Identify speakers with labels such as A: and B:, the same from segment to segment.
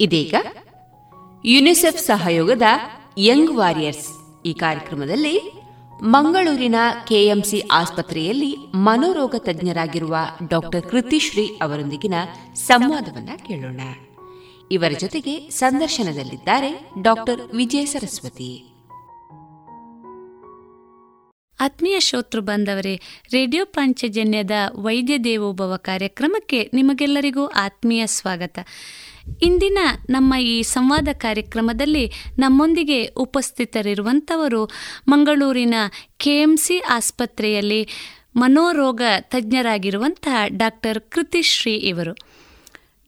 A: ಇದೀಗ ಯುನಿಸೆಫ್ ಸಹಯೋಗದ young warriors ಈ ಕಾರ್ಯಕ್ರಮದಲ್ಲಿ ಮಂಗಳೂರಿನ ಕೆಎಂಸಿ ಆಸ್ಪತ್ರೆಯಲ್ಲಿ ಮನೋರೋಗ ತಜ್ಞರಾಗಿರುವ ಡಾಕ್ಟರ್ ಕೃತಿಶ್ರೀ ಅವರೊಂದಿಗಿನ ಸಂವಾದವನ್ನ ಕೇಳೋಣ. ಇವರ ಜೊತೆಗೆ ಸಂದರ್ಶನದಲ್ಲಿದ್ದಾರೆ ಡಾಕ್ಟರ್ ವಿಜಯ ಸರಸ್ವತಿ.
B: ಆತ್ಮೀಯ ಶ್ರೋತೃ ಬಂದವರೇ ರೇಡಿಯೋ ಪಾಂಚಜನ್ಯದ ವೈದ್ಯ ದೇವೋಭವ ಕಾರ್ಯಕ್ರಮಕ್ಕೆ ನಿಮಗೆಲ್ಲರಿಗೂ ಆತ್ಮೀಯ ಸ್ವಾಗತ. ಇಂದಿನ ನಮ್ಮ ಈ ಸಂವಾದ ಕಾರ್ಯಕ್ರಮದಲ್ಲಿ ನಮ್ಮೊಂದಿಗೆ ಉಪಸ್ಥಿತರಿರುವಂಥವರು ಮಂಗಳೂರಿನ ಕೆಎಂಸಿ ಆಸ್ಪತ್ರೆಯಲ್ಲಿ ಮನೋರೋಗ ತಜ್ಞರಾಗಿರುವಂತಹ ಡಾಕ್ಟರ್ ಕೃತಿಶ್ರೀ ಇವರು.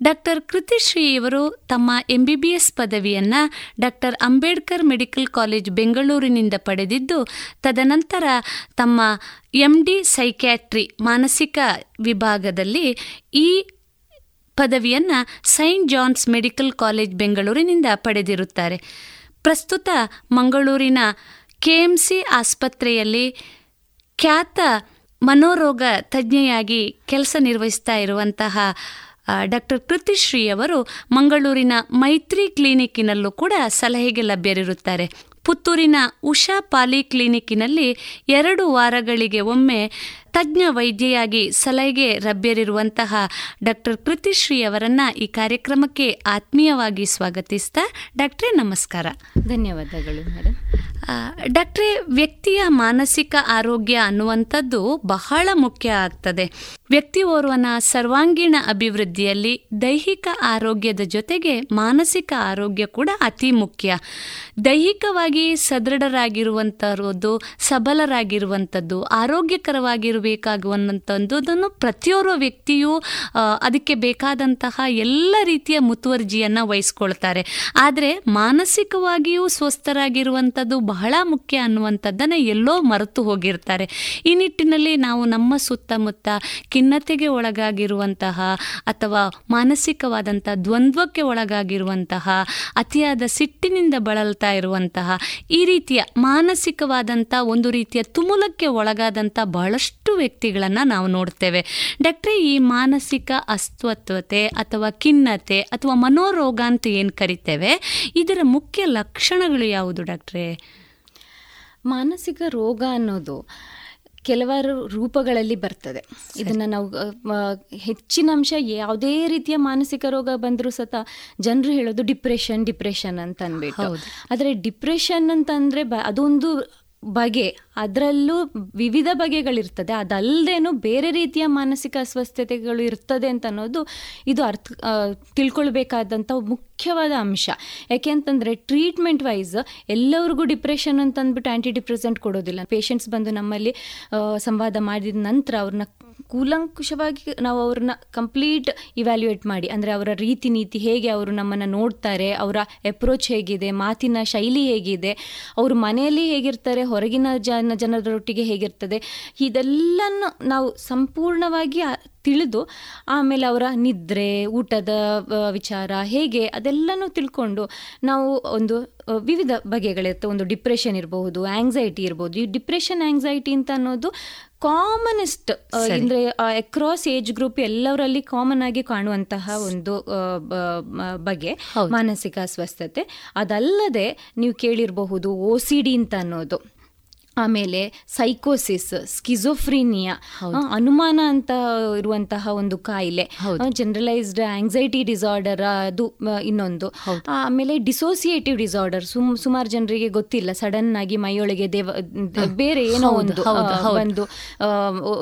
B: ಡಾಕ್ಟರ್ ಕೃತಿಶ್ರೀ ಇವರು ತಮ್ಮ ಎಂ ಬಿ ಬಿ ಎಸ್ ಪದವಿಯನ್ನು ಡಾಕ್ಟರ್ ಅಂಬೇಡ್ಕರ್ ಮೆಡಿಕಲ್ ಕಾಲೇಜ್ ಬೆಂಗಳೂರಿನಿಂದ ಪಡೆದಿದ್ದು, ತದನಂತರ ತಮ್ಮ ಎಂ ಡಿ ಸೈಕ್ಯಾಟ್ರಿ ಮಾನಸಿಕ ವಿಭಾಗದಲ್ಲಿ ಈ ಪದವಿಯನ್ನು ಸೈಂಟ್ ಜಾನ್ಸ್ ಮೆಡಿಕಲ್ ಕಾಲೇಜ್ ಬೆಂಗಳೂರಿನಿಂದ ಪಡೆದಿರುತ್ತಾರೆ. ಪ್ರಸ್ತುತ ಮಂಗಳೂರಿನ ಕೆಎಂಸಿ ಆಸ್ಪತ್ರೆಯಲ್ಲಿ ಖ್ಯಾತ ಮನೋರೋಗ ತಜ್ಞೆಯಾಗಿ ಕೆಲಸ ನಿರ್ವಹಿಸ್ತಾ ಇರುವಂತಹ ಡಾಕ್ಟರ್ ಕೃತಿಶ್ರೀ ಅವರು ಮಂಗಳೂರಿನ ಮೈತ್ರಿ ಕ್ಲಿನಿಕ್ನಲ್ಲೂ ಕೂಡ ಸಲಹೆಗೆ ಲಭ್ಯರಿರುತ್ತಾರೆ. ಪುತ್ತೂರಿನ ಉಷಾ ಪಾಲಿ ಕ್ಲಿನಿಕ್ನಲ್ಲಿ ಎರಡು ವಾರಗಳಿಗೆ ಒಮ್ಮೆ ತಜ್ಞ ವೈದ್ಯೆಯಾಗಿ ಸಲಹೆಗೆ ಲಭ್ಯರಿರುವಂತಹ ಡಾಕ್ಟರ್ ಕೃತಿಶ್ರೀ ಅವರನ್ನ ಈ ಕಾರ್ಯಕ್ರಮಕ್ಕೆ ಆತ್ಮೀಯವಾಗಿ ಸ್ವಾಗತಿಸ್ತಾ ಡಾಕ್ಟ್ರೆ ನಮಸ್ಕಾರ.
C: ಧನ್ಯವಾದಗಳು ಮೇಡಮ್
B: ಡಾಕ್ಟ್ರೇ ವ್ಯಕ್ತಿಯ ಮಾನಸಿಕ ಆರೋಗ್ಯ ಅನ್ನುವಂಥದ್ದು ಬಹಳ ಮುಖ್ಯ ಆಗ್ತದೆ. ವ್ಯಕ್ತಿ ಓರ್ವನ ಸರ್ವಾಂಗೀಣ ಅಭಿವೃದ್ಧಿಯಲ್ಲಿ ದೈಹಿಕ ಆರೋಗ್ಯದ ಜೊತೆಗೆ ಮಾನಸಿಕ ಆರೋಗ್ಯ ಕೂಡ ಅತಿ ಮುಖ್ಯ. ದೈಹಿಕವಾಗಿ ಸದೃಢರಾಗಿರುವಂಥದ್ದು ಸಬಲರಾಗಿರುವಂಥದ್ದು ಆರೋಗ್ಯಕರವಾಗಿರಬೇಕಾಗುವಂಥದ್ದನ್ನು ಪ್ರತಿಯೊಬ್ಬ ವ್ಯಕ್ತಿಯೂ ಅದಕ್ಕೆ ಬೇಕಾದಂತಹ ಎಲ್ಲ ರೀತಿಯ ಮುತುವರ್ಜಿಯನ್ನು ವಹಿಸ್ಕೊಳ್ತಾರೆ. ಆದರೆ ಮಾನಸಿಕವಾಗಿಯೂ ಸ್ವಸ್ಥರಾಗಿರುವಂಥದ್ದು ಬಹಳ ಮುಖ್ಯ ಅನ್ನುವಂಥದ್ದನ್ನು ಎಲ್ಲೋ ಮರೆತು ಹೋಗಿರ್ತಾರೆ. ಈ ನಿಟ್ಟಿನಲ್ಲಿ ನಾವು ನಮ್ಮ ಸುತ್ತಮುತ್ತ ಖಿನ್ನತೆಗೆ ಒಳಗಾಗಿರುವಂತಹ ಅಥವಾ ಮಾನಸಿಕವಾದಂಥ ದ್ವಂದ್ವಕ್ಕೆ ಒಳಗಾಗಿರುವಂತಹ, ಅತಿಯಾದ ಸಿಟ್ಟಿನಿಂದ ಬಳಲ್ತಾ ಇರುವಂತಹ ಈ ರೀತಿಯ ಮಾನಸಿಕವಾದಂಥ ಒಂದು ರೀತಿಯ ತುಮುಲಕ್ಕೆ ಒಳಗಾದಂಥ ಬಹಳಷ್ಟು ವ್ಯಕ್ತಿಗಳನ್ನು ನಾವು ನೋಡ್ತೇವೆ. ಡಾಕ್ಟ್ರೆ ಈ ಮಾನಸಿಕ ಅಸ್ವತ್ವತೆ ಅಥವಾ ಖಿನ್ನತೆ ಅಥವಾ ಮನೋರೋಗ ಅಂತ ಏನು ಕರಿತೇವೆ? ಇದರ ಮುಖ್ಯ ಲಕ್ಷಣಗಳು ಯಾವುದು ಡಾಕ್ಟ್ರೆ?
C: ಮಾನಸಿಕ ರೋಗ ಅನ್ನೋದು ಕೆಲವಾರು ರೂಪಗಳಲ್ಲಿ ಬರ್ತದೆ. ಇದನ್ನು ನಾವು ಹೆಚ್ಚಿನ ಅಂಶ ಯಾವುದೇ ರೀತಿಯ ಮಾನಸಿಕ ರೋಗ ಬಂದರೂ ಸತ ಜನರು ಹೇಳೋದು ಡಿಪ್ರೆಷನ್ ಡಿಪ್ರೆಷನ್ ಅಂತ ಅಂದ್ಬಿಟ್ಟು. ಆದರೆ ಡಿಪ್ರೆಷನ್ ಅಂತಂದರೆ ಬ ಅದೊಂದು ಬಗೆ, ಅದರಲ್ಲೂ ವಿವಿಧ ಬಗೆಗಳಿರ್ತದೆ. ಅದಲ್ಲದೇನು ಬೇರೆ ರೀತಿಯ ಮಾನಸಿಕ ಅಸ್ವಸ್ಥತೆಗಳು ಇರ್ತದೆ ಅಂತ ಅನ್ನೋದು ಇದು ಅರ್ಥ ತಿಳ್ಕೊಳ್ಬೇಕಾದಂಥ ಮುಖ್ಯವಾದ ಅಂಶ. ಯಾಕೆ ಅಂತಂದರೆ ಟ್ರೀಟ್ಮೆಂಟ್ ವೈಸ್ ಎಲ್ಲರಿಗೂ ಡಿಪ್ರೆಷನ್ ಅಂತ ಅಂದ್ಬಿಟ್ಟು ಆ್ಯಂಟಿ ಡಿಪ್ರೆಸೆಂಟ್ ಕೊಡೋದಿಲ್ಲ. ಪೇಷಂಟ್ಸ್ ಬಂದು ನಮ್ಮಲ್ಲಿ ಸಂವಾದ ಮಾಡಿದ ನಂತರ ಅವ್ರನ್ನ ಕೂಲಂಕುಷವಾಗಿ ನಾವು ಅವ್ರನ್ನ ಕಂಪ್ಲೀಟ್ ಇವ್ಯಾಲ್ಯೂಯೇಟ್ ಮಾಡಿ, ಅಂದರೆ ಅವರ ರೀತಿ ನೀತಿ ಹೇಗೆ ಅವರು ನಮ್ಮನ್ನು ನೋಡ್ತಾರೆ, ಅವರ ಅಪ್ರೋಚ್ ಹೇಗಿದೆ, ಮಾತಿನ ಶೈಲಿ ಹೇಗಿದೆ, ಅವರು ಮನೆಯಲ್ಲಿ ಹೇಗಿರ್ತಾರೆ, ಹೊರಗಿನ ಜನ, ಜನರೊಟ್ಟಿಗೆ ಹೇಗಿರ್ತದೆ ಇದೆಲ್ಲನೂ ನಾವು ಸಂಪೂರ್ಣವಾಗಿ ತಿಳಿದು ಆಮೇಲೆ ಅವರ ನಿದ್ರೆ, ಊಟದ ವಿಚಾರ ಹೇಗೆ ಅದೆಲ್ಲನೂ ತಿಳ್ಕೊಂಡು ನಾವು ಒಂದು ವಿವಿಧ ಬಗೆಗಳಿರುತ್ತೆ ಒಂದು ಡಿಪ್ರೆಷನ್ ಇರಬಹುದು ಆ್ಯಂಗ್ಸೈಟಿ ಇರ್ಬೋದು. ಈ ಡಿಪ್ರೆಷನ್ ಆ್ಯಂಗ್ಸೈಟಿ ಅಂತ ಅನ್ನೋದು ಕಾಮನೆಸ್ಟ್ ಅಂದ್ರೆ ಅಕ್ರಾಸ್ ಏಜ್ ಗ್ರೂಪ್ ಎಲ್ಲವರಲ್ಲಿ ಕಾಮನ್ ಆಗಿ ಕಾಣುವಂತಹ ಒಂದು ಬಗೆ ಮಾನಸಿಕ ಅಸ್ವಸ್ಥತೆ. ಅದಲ್ಲದೆ ನೀವು ಕೇಳಿರಬಹುದು ಓ ಸಿ ಡಿ ಅಂತ ಅನ್ನೋದು. ಆಮೇಲೆ ಸೈಕೋಸಿಸ್ ಸ್ಕಿಜೋಫ್ರೀನಿಯಾ ಅನುಮಾನ ಅಂತ ಇರುವಂತಹ ಒಂದು ಕಾಯಿಲೆ ಜನರಲೈಸ್ಡ್ ಆಂಗ್ಸೈಟಿ ಡಿಸಾರ್ಡರ್ ಅದು ಇನ್ನೊಂದು. ಆಮೇಲೆ ಡಿಸೋಸಿಯೇಟಿವ್ ಡಿಸಾರ್ಡರ್ ಸುಮ್ ಸುಮಾರು ಜನರಿಗೆ ಗೊತ್ತಿಲ್ಲ. ಸಡನ್ ಆಗಿ ಮೈಯೊಳಗೆ ದೇವ ಬೇರೆ ಏನೋ ಒಂದು ಒಂದು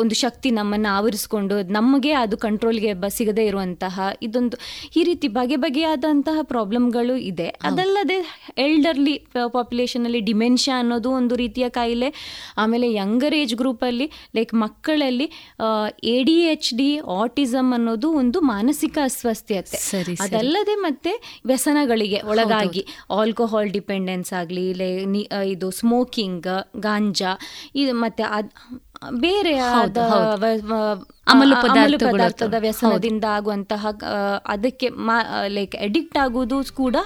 C: ಒಂದು ಶಕ್ತಿ ನಮ್ಮನ್ನು ಆವರಿಸಿಕೊಂಡು ನಮಗೆ ಅದು ಕಂಟ್ರೋಲ್ಗೆ ಸಿಗದೆ ಇರುವಂತಹ ಇದೊಂದು ಈ ರೀತಿ ಬಗೆ ಬಗೆಯಾದಂತಹ ಪ್ರಾಬ್ಲಮ್ಗಳು ಇದೆ. ಅದಲ್ಲದೆ ಎಲ್ಡರ್ಲಿ ಪಾಪ್ಯುಲೇಷನ್ ಅಲ್ಲಿ ಡಿಮೆನ್ಷಿಯಾ ಅನ್ನೋದು ಒಂದು ರೀತಿಯ ಕಾಯಿಲೆ ಆಮೇಲೆ ಯಂಗರ್ ಏಜ್ ಗ್ರೂಪಲ್ಲಿ ಲೈಕ್ ಮಕ್ಕಳಲ್ಲಿ A D H D autism ಅನ್ನೋದು ಒಂದು ಮಾನಸಿಕ ಅಸ್ವಸ್ಥತೆ ಅದಲ್ಲದೆ ಮತ್ತೆ ವ್ಯಸನಗಳಿಗೆ ಒಳಗಾಗಿ ಆಲ್ಕೋಹಾಲ್ ಡಿಪೆಂಡೆನ್ಸ್ ಆಗಲಿ ಇದು ಸ್ಮೋಕಿಂಗ್ ಗಾಂಜಾ ಇದು ಮತ್ತೆ ಬೇರೆ
B: ಅಮಲು
C: ಪದಾರ್ಥದ ವ್ಯಸನದಿಂದ ಆಗುವಂತಹ ಅದಕ್ಕೆ ಲೈಕ್ ಅಡಿಕ್ಟ್ ಆಗುವುದು ಕೂಡ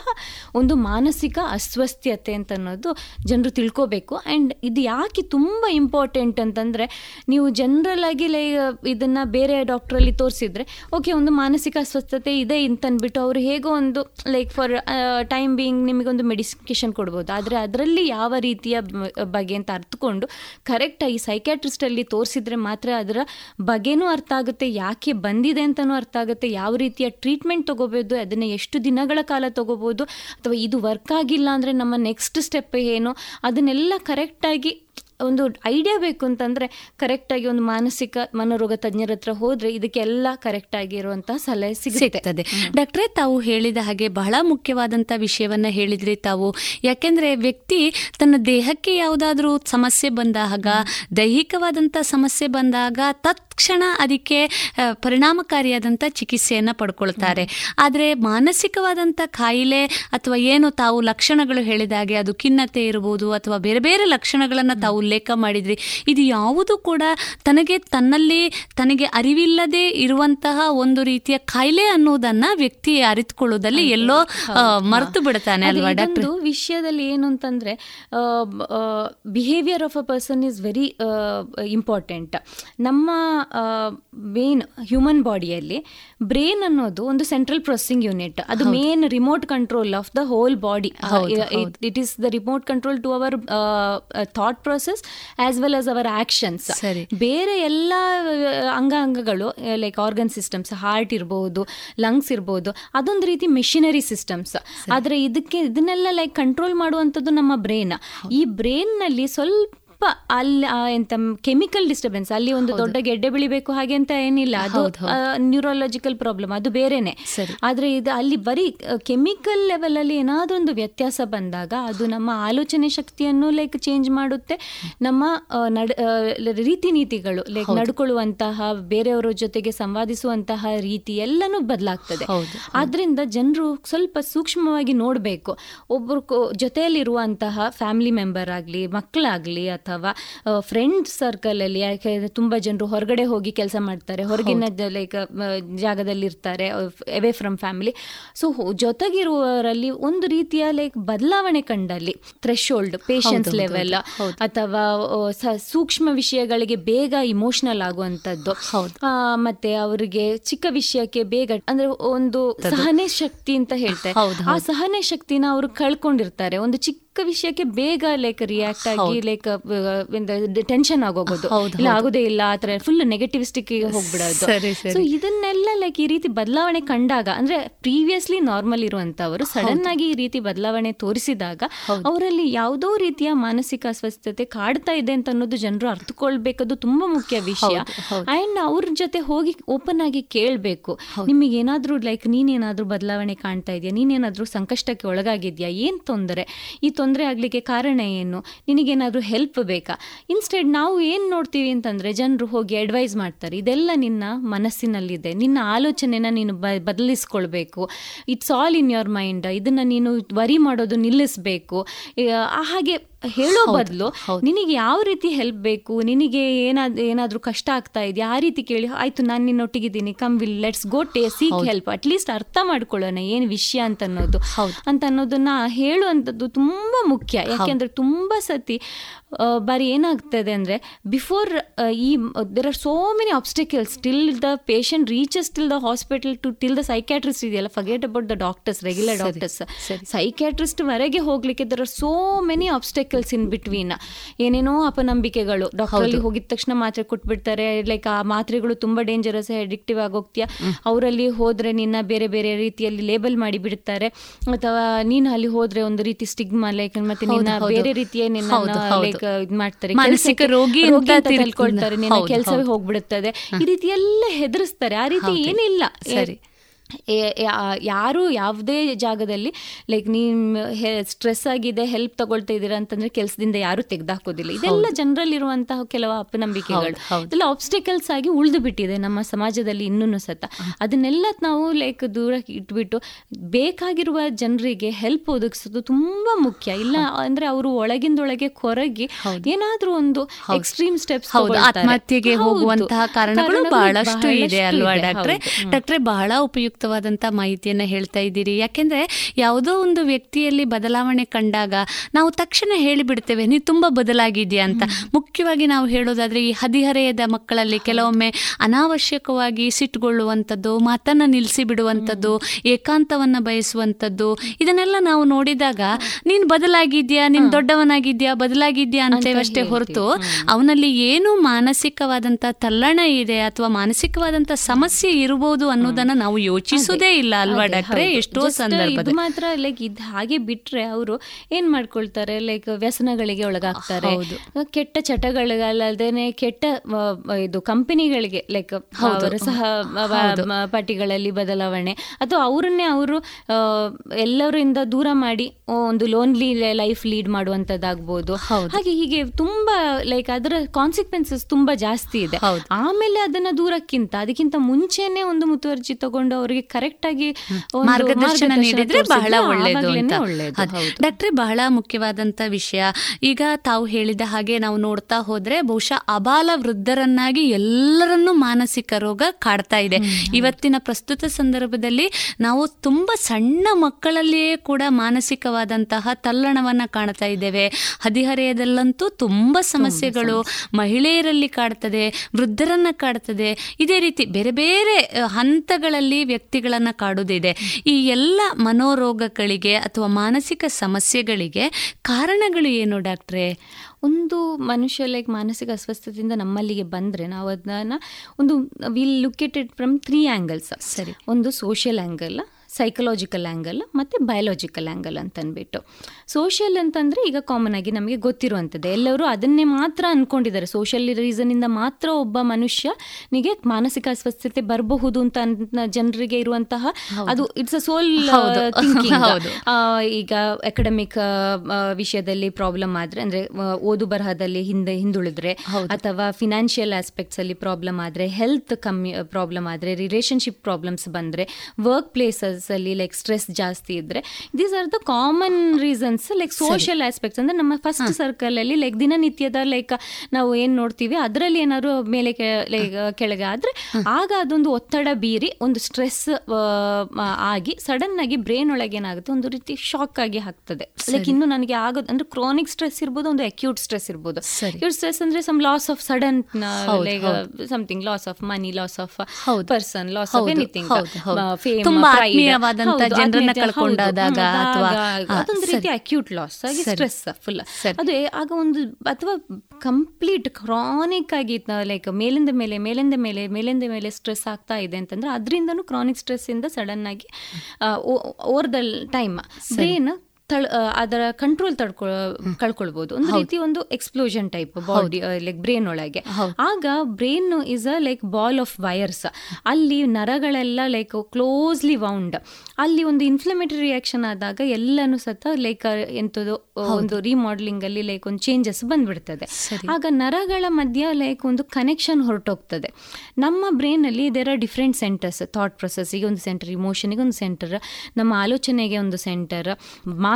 C: ಒಂದು ಮಾನಸಿಕ ಅಸ್ವಸ್ಥತೆ ಅಂತ ಅನ್ನೋದು ಜನರು ತಿಳ್ಕೋಬೇಕು. ಆ್ಯಂಡ್ ಇದು ಯಾಕೆ ತುಂಬ ಇಂಪಾರ್ಟೆಂಟ್ ಅಂತಂದರೆ ನೀವು ಜನರಲ್ ಆಗಿ ಲೈ ಇದನ್ನು ಬೇರೆ ಡಾಕ್ಟ್ರಲ್ಲಿ ತೋರಿಸಿದ್ರೆ ಓಕೆ ಒಂದು ಮಾನಸಿಕ ಅಸ್ವಸ್ಥತೆ ಇದೆ ಅಂತಂದ್ಬಿಟ್ಟು ಅವರು ಹೇಗೋ ಒಂದು ಲೈಕ್ ಫಾರ್ ಟೈಮ್ ಬೀಯಿಂಗ್ ನಿಮಗೊಂದು ಮೆಡಿಕೇಶನ್ ಕೊಡ್ಬೋದು. ಆದರೆ ಅದರಲ್ಲಿ ಯಾವ ರೀತಿಯ ಬಗ್ಗೆ ಅಂತ ಅರ್ಥಕೊಂಡು ಕರೆಕ್ಟಾಗಿ ಸೈಕ್ಯಾಟ್ರಿಸ್ಟಲ್ಲಿ ತೋರಿಸಿದ್ರೆ ಮಾತ್ರ ಅದರ ಬಗ್ಗೆನೂ ಅರ್ಥ ಆಗುತ್ತೆ ಯಾಕೆ ಬಂದಿದೆ ಅಂತಲೂ ಅರ್ಥ ಆಗುತ್ತೆ ಯಾವ ರೀತಿಯ ಟ್ರೀಟ್ಮೆಂಟ್ ತೊಗೋಬೋದು ಅದನ್ನು ಎಷ್ಟು ದಿನಗಳ ಕಾಲ ತೊಗೋಬೋದು ಅಥವಾ ಇದು ವರ್ಕ್ ಆಗಿಲ್ಲ ಅಂದರೆ ನಮ್ಮ ನೆಕ್ಸ್ಟ್ ಸ್ಟೆಪ್ ಏನು ಅದನ್ನೆಲ್ಲ ಕರೆಕ್ಟಾಗಿ ಒಂದು ಐಡಿಯಾ ಬೇಕು ಅಂತಂದರೆ ಕರೆಕ್ಟಾಗಿ ಒಂದು ಮಾನಸಿಕ ಮನೋರೋಗ ತಜ್ಞರ ಹತ್ರ ಹೋದರೆ ಇದಕ್ಕೆಲ್ಲ ಕರೆಕ್ಟಾಗಿ ಇರುವಂತಹ ಸಲಹೆ ಸಿಗುತ್ತದೆ
B: ಡಾಕ್ಟ್ರೇ ತಾವು ಹೇಳಿದ ಹಾಗೆ ಬಹಳ ಮುಖ್ಯವಾದಂಥ ವಿಷಯವನ್ನು ಹೇಳಿದ್ರಿ ತಾವು. ಯಾಕೆಂದರೆ ವ್ಯಕ್ತಿ ತನ್ನ ದೇಹಕ್ಕೆ ಯಾವುದಾದ್ರೂ ಸಮಸ್ಯೆ ಬಂದಾಗ ದೈಹಿಕವಾದಂಥ ಸಮಸ್ಯೆ ಬಂದಾಗ ತತ್ಕ್ಷಣ ಅದಕ್ಕೆ ಪರಿಣಾಮಕಾರಿಯಾದಂಥ ಚಿಕಿತ್ಸೆಯನ್ನು ಪಡ್ಕೊಳ್ತಾರೆ. ಆದರೆ ಮಾನಸಿಕವಾದಂಥ ಕಾಯಿಲೆ ಅಥವಾ ಏನು ತಾವು ಲಕ್ಷಣಗಳು ಹೇಳಿದಾಗೆ ಅದು ಖಿನ್ನತೆ ಇರಬಹುದು ಅಥವಾ ಬೇರೆ ಬೇರೆ ಲಕ್ಷಣಗಳನ್ನು ತಾವು ಉಲ್ಲೇಖ ಮಾಡಿದ್ರಿ ಇದು ಯಾವುದು ಕೂಡ ತನಗೆ ತನ್ನಲ್ಲಿ ತನಗೆ ಅರಿವಿಲ್ಲದೆ ಇರುವಂತಹ ಒಂದು ರೀತಿಯ ಕಾಯಿಲೆ ಅನ್ನೋದನ್ನ ವ್ಯಕ್ತಿ ಅರಿತುಕೊಳ್ಳೋದಲ್ಲಿ ಎಲ್ಲೋ ಮರೆತು ಬಿಡ್ತಾನೆ ಅಲ್ವಾ ಡಾಕ್ಟರ್?
C: ವಿಷಯದಲ್ಲಿ ಏನು ಅಂತಂದ್ರೆ behaviour of a person is very important ನಮ್ಮ ಮೇನ್ ಹ್ಯೂಮನ್ ಬಾಡಿಯಲ್ಲಿ ಬ್ರೈನ್ ಅನ್ನೋದು ಒಂದು ಸೆಂಟ್ರಲ್ ಪ್ರೊಸೆಸಿಂಗ್ ಯೂನಿಟ್ ಅದು main remote control of the whole body it is the remote control to our thought process as well as our actions ಬೇರೆ ಎಲ್ಲ ಅಂಗಾಂಗಗಳು like organ systems heart ಇರ್ಬೋದು lungs ಇರ್ಬೋದು ಅದೊಂದು ರೀತಿ ಮೆಷಿನರಿ ಸಿಸ್ಟಮ್ಸ್ ಆದರೆ ಇದಕ್ಕೆ ಇದನ್ನೆಲ್ಲ ಲೈಕ್ ಕಂಟ್ರೋಲ್ ಮಾಡುವಂಥದ್ದು ನಮ್ಮ ಬ್ರೇನ್ ಈ ಬ್ರೇನ್ನಲ್ಲಿ ಸ್ವಲ್ಪ ಅಲ್ಲಿ ಎಂತ ಕೆಮಿಕಲ್ ಡಿಸ್ಟರ್ಬೆನ್ಸ್ ಅಲ್ಲಿ ಒಂದು ದೊಡ್ಡ ಗೆಡ್ಡೆ ಬೆಳಿಬೇಕು ಹಾಗೆ ಅಂತ ಏನಿಲ್ಲ. ಅದು ನ್ಯೂರಾಲಜಿಕಲ್ ಪ್ರಾಬ್ಲಮ್ ಅದು ಬೇರೆನೆ. ಆದ್ರೆ ಇದು ಅಲ್ಲಿ ಬರೀ ಕೆಮಿಕಲ್ ಲೆವೆಲ್ ಅಲ್ಲಿ ಏನಾದ್ರೂ ಒಂದು ವ್ಯತ್ಯಾಸ ಬಂದಾಗ ಅದು ನಮ್ಮ ಆಲೋಚನೆ ಶಕ್ತಿಯನ್ನು ಲೈಕ್ ಚೇಂಜ್ ಮಾಡುತ್ತೆ. ನಮ್ಮ ನಡ್ ರೀತಿ ನೀತಿಗಳು ಲೈಕ್ ನಡ್ಕೊಳ್ಳುವಂತಹ ಬೇರೆಯವರ ಜೊತೆಗೆ ಸಂವಾದಿಸುವಂತಹ ರೀತಿ ಎಲ್ಲನೂ ಬದಲಾಗ್ತದೆ. ಆದ್ರಿಂದ ಜನರು ಸ್ವಲ್ಪ ಸೂಕ್ಷ್ಮವಾಗಿ ನೋಡಬೇಕು. ಒಬ್ಬರು ಜೊತೆಯಲ್ಲಿರುವಂತಹ ಫ್ಯಾಮಿಲಿ ಮೆಂಬರ್ ಆಗಲಿ ಮಕ್ಕಳಾಗಲಿ ಅಥವಾ ಅಥವಾ ಫ್ರೆಂಡ್ ಸರ್ಕಲಲ್ಲಿ ಯಾಕೆ ತುಂಬ ಜನರು ಹೊರಗಡೆ ಹೋಗಿ ಕೆಲಸ ಮಾಡ್ತಾರೆ. ಹೊರಗಿನ ಲೈಕ್ ಜಾಗದಲ್ಲಿ ಇರ್ತಾರೆ ಅವೇ ಫ್ರಮ್ ಫ್ಯಾಮಿಲಿ ಸೊ ಜೊತೆಗಿರುವವರಲ್ಲಿ ಒಂದು ರೀತಿಯ ಲೈಕ್ ಬದಲಾವಣೆ ಕಂಡಲ್ಲಿ ಥ್ರೆಶೋಲ್ಡ್ ಪೇಷನ್ಸ್ ಲೆವೆಲ್ ಅಥವಾ ಸೂಕ್ಷ್ಮ ವಿಷಯಗಳಿಗೆ ಬೇಗ ಇಮೋಷನಲ್ ಆಗುವಂಥದ್ದು. ಮತ್ತೆ ಅವರಿಗೆ ಚಿಕ್ಕ ವಿಷಯಕ್ಕೆ ಬೇಗ ಅಂದ್ರೆ ಒಂದು ಸಹನೆ ಶಕ್ತಿ ಅಂತ ಹೇಳ್ತಾರೆ. ಆ ಸಹನೆ ಶಕ್ತಿನ ಅವರು ಕಳ್ಕೊಂಡಿರ್ತಾರೆ. ಒಂದು ಚಿಕ್ಕ ವಿಷಯಕ್ಕೆ ಬೇಗ ಲೈಕ್ ರಿಯಾಕ್ಟ್ ಆಗಿ ಲೈಕ್ ಟೆನ್ಷನ್ ಆಗೋಗೋದು. ಇಲ್ಲ ಆಗೋದೇ ಇಲ್ಲ ಆತರ ಫುಲ್ ನೆಗೆಟಿವಿಸ್ಟಿಕ್ ಹೋಗ್ಬಿಡೋದು. ಸೊ ಇದನ್ನೆಲ್ಲ ಲೈಕ್ ಈ ರೀತಿ ಬದಲಾವಣೆ ಕಂಡಾಗ ಅಂದ್ರೆ ಪ್ರೀವಿಯಸ್ಲಿ ನಾರ್ಮಲ್ ಇರುವಂತವರು ಸಡನ್ ಆಗಿ ಈ ರೀತಿ ಬದಲಾವಣೆ ತೋರಿಸಿದಾಗ ಅವರಲ್ಲಿ ಯಾವುದೋ ರೀತಿಯ ಮಾನಸಿಕ ಅಸ್ವಸ್ಥತೆ ಕಾಡ್ತಾ ಇದೆ ಅಂತ ಅನ್ನೋದು ಜನರು ಅರ್ಥಕೊಳ್ಬೇಕದು ತುಂಬಾ ಮುಖ್ಯ ವಿಷಯ. ಅಂಡ್ ಅವ್ರ ಜೊತೆ ಹೋಗಿ ಓಪನ್ ಆಗಿ ಕೇಳಬೇಕು. ನಿಮಗೆ ಏನಾದ್ರೂ ಲೈಕ್ ನೀನೇನಾದ್ರೂ ಬದಲಾವಣೆ ಕಾಣ್ತಾ ಇದೆಯಾ? ನೀನೇನಾದ್ರೂ ಸಂಕಷ್ಟಕ್ಕೆ ಒಳಗಾಗಿದ್ಯಾ? ಏನ್ ತೊಂದರೆ? ಈ ತೊಂದರೆ ಆಗ್ಲಿಕ್ಕೆ ಕಾರಣ ಏನು? ನಿನಗೇನಾದರೂ ಹೆಲ್ಪ್ ಬೇಕಾ? ಇನ್ಸ್ಟೆಡ್ ನಾವು ಏನು ನೋಡ್ತೀವಿ ಅಂತಂದರೆ ಜನರು ಹೋಗಿ ಅಡ್ವೈಸ್ ಮಾಡ್ತಾರೆ, ಇದೆಲ್ಲ ನಿನ್ನ ಮನಸ್ಸಿನಲ್ಲಿದೆ. ನಿನ್ನ ಆಲೋಚನೆನ ನೀನು ಬ, ಬದಲಿಸ್ಕೊಳ್ಬೇಕು. It's all in your mind ಇದನ್ನು ನೀನು ವರಿ ಮಾಡೋದು ನಿಲ್ಲಿಸಬೇಕು. ಹಾಗೆ ಹೇಳೋ ಬದಲು ನಿನಗೆ ಯಾವ ರೀತಿ ಹೆಲ್ಪ್ ಬೇಕು? ನಿನಗೆ ಏನಾದ್ರೂ ಏನಾದರೂ ಕಷ್ಟ ಆಗ್ತಾ ಇದೆಯಾ? ಆ ರೀತಿ ಕೇಳಿ ಆಯ್ತು ನಾನು ನಿನ್ನೊಟ್ಟಿಗಿದ್ದೀನಿ. Come will let's go to seek help at least ಅರ್ಥ ಮಾಡ್ಕೊಳ್ಳೋಣ ಏನು ವಿಷಯ ಅಂತ ಅನ್ನೋದು ಅಂತ ಅನ್ನೋದನ್ನ ಹೇಳುವಂಥದ್ದು ತುಂಬ ಮುಖ್ಯ. ಯಾಕೆಂದ್ರೆ ತುಂಬ ಸತಿ ಬಾರಿ ಏನಾಗ್ತದೆ ಅಂದರೆ ಬಿಫೋರ್ ಈ there are so many obstacles till the patient reaches till the hospital to till the psychiatrist ಇದೆಯಲ್ಲ? Forget about the doctors regular doctors psychiatrist ವರೆಗೆ ಹೋಗ್ಲಿಕ್ಕೆ there are so many obstacles in between ಏನೇನೋ ಅಪನಂಬಿಕೆಗಳು. Doctor ಅಲ್ಲಿ ಹೋಗಿದ ತಕ್ಷಣ ಮಾತ್ರೆ ಕೊಟ್ಬಿಡ್ತಾರೆ ಲೈಕ್ ಆ ಮಾತ್ರೆಗಳು ತುಂಬಾ ಡೇಂಜರಸ್ ಅಡಿಕ್ಟಿವ್ ಆಗೋಗ್ತೀಯ? ಅವರಲ್ಲಿ ಹೋದ್ರೆ ನಿನ್ನ ಬೇರೆ ಬೇರೆ ರೀತಿಯಲ್ಲಿ ಲೇಬಲ್ ಮಾಡಿ ಬಿಡ್ತಾರೆ ಅಥವಾ ನೀನು ಅಲ್ಲಿ ಹೋದ್ರೆ ಒಂದು ರೀತಿ ಸ್ಟಿಗ್ಮಾ ಲೈಕ್ ಮತ್ತೆ ನಿನ್ನ ಬೇರೆ ರೀತಿಯ ನಿನ್ನ ಲೈಕ್ ಇದ್ ಮಾಡ್ತಾರೆ.
B: ಮಾನಸಿಕ ರೋಗಿ ಅಂತ
C: ತಿಳ್ಕೊಳ್ತಾರೆ ನಿನ್ನ ಕೆಲಸವೇ ಹೋಗ್ಬಿಡುತ್ತದೆ. ಈ ರೀತಿ ಎಲ್ಲ ಹೆದರಿಸ್ತಾರೆ. ಆ ರೀತಿ ಏನಿಲ್ಲ. ಸರಿ. ಯಾರು ಯಾವುದೇ ಜಾಗದಲ್ಲಿ ಲೈಕ್ ನೀವು ಸ್ಟ್ರೆಸ್ ಆಗಿದೆ ಹೆಲ್ಪ್ ತಗೊಳ್ತಾ ಇದ್ದೀರಾ ಅಂತಂದ್ರೆ ಕೆಲಸದಿಂದ ಯಾರು ತೆಗೆದಾಕೋದಿಲ್ಲ. ಇದೆಲ್ಲ ಜನರಲ್ಲಿರುವಂತಹ ಕೆಲವು ಅಪನಂಬಿಕೆಗಳು. ಇದೆಲ್ಲ ಆಬ್ಸ್ಟಿಕಲ್ಸ್ ಆಗಿ ಉಳಿದು ಬಿಟ್ಟಿದೆ ನಮ್ಮ ಸಮಾಜದಲ್ಲಿ ಇನ್ನೂ ಸತ. ಅದನ್ನೆಲ್ಲ ನಾವು ಲೈಕ್ ದೂರ ಇಟ್ಬಿಟ್ಟು ಬೇಕಾಗಿರುವ ಜನರಿಗೆ ಹೆಲ್ಪ್ ಒದಗಿಸೋದು ತುಂಬಾ ಮುಖ್ಯ. ಇಲ್ಲ ಅಂದ್ರೆ ಅವರು ಒಳಗಿಂದೊಳಗೆ ಕೊರಗಿ ಏನಾದರೂ ಒಂದು ಎಕ್ಸ್ಟ್ರೀಮ್ ಸ್ಟೆಪ್ಸ್
B: ಆತ್ಮಹತ್ಯೆಗೆ ಹೋಗುವಂತಹ ಕಾರಣಗಳು ಬಹಳಷ್ಟು ಇದೆ ಅಲ್ವಾ ಡಾಕ್ಟ್ರೆ? ಡಾಕ್ಟ್ರೆ ಬಹಳ ಉಪಯುಕ್ತವಾದಂತ ಮಾಹಿತಿಯನ್ನು ಹೇಳ್ತಾ ಇದ್ದೀರಿ. ಯಾಕೆಂದರೆ ಯಾವುದೋ ಒಂದು ವ್ಯಕ್ತಿಯಲ್ಲಿ ಬದಲಾವಣೆ ಕಂಡಾಗ ನಾವು ತಕ್ಷಣ ಹೇಳಿಬಿಡ್ತೇವೆ ನೀವು ತುಂಬಾ ಬದಲಾಗಿದೆಯಾ ಅಂತ. ಮುಖ್ಯವಾಗಿ ನಾವು ಹೇಳೋದಾದ್ರೆ ಈ ಹದಿಹರೆಯದ ಮಕ್ಕಳಲ್ಲಿ ಕೆಲವೊಮ್ಮೆ ಅನಾವಶ್ಯಕವಾಗಿ ಸಿಟ್ಟುಗೊಳ್ಳುವಂಥದ್ದು ಮಾತನ್ನ ನಿಲ್ಲಿಸಿ ಬಿಡುವಂಥದ್ದು ಏಕಾಂತವನ್ನ ಬಯಸುವಂಥದ್ದು ಇದನ್ನೆಲ್ಲ ನಾವು ನೋಡಿದಾಗ ನೀನು ಬದಲಾಗಿದ್ಯಾ ನೀನು ದೊಡ್ಡವನಾಗಿದ್ಯಾ ಬದಲಾಗಿದ್ಯಾ ಅಂತೇವಷ್ಟೇ ಹೊರತು ಅವನಲ್ಲಿ ಏನು ಮಾನಸಿಕವಾದಂಥ ತಲ್ಲಣ ಇದೆ ಅಥವಾ ಮಾನಸಿಕವಾದಂಥ ಸಮಸ್ಯೆ ಇರಬಹುದು ಅನ್ನೋದನ್ನ ನಾವು ಯೋಚಿಸುವುದೇ ಇಲ್ಲ ಅಲ್ವಾ ಡಾಕ್ಟ್ರೆ? ಎಷ್ಟೋ ಸಂದರ್ಭ
C: ಮಾತ್ರ ಲೈಕ್ ಇದ್ ಹಾಗೆ ಬಿಟ್ರೆ ಅವರು ಏನ್ ಮಾಡ್ಕೊಳ್ತಾರೆ? ಲೈಕ್ ವ್ಯಸನಗಳಿಗೆ ಒಳಗಾಗ್ತಾರೆ. ಕೆಟ್ಟ ಚಟಗಳಿಗಲ್ಲದೇನೆ ಕೆಟ್ಟ ಇದು ಕಂಪನಿಗಳಿಗೆ ಲೈಕ್ ಸಹ ಪಾರ್ಟಿಗಳಲ್ಲಿ ಬದಲಾವಣೆ. ಅಥವಾ ಅವರನ್ನೇ ಅವರು ಎಲ್ಲರಿಂದ ದೂರ ಮಾಡಿ ಒಂದು ಲೋನ್ಲಿ ಲೈಫ್ ಲೀಡ್ ಮಾಡುವಂತದ್ದಾಗ್ಬೋದು ಹಾಗೆ ಹೀಗೆ ತುಂಬಾ ಲೈಕ್ ಅದರ ಕಾನ್ಸಿಕ್ವೆನ್ಸಸ್ ತುಂಬಾ ಜಾಸ್ತಿ ಇದೆ. ಆಮೇಲೆ ಅದನ್ನ ದೂರಕ್ಕಿಂತ ಅದಕ್ಕಿಂತ ಮುಂಚೆನೆ ಒಂದು ಮುತುವರ್ಜಿ ತಗೊಂಡು ಅವರಿಗೆ ಕರೆಕ್ಟ್ ಆಗಿ
B: ಮಾರ್ಗದರ್ಶನ ನೀಡಿದ್ರೆ ಬಹಳ ಒಳ್ಳೆಯದು ಡಾಕ್ಟ್ರೆ ಬಹಳ ಮುಖ್ಯವಾದಂತ ವಿಷಯ. ಈಗ ತಾವು ಹೇಳಿದ ಹಾಗೆ ನಾವು ನೋಡ್ತಾ ಹೋದ್ರೆ ಬಹುಶಃ ಅಬಾಲ ವೃದ್ಧರನ್ನಾಗಿ ಎಲ್ಲರನ್ನೂ ಮಾನಸಿಕ ರೋಗ ಕಾಡ್ತಾ ಇದೆ. ಇವತ್ತಿನ ಪ್ರಸ್ತುತ ಸಂದರ್ಭದಲ್ಲಿ ನಾವು ತುಂಬಾ ಸಣ್ಣ ಮಕ್ಕಳಲ್ಲಿಯೇ ಕೂಡ ಮಾನಸಿಕವಾದಂತಹ ತಲ್ಲಣವನ್ನ ಕಾಣ್ತಾ ಇದ್ದೇವೆ. ಹದಿಹರೆಯದಲ್ಲಂತೂ ತುಂಬಾ ಸಮಸ್ಯೆಗಳು ಮಹಿಳೆಯರಲ್ಲಿ ಕಾಡ್ತದೆ ವೃದ್ಧರನ್ನ ಕಾಡ್ತದೆ. ಇದೇ ರೀತಿ ಬೇರೆ ಬೇರೆ ಹಂತಗಳಲ್ಲಿ ವ್ಯಕ್ತಿಗಳನ್ನ ಕಾಡುವುದಿದೆ ಈ ಎಲ್ಲ ಮನೋರೋಗಗಳಿಗೆ ಅಥವಾ ಮಾನಸಿಕ ಸಮಸ್ಯೆಗಳಿಗೆ ಕಾರಣಗಳು ಏನು ಡಾಕ್ಟ್ರೆ?
C: ಒಂದು ಮನುಷ್ಯ ಲೈಕ್ ಮಾನಸಿಕ ಅಸ್ವಸ್ಥತೆಯಿಂದ ನಮ್ಮಲ್ಲಿಗೆ ಬಂದರೆ ನಾವು ಅದನ್ನು ಒಂದು will look at it from three angles
B: ಸರಿ.
C: ಒಂದು ಸೋಷಿಯಲ್ ಆ್ಯಂಗಲ್ ಸೈಕಲಾಜಿಕಲ್ ಆ್ಯಂಗಲ್ ಮತ್ತು ಬಯೋಲಾಜಿಕಲ್ ಆ್ಯಂಗಲ್ ಅಂತಂದ್ಬಿಟ್ಟು ಸೋಷಿಯಲ್ ಅಂತಂದರೆ ಈಗ ಕಾಮನ್ ಆಗಿ ನಮಗೆ ಗೊತ್ತಿರುವಂಥದ್ದು. ಎಲ್ಲರೂ ಅದನ್ನೇ ಮಾತ್ರ ಅಂದ್ಕೊಂಡಿದ್ದಾರೆ ಸೋಷಿಯಲ್ ರೀಸನಿಂದ ಮಾತ್ರ ಒಬ್ಬ ಮನುಷ್ಯನಿಗೆ ಮಾನಸಿಕ ಅಸ್ವಸ್ಥತೆ ಬರಬಹುದು ಅಂತ ಜನರಿಗೆ ಇರುವಂತಹ ಅದು ಇಟ್ಸ್ ಅ ಸೋಲ್ ಥಿಂಕಿಂಗ್ ಈಗ ಅಕಾಡೆಮಿಕ್ ವಿಷಯದಲ್ಲಿ ಪ್ರಾಬ್ಲಮ್ ಆದರೆ ಅಂದರೆ ಓದು ಬರಹದಲ್ಲಿ ಹಿಂದೆ ಹಿಂದುಳಿದ್ರೆ ಅಥವಾ ಫಿನಾನ್ಷಿಯಲ್ ಆಸ್ಪೆಕ್ಟ್ಸ್ ಅಲ್ಲಿ ಪ್ರಾಬ್ಲಮ್ ಆದರೆ ಹೆಲ್ತ್ ಕಮ್ಮಿ ಪ್ರಾಬ್ಲಮ್ ಆದರೆ ರಿಲೇಶನ್ಶಿಪ್ ಪ್ರಾಬ್ಲಮ್ಸ್ ಬಂದರೆ ವರ್ಕ್ ಪ್ಲೇಸಸ್ ಅಲ್ಲಿ ಲೈಕ್ ಸ್ಟ್ರೆಸ್ ಜಾಸ್ತಿ ಇದ್ರೆ these are the common reasons like social aspects ಅಂದ್ರೆ ನಮ್ಮ ಫಸ್ಟ್ ಸರ್ಕಲ್ ಅಲ್ಲಿ ಲೈಕ್ ದಿನನಿತ್ಯದ ಲೈಕ್ ನಾವು ಏನ್ ನೋಡ್ತೀವಿ ಅದರಲ್ಲಿ ಏನಾದ್ರು ಮೇಲೆ ಲೈಕ್ ಕೆಳಗೆ ಆದ್ರೆ ಆಗ ಅದೊಂದು ಒತ್ತಡ ಬೀರಿ ಒಂದು ಸ್ಟ್ರೆಸ್ ಆಗಿ ಸಡನ್ ಆಗಿ ಬ್ರೈನ್ ಒಳಗೆ ಏನಾಗುತ್ತೆ ಒಂದು ರೀತಿ ಶಾಕ್ ಆಗಿ ಹಾಕ್ತದೆ. ಲೈಕ್ ಇನ್ನು ನನಗೆ ಆಗೋದು ಅಂದ್ರೆ ಕ್ರಾನಿಕ್ ಸ್ಟ್ರೆಸ್ ಇರ್ಬೋದು ಒಂದು ಅಕ್ಯೂಟ್ ಸ್ಟ್ರೆಸ್ ಇರ್ಬೋದು. ಅಕ್ಯೂಟ್ ಸ್ಟ್ರೆಸ್ ಅಂದ್ರೆ some loss of sudden like something loss of money loss of person loss of anything
B: fame ಜನರನ್ನ ಅಥವಾ
C: ಅದೊಂದು ರೀತಿ ಅಕ್ಯೂಟ್ ಲಾಸ್ ಆಗಿ ಸ್ಟ್ರೆಸ್ ಫುಲ್ ಅದು ಆಗ ಒಂದು ಅಥವಾ ಕಂಪ್ಲೀಟ್ ಕ್ರಾನಿಕ್ ಆಗಿ ಲೈಕ್ ಮೇಲಿಂದ ಮೇಲೆ ಮೇಲಿಂದ ಮೇಲೆ ಮೇಲಿಂದ ಮೇಲೆ ಸ್ಟ್ರೆಸ್ ಆಗ್ತಾ ಇದೆ ಅಂತಂದ್ರೆ ಅದರಿಂದನೂ ಕ್ರಾನಿಕ್ ಸ್ಟ್ರೆಸ್ ಇಂದ ಸಡನ್ ಆಗಿ ಓವರ್ ದ ಟೈಮ್ ಬ್ರೇನ್ ತಳ್ ಅದರ ಕಂಟ್ರೋಲ್ ತಡ್ಕೊ ಕಳ್ಕೊಳ್ಬಹುದು ಒಂದು ರೀತಿ ಒಂದು explosion type body like brain ಒಳಗೆ. ಆಗ brain is a like ball of wires ಅಲ್ಲಿ ನರಗಳೆಲ್ಲ ಲೈಕ್ ಕ್ಲೋಸ್ಲಿ ವೌಂಡ್ ಅಲ್ಲಿ ಒಂದು ಇನ್ಫ್ಲಮೇಟರಿ ರಿಯಾಕ್ಷನ್ ಆದಾಗ ಎಲ್ಲಾನು ಸತ ಲೈಕ್ ಎಂಥದ್ದು ಒಂದು ರಿಮಾಡ್ಲಿಂಗ್ ಅಲ್ಲಿ ಲೈಕ್ ಒಂದು ಚೇಂಜಸ್ ಬಂದ್ಬಿಡ್ತದೆ. ಆಗ ನರಗಳ ಮಧ್ಯ ಲೈಕ್ ಒಂದು ಕನೆಕ್ಷನ್ ಹೊರಟೋಗ್ತದೆ. ನಮ್ಮ ಬ್ರೈನ್ ಅಲ್ಲಿ there are different centres thought ಪ್ರೊಸೆಸ್ಗೆ ಒಂದು ಸೆಂಟರ್ ಇಮೋಷನ್ಗೆ ಒಂದು ಸೆಂಟರ್ ನಮ್ಮ ಆಲೋಚನೆಗೆ ಒಂದು ಸೆಂಟರ್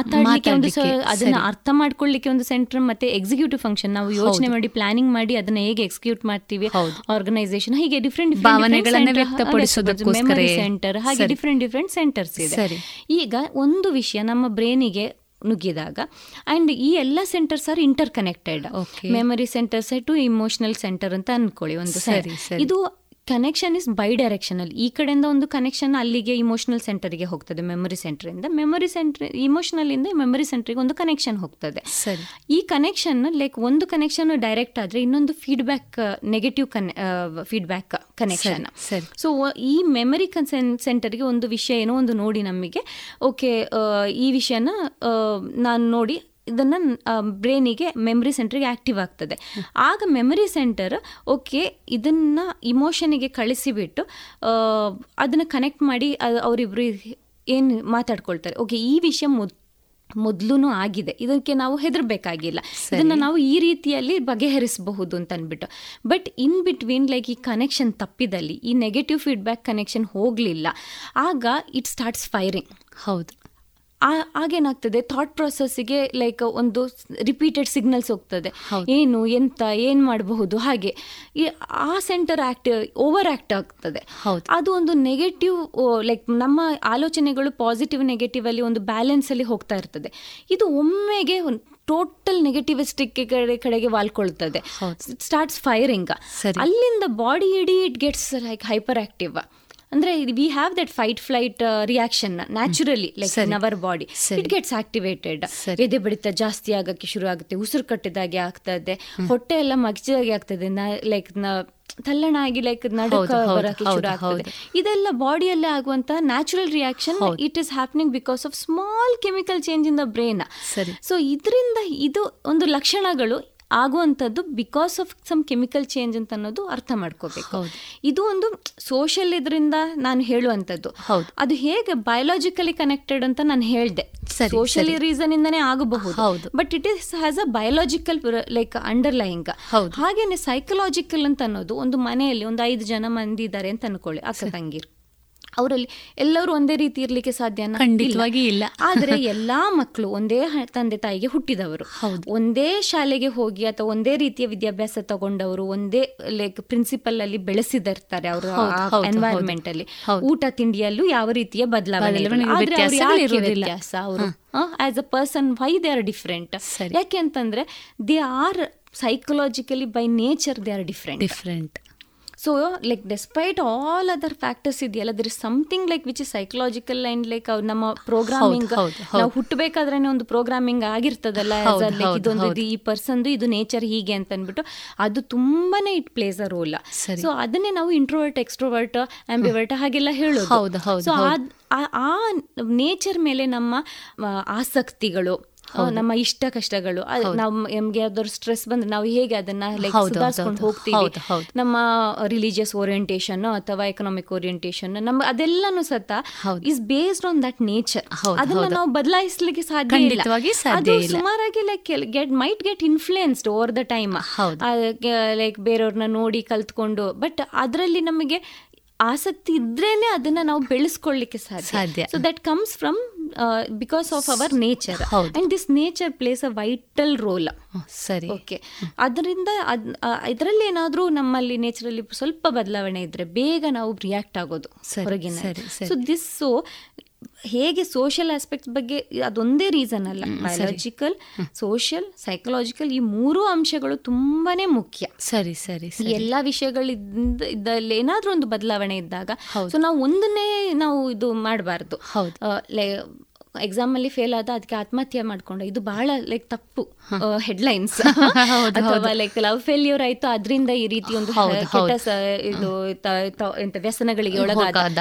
C: ಮಾತಾಡ್ಲಿಕ್ಕೆ ಒಂದು ಅದನ್ನ ಅರ್ಥ ಮಾಡ್ಕೊಳ್ಳಿಕ್ಕೆ ಒಂದು ಸೆಂಟರ್ ಮತ್ತೆ ಎಕ್ಸಿಕ್ಯೂಟಿವ್ ಫಂಕ್ಷನ್ ನಾವು ಯೋಚನೆ ಮಾಡಿ ಪ್ಲಾನಿಂಗ್ ಮಾಡಿ ಅದನ್ನ ಹೇಗೆ ಎಕ್ಸಿಕ್ಯೂಟ್ ಮಾಡ್ತೀವಿ ಆರ್ಗನೈಸೇಷನ್ ಹೀಗೆ ಡಿಫ್ರೆಂಟ್ ಮೆಮೊರಿ ಸೆಂಟರ್ ಹಾಗೆ ಡಿಫ್ರೆಂಟ್ ಡಿಫ್ರೆಂಟ್ ಸೆಂಟರ್ಸ್ ಇದೆ. ಈಗ ಒಂದು ವಿಷಯ ನಮ್ಮ ಬ್ರೈನಿಗೆ ನುಗ್ಗಿದಾಗ ಅಂಡ್ ಈ ಎಲ್ಲ centres are interconnected memory centres to emotional centre ಅಂತ ಅನ್ಕೊಳ್ಳಿ ಒಂದು ಇದು ಕನೆಕ್ಷನ್ ಇಸ್ ಬೈ ಡೈರೆಕ್ಷನಲ್ ಈ ಕಡೆಯಿಂದ ಒಂದು ಕನೆಕ್ಷನ್ ಅಲ್ಲಿಗೆ ಇಮೋಷನಲ್ ಸೆಂಟರ್ಗೆ ಹೋಗ್ತದೆ ಮೆಮೊರಿ ಸೆಂಟರಿಂದ ಮೆಮೊರಿ ಸೆಂಟರ್ ಇಮೋಷನಲ್ ಇಂದ ಮೆಮೊರಿ ಸೆಂಟರ್ಗೆ ಒಂದು ಕನೆಕ್ಷನ್ ಹೋಗ್ತದೆ. ಈ ಕನೆಕ್ಷನ್ ಲೈಕ್ ಒಂದು ಕನೆಕ್ಷನ್ ಡೈರೆಕ್ಟ್ ಆದ್ರೆ ಇನ್ನೊಂದು ಫೀಡ್ಬ್ಯಾಕ್ ನೆಗೆಟಿವ್ ಕನೆ ಫೀಡ್ಬ್ಯಾಕ್ ಕನೆಕ್ಷನ್ ಸೊ ಈ ಮೆಮೊರಿ ಸೆಂಟರ್ಗೆ ಒಂದು ವಿಷಯ ಏನೋ ಒಂದು ನೋಡಿ ನಮಗೆ. ಓಕೆ ಈ ವಿಷಯನ ನಾನು ನೋಡಿ ಇದನ್ನು ಬ್ರೈನಿಗೆ ಮೆಮರಿ ಸೆಂಟರ್ಗೆ ಆ್ಯಕ್ಟಿವ್ ಆಗ್ತದೆ. ಆಗ ಮೆಮರಿ ಸೆಂಟರ್ ಓಕೆ ಇದನ್ನು ಇಮೋಷನಿಗೆ ಕಳಿಸಿಬಿಟ್ಟು ಅದನ್ನು ಕನೆಕ್ಟ್ ಮಾಡಿ ಅವರಿಬ್ಬರು ಏನು ಮಾತಾಡ್ಕೊಳ್ತಾರೆ. ಓಕೆ ಈ ವಿಷಯ ಮೊದ್ ಮೊದಲು ಆಗಿದೆ. ಇದಕ್ಕೆ ನಾವು ಹೆದರಬೇಕಾಗಿಲ್ಲ. ಇದನ್ನು ನಾವು ಈ ರೀತಿಯಲ್ಲಿ ಬಗೆಹರಿಸಬಹುದು ಅಂತ ಅಂದ್ಬಿಟ್ಟು. ಬಟ್ ಇನ್ ಬಿಟ್ವೀನ್ ಲೈಕ್ ಈ ಕನೆಕ್ಷನ್ ತಪ್ಪಿದಲ್ಲಿ ಈ ನೆಗೆಟಿವ್ ಫೀಡ್ಬ್ಯಾಕ್ ಕನೆಕ್ಷನ್ ಹೋಗಲಿಲ್ಲ. ಆಗ ಇಟ್ ಸ್ಟಾರ್ಟ್ಸ್ ಫೈರಿಂಗ್
B: ಹೌದು.
C: ಆಗೇನಾಗ್ತದೆ? ಥಾಟ್ ಪ್ರೊಸೆಸ್ಸಿಗೆ ಲೈಕ್ ಒಂದು ರಿಪೀಟೆಡ್ ಸಿಗ್ನಲ್ಸ್ ಹೋಗ್ತದೆ. ಏನು ಎಂತ ಏನು ಮಾಡಬಹುದು ಹಾಗೆ. ಆ ಸೆಂಟರ್ ಆಕ್ಟ್ ಓವರ್ ಆಕ್ಟ್ ಆಗ್ತದೆ ಅದು ಒಂದು ನೆಗೆಟಿವ್ ಲೈಕ್ ನಮ್ಮ ಆಲೋಚನೆಗಳು ಪಾಸಿಟಿವ್ ನೆಗೆಟಿವ್ ಅಲ್ಲಿ ಒಂದು ಬ್ಯಾಲೆನ್ಸ್ ಅಲ್ಲಿ ಹೋಗ್ತಾ ಇರ್ತದೆ. ಇದು ಒಮ್ಮೆಗೆ ಟೋಟಲ್ ನೆಗೆಟಿವಿಸ್ಟಿಕ್ ಕಡೆ ಕಡೆಗೆ ವಾಲ್ಕೊಳ್ತದೆ. ಸ್ಟಾರ್ಟ್ಸ್ ಫೈರಿಂಗ್ ಅಲ್ಲಿಂದ ಬಾಡಿ ಇಡೀ it gets like hyperactive ಅಂದ್ರೆ we have that fight flight reaction naturally like in our body it gets activated ಎದೆ ಬಡಿತ ಜಾಸ್ತಿ ಆಗಕ್ಕೆ ಶುರು ಆಗುತ್ತೆ ಉಸಿರು ಕಟ್ಟಿದಾಗೆ ಆಗ್ತದೆ ಹೊಟ್ಟೆ ಎಲ್ಲ ಮಗಚಿದಾಗೆ ಆಗ್ತದೆ ಲೈಕ್ ತಲ್ಲಣ ಆಗಿ ಲೈಕ್ ನಡಕ ಬರಕ್ಕೆ ಶುರು ಆಗ್ತದೆ. ಇದೆಲ್ಲ ಬಾಡಿಯಲ್ಲೇ ಆಗುವಂತ natural reaction it is happening because of small chemical change in the brain so ಇದರಿಂದ ಇದು ಒಂದು ಲಕ್ಷಣಗಳು ಆಗುವಂಥದ್ದು because of some chemical change ಅಂತ ಅನ್ನೋದು ಅರ್ಥ ಮಾಡ್ಕೋಬೇಕು. ಇದು ಒಂದು ಸೋಷಿಯಲ್ ಇದರಿಂದ ನಾನು ಹೇಳುವಂಥದ್ದು. ಅದು ಹೇಗೆ ಬಯೋಲಾಜಿಕಲಿ ಕನೆಕ್ಟೆಡ್ ಅಂತ ನಾನು ಹೇಳಿದೆ. ಸೋಷಿಯಲಿ ರೀಸನ್ ಇಂದಾನೇ ಆಗಬಹುದು. But it is has a biological like underlying ಹಾಗೇನೆ ಸೈಕಲಾಜಿಕಲ್ ಅಂತ ಅನ್ನೋದು ಒಂದು ಮನೆಯಲ್ಲಿ ಒಂದು ಐದು ಜನ ಮಂದಿ ಇದ್ದಾರೆ ಅಂತ ಅನ್ಕೊಳ್ಳಿ ಅಕ್ಕ ತಂಗಿರು. ಅವರಲ್ಲಿ ಎಲ್ಲರೂ ಒಂದೇ ರೀತಿ ಇರಲಿಕ್ಕೆ ಸಾಧ್ಯ
B: ಖಂಡಿತವಾಗಿ ಇಲ್ಲ.
C: ಆದ್ರೆ ಎಲ್ಲಾ ಮಕ್ಕಳು ಒಂದೇ ತಂದೆ ತಾಯಿಗೆ ಹುಟ್ಟಿದವರು. ಒಂದೇ ಶಾಲೆಗೆ ಹೋಗಿ ಅಥವಾ ಒಂದೇ ರೀತಿಯ ವಿದ್ಯಾಭ್ಯಾಸ ತಗೊಂಡವರು ಒಂದೇ ಲೈಕ್ ಪ್ರಿನ್ಸಿಪಲ್ ಅಲ್ಲಿ ಬೆಳೆಸಿದಿರ್ತಾರೆ ಅವರು ಎನ್ವೈರನ್ಮೆಂಟ್ ಅಲ್ಲಿ. ಊಟ ತಿಂಡಿಯಲ್ಲೂ ಯಾವ ರೀತಿಯ ಬದಲಾವಣೆ ಅವರು as a person why they are different ಯಾಕೆ ಅಂತಂದ್ರೆ they are psychologically by nature they are different
B: different
C: so like despite all other factors ಇದೆಯಲ್ಲ there is something like which is psychological and like ನಮ್ಮ programming ನಾವು ಹುಟ್ಟಬೇಕಾದ್ರೆ ಒಂದು programming ಆಗಿರ್ತದಲ್ಲ ಇದೊಂದು ಇದು ಈ ಪರ್ಸನ್ದು ಇದು ನೇಚರ್ ಹೀಗೆ ಅಂತ ಅಂದ್ಬಿಟ್ಟು ಅದು ತುಂಬಾನೇ it places a role so ಅದನ್ನೇ ನಾವು ಇಂಟ್ರೋವರ್ಟ್ ಎಕ್ಸ್ಟ್ರೋವರ್ಟ್ ಆಂಬಿವರ್ಟ್ ಹಾಗೆಲ್ಲ ಹೇಳೋದು. ಸೊ ಆ ನೇಚರ್ ಮೇಲೆ ನಮ್ಮ ಆಸಕ್ತಿಗಳು ನಮ್ಮ ಇಷ್ಟ ಕಷ್ಟಗಳು. ನಾವು ನಮ್ಗೆ ಯಾವ್ದಾದ್ರು ಸ್ಟ್ರೆಸ್ ಬಂದ್ರೆ ನಾವು ಹೇಗೆ ಅದನ್ನ ಲೈಕ್ ಸುಧಾರಿಸ್ಕೊಂಡು ಹೋಗ್ತೀವಿ. ನಮ್ಮ ರಿಲಿಜಿಯಸ್ ಓರಿಯೆಂಟೇಶನ್ ಅಥವಾ ಎಕನಾಮಿಕ್ ಓರಿಯಂಟೇಷನ್ ನಮ್ಮ ಅದೆಲ್ಲಾನು ಸತ is based on that nature ಅದನ್ನ ನಾವು ಬದಲಾಯಿಸ್ಲಿಕ್ಕೆ ಸಾಧ್ಯ ಇಲ್ಲ. ಸುಮಾರಾಗಿ like get might get influenced over the time like ಬೇರೆಯವ್ರನ್ನ ನೋಡಿ ಕಲ್ತ್ಕೊಂಡು ಬಟ್ ಅದರಲ್ಲಿ ನಮಗೆ ಆಸಕ್ತಿ ಇದ್ರೇನೆ ಅದನ್ನ ನಾವು ಬೆಳೆಸ್ಕೊಳ್ಳಿಕ್ಕೆ ಸಾಧ್ಯ. So that comes from because of our nature and this nature places a vital role
B: ಸರಿ.
C: ಓಕೆ ಅದರಿಂದ ಇದರಲ್ಲಿ ಏನಾದರೂ ನಮ್ಮಲ್ಲಿ ನೇಚರಲ್ಲಿ ಸ್ವಲ್ಪ ಬದಲಾವಣೆ ಇದ್ರೆ ಬೇಗ ನಾವು ರಿಯಾಕ್ಟ್ ಆಗೋದು ಹೊರಗಿನ ಸೊ ದಿಸ್ ಸೊ ಹೇಗೆ ಸೋಷಿಯಲ್ ಆಸ್ಪೆಕ್ಟ್ಸ್ ಬಗ್ಗೆ ಅದೊಂದೇ ರೀಸನ್ ಅಲ್ಲ. ಬಯಾಲಜಿಕಲ್ ಸೋಷಿಯಲ್ ಸೈಕಲಾಜಿಕಲ್ ಈ ಮೂರು ಅಂಶಗಳು ತುಂಬಾನೇ ಮುಖ್ಯ.
B: ಸರಿ ಸರಿ
C: ಎಲ್ಲ ವಿಷಯಗಳಿಂದ ಇದ್ದಲ್ಲಿ ಏನಾದ್ರೂ ಒಂದು ಬದಲಾವಣೆ ಇದ್ದಾಗ ಸೊ ನಾವು ಒಂದನ್ನೇ ನಾವು ಇದು ಮಾಡಬಾರ್ದು. ಎಕ್ಸಾಮ್ ಅಲ್ಲಿ ಫೇಲ್ ಆದ ಅದಕ್ಕೆ ಆತ್ಮಹತ್ಯೆ ಮಾಡ್ಕೊಂಡು. ಇದು ಬಹಳ ಲೈಕ್ ತಪ್ಪು ಹೆಡ್ಲೈನ್ಸ್ ಅಥವಾ ಲೈಕ್ ಲವ್ ಫೇಲ್ಯೂರ್ ಆಯ್ತು ಅದರಿಂದ ಈ ರೀತಿ ಒಂದು ಇದು ಎಂತ ವ್ಯಸನಗಳಿಗೆ ಒಳಗಾದ.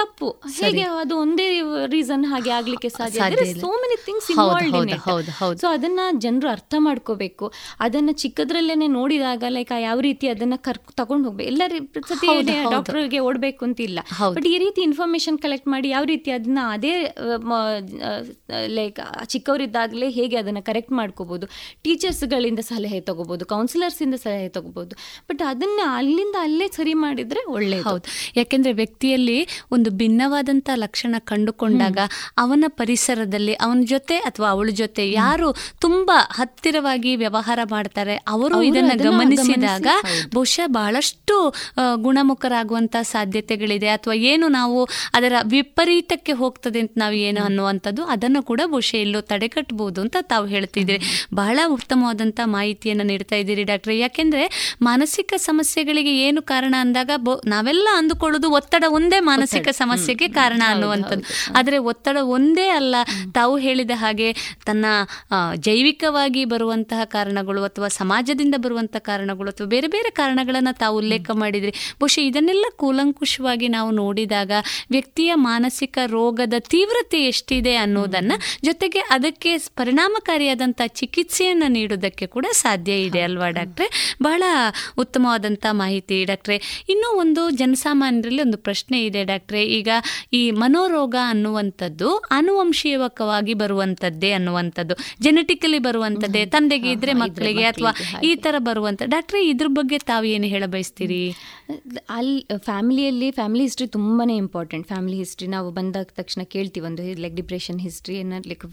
C: ತಪ್ಪು. ಹೇಗೆ ಅದು ಒಂದೇ ರೀಸನ್ ಹಾಗೆ ಆಗ್ಲಿಕ್ಕೆ ಸಾಧ್ಯ ಸೋ ಮೆನಿ ಥಿಂಗ್ಸ್ ಸೊ ಅದನ್ನ ಜನರು ಅರ್ಥ ಮಾಡ್ಕೋಬೇಕು. ಅದನ್ನ ಚಿಕ್ಕದ್ರಲ್ಲೇನೆ ನೋಡಿದಾಗ ಲೈಕ್ ಯಾವ ರೀತಿ ಅದನ್ನ ಕರ್ ತಗೊಂಡು ಹೋಗ್ಬೇಕು. ಎಲ್ಲ ಸತಿ ಡಾಕ್ಟರ್ಗೆ ಓಡ್ಬೇಕು ಅಂತ ಇಲ್ಲ ಬಟ್ ಈ ರೀತಿ ಇನ್ಫಾರ್ಮೇಶನ್ ಕಲೆಕ್ಟ್ ಮಾಡಿ ಯಾವ ರೀತಿ ಅದನ್ನ ಅದೇ ಲೈಕ್ ಚಿಕ್ಕವರಿದ್ದಾಗಲೇ ಹೇಗೆ ಅದನ್ನು ಕರೆಕ್ಟ್ ಮಾಡ್ಕೋಬೋದು. ಟೀಚರ್ಸ್ಗಳಿಂದ ಸಲಹೆ ತಗೋಬೋದು ಕೌನ್ಸಿಲರ್ಸಿಂದ ಸಲಹೆ ತಗೋಬೋದು ಬಟ್ ಅದನ್ನು ಅಲ್ಲಿಂದ ಅಲ್ಲೇ ಸರಿ ಮಾಡಿದರೆ ಒಳ್ಳೆಯದು
B: ಹೌದು. ಯಾಕೆಂದರೆ ವ್ಯಕ್ತಿಯಲ್ಲಿ ಒಂದು ಭಿನ್ನವಾದಂಥ ಲಕ್ಷಣ ಕಂಡುಕೊಂಡಾಗ ಅವನ ಪರಿಸರದಲ್ಲಿ ಅವನ ಜೊತೆ ಅಥವಾ ಅವಳ ಜೊತೆ ಯಾರು ತುಂಬ ಹತ್ತಿರವಾಗಿ ವ್ಯವಹಾರ ಮಾಡ್ತಾರೆ ಅವರು ಇದನ್ನು ಗಮನಿಸಿದಾಗ ಬಹುಶಃ ಬಹಳಷ್ಟು ಗುಣಮುಖರಾಗುವಂಥ ಸಾಧ್ಯತೆಗಳಿದೆ. ಅಥವಾ ಏನು ನಾವು ಅದರ ವಿಪರೀತಕ್ಕೆ ಹೋಗ್ತದೆ ಅಂತ ನಾವು ಏನು ಅನ್ನುವಂಥದ್ದು ಅದನ್ನು ಕೂಡ ಬಹುಶಃ ಎಲ್ಲೋ ತಡೆಗಟ್ಟಬಹುದು ಅಂತ ತಾವು ಹೇಳ್ತಿದ್ದೀರಿ. ಬಹಳ ಉತ್ತಮವಾದಂಥ ಮಾಹಿತಿಯನ್ನು ನೀಡ್ತಾ ಇದ್ದೀರಿ ಡಾಕ್ಟರ್. ಯಾಕೆಂದ್ರೆ ಮಾನಸಿಕ ಸಮಸ್ಯೆಗಳಿಗೆ ಏನು ಕಾರಣ ಅಂದಾಗ ನಾವೆಲ್ಲ ಅಂದುಕೊಳ್ಳೋದು ಒತ್ತಡ ಒಂದೇ ಮಾನಸಿಕ ಸಮಸ್ಯೆಗೆ ಕಾರಣ ಅನ್ನುವಂಥದ್ದು. ಆದರೆ ಒತ್ತಡ ಒಂದೇ ಅಲ್ಲ ತಾವು ಹೇಳಿದ ಹಾಗೆ ತನ್ನ ಜೈವಿಕವಾಗಿ ಬರುವಂತಹ ಕಾರಣಗಳು ಅಥವಾ ಸಮಾಜದಿಂದ ಬರುವಂತಹ ಕಾರಣಗಳು ಅಥವಾ ಬೇರೆ ಬೇರೆ ಕಾರಣಗಳನ್ನು ತಾವು ಉಲ್ಲೇಖ ಮಾಡಿದ್ರಿ. ಬಹುಶಃ ಇದನ್ನೆಲ್ಲ ಕೂಲಂಕುಷವಾಗಿ ನಾವು ನೋಡಿದಾಗ ವ್ಯಕ್ತಿಯ ಮಾನಸಿಕ ರೋಗದ ತೀವ್ರತೆ ಎಷ್ಟು ಎಷ್ಟಿದೆ ಅನ್ನೋದನ್ನ ಜೊತೆಗೆ ಅದಕ್ಕೆ ಪರಿಣಾಮಕಾರಿಯಾದಂತಹ ಚಿಕಿತ್ಸೆಯನ್ನು ನೀಡೋದಕ್ಕೆ ಕೂಡ ಸಾಧ್ಯ ಇದೆ ಅಲ್ವಾ ಡಾಕ್ಟ್ರೆ? ಬಹಳ ಉತ್ತಮವಾದಂಥ ಮಾಹಿತಿ ಡಾಕ್ಟ್ರೆ. ಇನ್ನೂ ಒಂದು ಜನಸಾಮಾನ್ಯರಲ್ಲಿ ಒಂದು ಪ್ರಶ್ನೆ ಇದೆ ಡಾಕ್ಟ್ರೆ. ಈಗ ಈ ಮನೋರೋಗ ಅನ್ನುವಂಥದ್ದು ಆನುವಂಶೀಯವಾಗಿ ಬರುವಂತದ್ದೇ ಅನ್ನುವಂಥದ್ದು. ಜೆನೆಟಿಕಲಿ ಬರುವಂತದ್ದೇ ತಂದೆಗೆ ಇದ್ರೆ ಮಕ್ಕಳಿಗೆ ಅಥವಾ ಈ ತರ ಬರುವಂಥ ಡಾಕ್ಟ್ರೆ ಇದ್ರ ಬಗ್ಗೆ ತಾವು ಏನು ಹೇಳ ಬಯಸ್ತೀರಿ?
C: ಅಲ್ಲಿ ಫ್ಯಾಮಿಲಿಯಲ್ಲಿ ಫ್ಯಾಮಿಲಿ ಹಿಸ್ಟ್ರಿ ತುಂಬಾ ಇಂಪಾರ್ಟೆಂಟ್. ಫ್ಯಾಮಿಲಿ ಹಿಸ್ಟ್ರಿ ನಾವು ಬಂದಾಗ ತಕ್ಷಣ ಕೇಳ್ತೀವಿ ಒಂದು like depression history like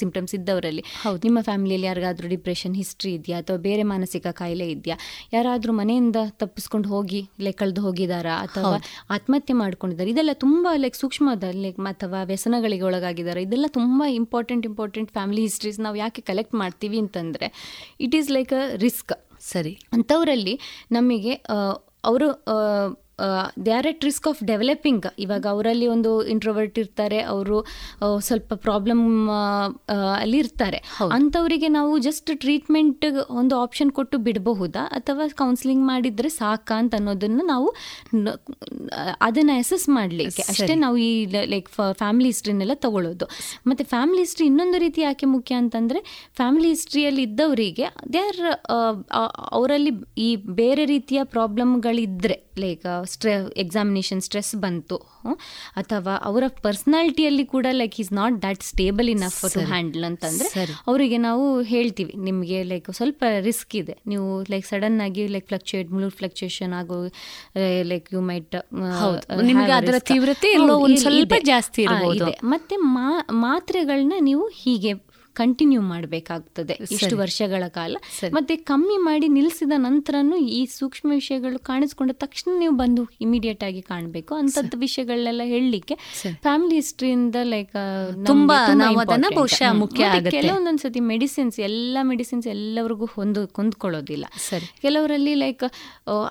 C: symptoms ಇದ್ದವರಲ್ಲಿ. ನಿಮ್ಮ ಫ್ಯಾಮಿಲಿಯಲ್ಲಿ ಯಾರಿಗಾದ್ರೂ ಡಿಪ್ರೆಷನ್ ಹಿಸ್ಟ್ರಿ ಇದೆಯಾ? ಅಥವಾ ಬೇರೆ ಮಾನಸಿಕ ಕಾಯಿಲೆ ಇದೆಯಾ? ಯಾರಾದರೂ ಮನೆಯಿಂದ ತಪ್ಪಿಸ್ಕೊಂಡು ಹೋಗಿ ಲೈಕ್ ಕಳೆದು ಹೋಗಿದಾರಾ? ಅಥವಾ ಆತ್ಮಹತ್ಯೆ ಮಾಡ್ಕೊಂಡಿದ್ದಾರೆ ಇದೆಲ್ಲ ತುಂಬ ಲೈಕ್ ಸೂಕ್ಷ್ಮದ ಲೈಕ್ ಅಥವಾ ವ್ಯಸನಗಳಿಗೆ ಒಳಗಾಗಿದ್ದಾರೆ ಇದೆಲ್ಲ ತುಂಬ ಇಂಪಾರ್ಟೆಂಟ್ ಇಂಪಾರ್ಟೆಂಟ್ ಫ್ಯಾಮಿಲಿ ಹಿಸ್ಟ್ರೀಸ್ ನಾವು ಯಾಕೆ ಕಲೆಕ್ಟ್ ಮಾಡ್ತೀವಿ ಅಂತಂದರೆ it is like a risk
B: ಸರಿ.
C: ಅಂಥವರಲ್ಲಿ ನಮಗೆ ಅವರು they are at risk of developing ಇವಾಗ ಅವರಲ್ಲಿ ಒಂದು ಇಂಟ್ರೋವರ್ಟ್ ಇರ್ತಾರೆ ಅವರು ಸ್ವಲ್ಪ ಪ್ರಾಬ್ಲಮ್ ಅಲ್ಲಿ ಇರ್ತಾರೆ. ಅಂಥವರಿಗೆ ನಾವು ಜಸ್ಟ್ ಟ್ರೀಟ್ಮೆಂಟ್ ಒಂದು ಆಪ್ಷನ್ ಕೊಟ್ಟು ಬಿಡಬಹುದಾ? ಅಥವಾ ಕೌನ್ಸಿಲಿಂಗ್ ಮಾಡಿದರೆ ಸಾಕಾ ಅಂತ ಅನ್ನೋದನ್ನು ನಾವು ಅದನ್ನು ಅಸೆಸ್ ಮಾಡಲಿಕ್ಕೆ. ಅಷ್ಟೇ ನಾವು ಈ ಲೈಕ್ ಫ್ಯಾಮಿಲಿ ಹಿಸ್ಟ್ರಿನೆಲ್ಲ ತಗೊಳ್ಳೋದು ಮತ್ತು ಫ್ಯಾಮಿಲಿ ಹಿಸ್ಟ್ರಿ ಇನ್ನೊಂದು ರೀತಿ ಯಾಕೆ ಮುಖ್ಯ ಅಂತಂದರೆ ಫ್ಯಾಮಿಲಿ ಹಿಸ್ಟ್ರಿಯಲ್ಲಿ ಇದ್ದವರಿಗೆ ದೇ ಆರ್ ಅವರಲ್ಲಿ ಈ ಬೇರೆ ರೀತಿಯ ಪ್ರಾಬ್ಲಮ್ಗಳಿದ್ದರೆ ಲೈಕ್ ಸ್ಟ್ರೆ ಎಕ್ಸಾಮಿನೇಷನ್ ಸ್ಟ್ರೆಸ್ ಬಂತು. ಅಥವಾ ಅವರ ಪರ್ಸ್ನಾಲಿಟಿಯಲ್ಲಿ ಕೂಡ like is not that stable enough to handle ಅಂತಂದರೆ ಅವರಿಗೆ ನಾವು ಹೇಳ್ತೀವಿ ನಿಮಗೆ ಲೈಕ್ ಸ್ವಲ್ಪ ರಿಸ್ಕ್ ಇದೆ. ನೀವು ಲೈಕ್ ಸಡನ್ ಆಗಿ ಲೈಕ್ ಫ್ಲಕ್ಚುಯೇಟ್ ಮೂಡ್ ಫ್ಲಕ್ಚುಯೇಷನ್ ಆಗೋ ಲೈಕ್ ಯು ಮೈಟ್
B: ನಿಮಗೆ ಅದರ ತೀವ್ರತೆ ಸ್ವಲ್ಪ ಜಾಸ್ತಿ ಇರಬಹುದು
C: ಮತ್ತೆ ಮಾತ್ರೆಗಳನ್ನ ನೀವು ಹೀಗೆ ಕಂಟಿನ್ಯೂ ಮಾಡಬೇಕಾಗ್ತದೆ. ಇಷ್ಟು ವರ್ಷಗಳ ಕಾಲ. ಮತ್ತೆ ಕಮ್ಮಿ ಮಾಡಿ ನಿಲ್ಲಿಸಿದ ನಂತರನೂ ಈ ಸೂಕ್ಷ್ಮ ವಿಷಯಗಳು ಕಾಣಿಸ್ಕೊಂಡ ತಕ್ಷಣ ನೀವು ಬಂದು ಇಮಿಡಿಯೇಟ್ ಆಗಿ ಕಾಣಬೇಕು. ಅಂತ ವಿಷಯಗಳನ್ನೆಲ್ಲ ಹೇಳಲಿಕ್ಕೆ ಫ್ಯಾಮಿಲಿ ಹಿಸ್ಟ್ರಿಯಿಂದ ಲೈಕ್
B: ತುಂಬಾ ಮುಖ್ಯ
C: ಕೆಲವೊಂದೊಂದ್ಸತಿ ಮೆಡಿಸಿನ್ಸ್ ಎಲ್ಲ ಮೆಡಿಸಿನ್ಸ್ ಎಲ್ಲರಿಗೂ ಹೊಂದು ಹೊಂದ್ಕೊಳ್ಳೋದಿಲ್ಲ ಕೆಲವರಲ್ಲಿ ಲೈಕ್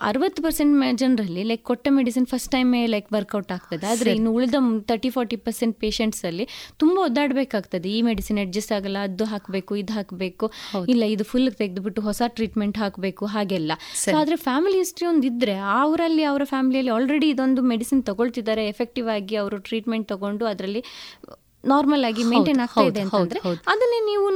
C: ಅರವತ್ತು ಪರ್ಸೆಂಟ್ ಜನರಲ್ಲಿ ಲೈಕ್ ಕೊಟ್ಟ medicine first time like work out ಆಗ್ತದೆ. ಆದ್ರೆ ಇನ್ನು ಉಳಿದ ತರ್ಟಿ ಫಾರ್ಟಿ ಪರ್ಸೆಂಟ್ ಪೇಷಂಟ್ಸ್ ಅಲ್ಲಿ ತುಂಬಾ ಒದ್ದಾಡಬೇಕಾಗ್ತದೆ. ಈ ಮೆಡಿಸಿನ್ ಅಡ್ಜಸ್ಟ್ ಆಗಲ್ಲ ಅದು ಹಾಕಬೇಕು ಇದು ಹಾಕಬೇಕು. ಇಲ್ಲ ಇದು ಫುಲ್ ತೆಗೆದುಬಿಟ್ಟು ಹೊಸ ಟ್ರೀಟ್ಮೆಂಟ್ ಹಾಕಬೇಕು ಹಾಗೆಲ್ಲ. ಆದ್ರೆ ಫ್ಯಾಮಿಲಿ ಹಿಸ್ಟ್ರಿ ಒಂದು ಇದ್ರೆ ಅವರಲ್ಲಿ ಅವರ ಫ್ಯಾಮಿಲಿಯಲ್ಲಿ ಆಲ್ರೆಡಿ ಇದೊಂದು ಮೆಡಿಸಿನ್ ತಗೊಳ್ತಿದ್ದಾರೆ. ಎಫೆಕ್ಟಿವ್ ಆಗಿ ಅವರು ಟ್ರೀಟ್ಮೆಂಟ್ ತಗೊಂಡು ಅದರಲ್ಲಿ ನಾರ್ಮಲ್ ಆಗಿ ಮೇಂಟೈನ್ ಆಗ್ತಾ ಇದೆ ಅಂತಂದ್ರೆ ಅದನ್ನೇ ನೀವು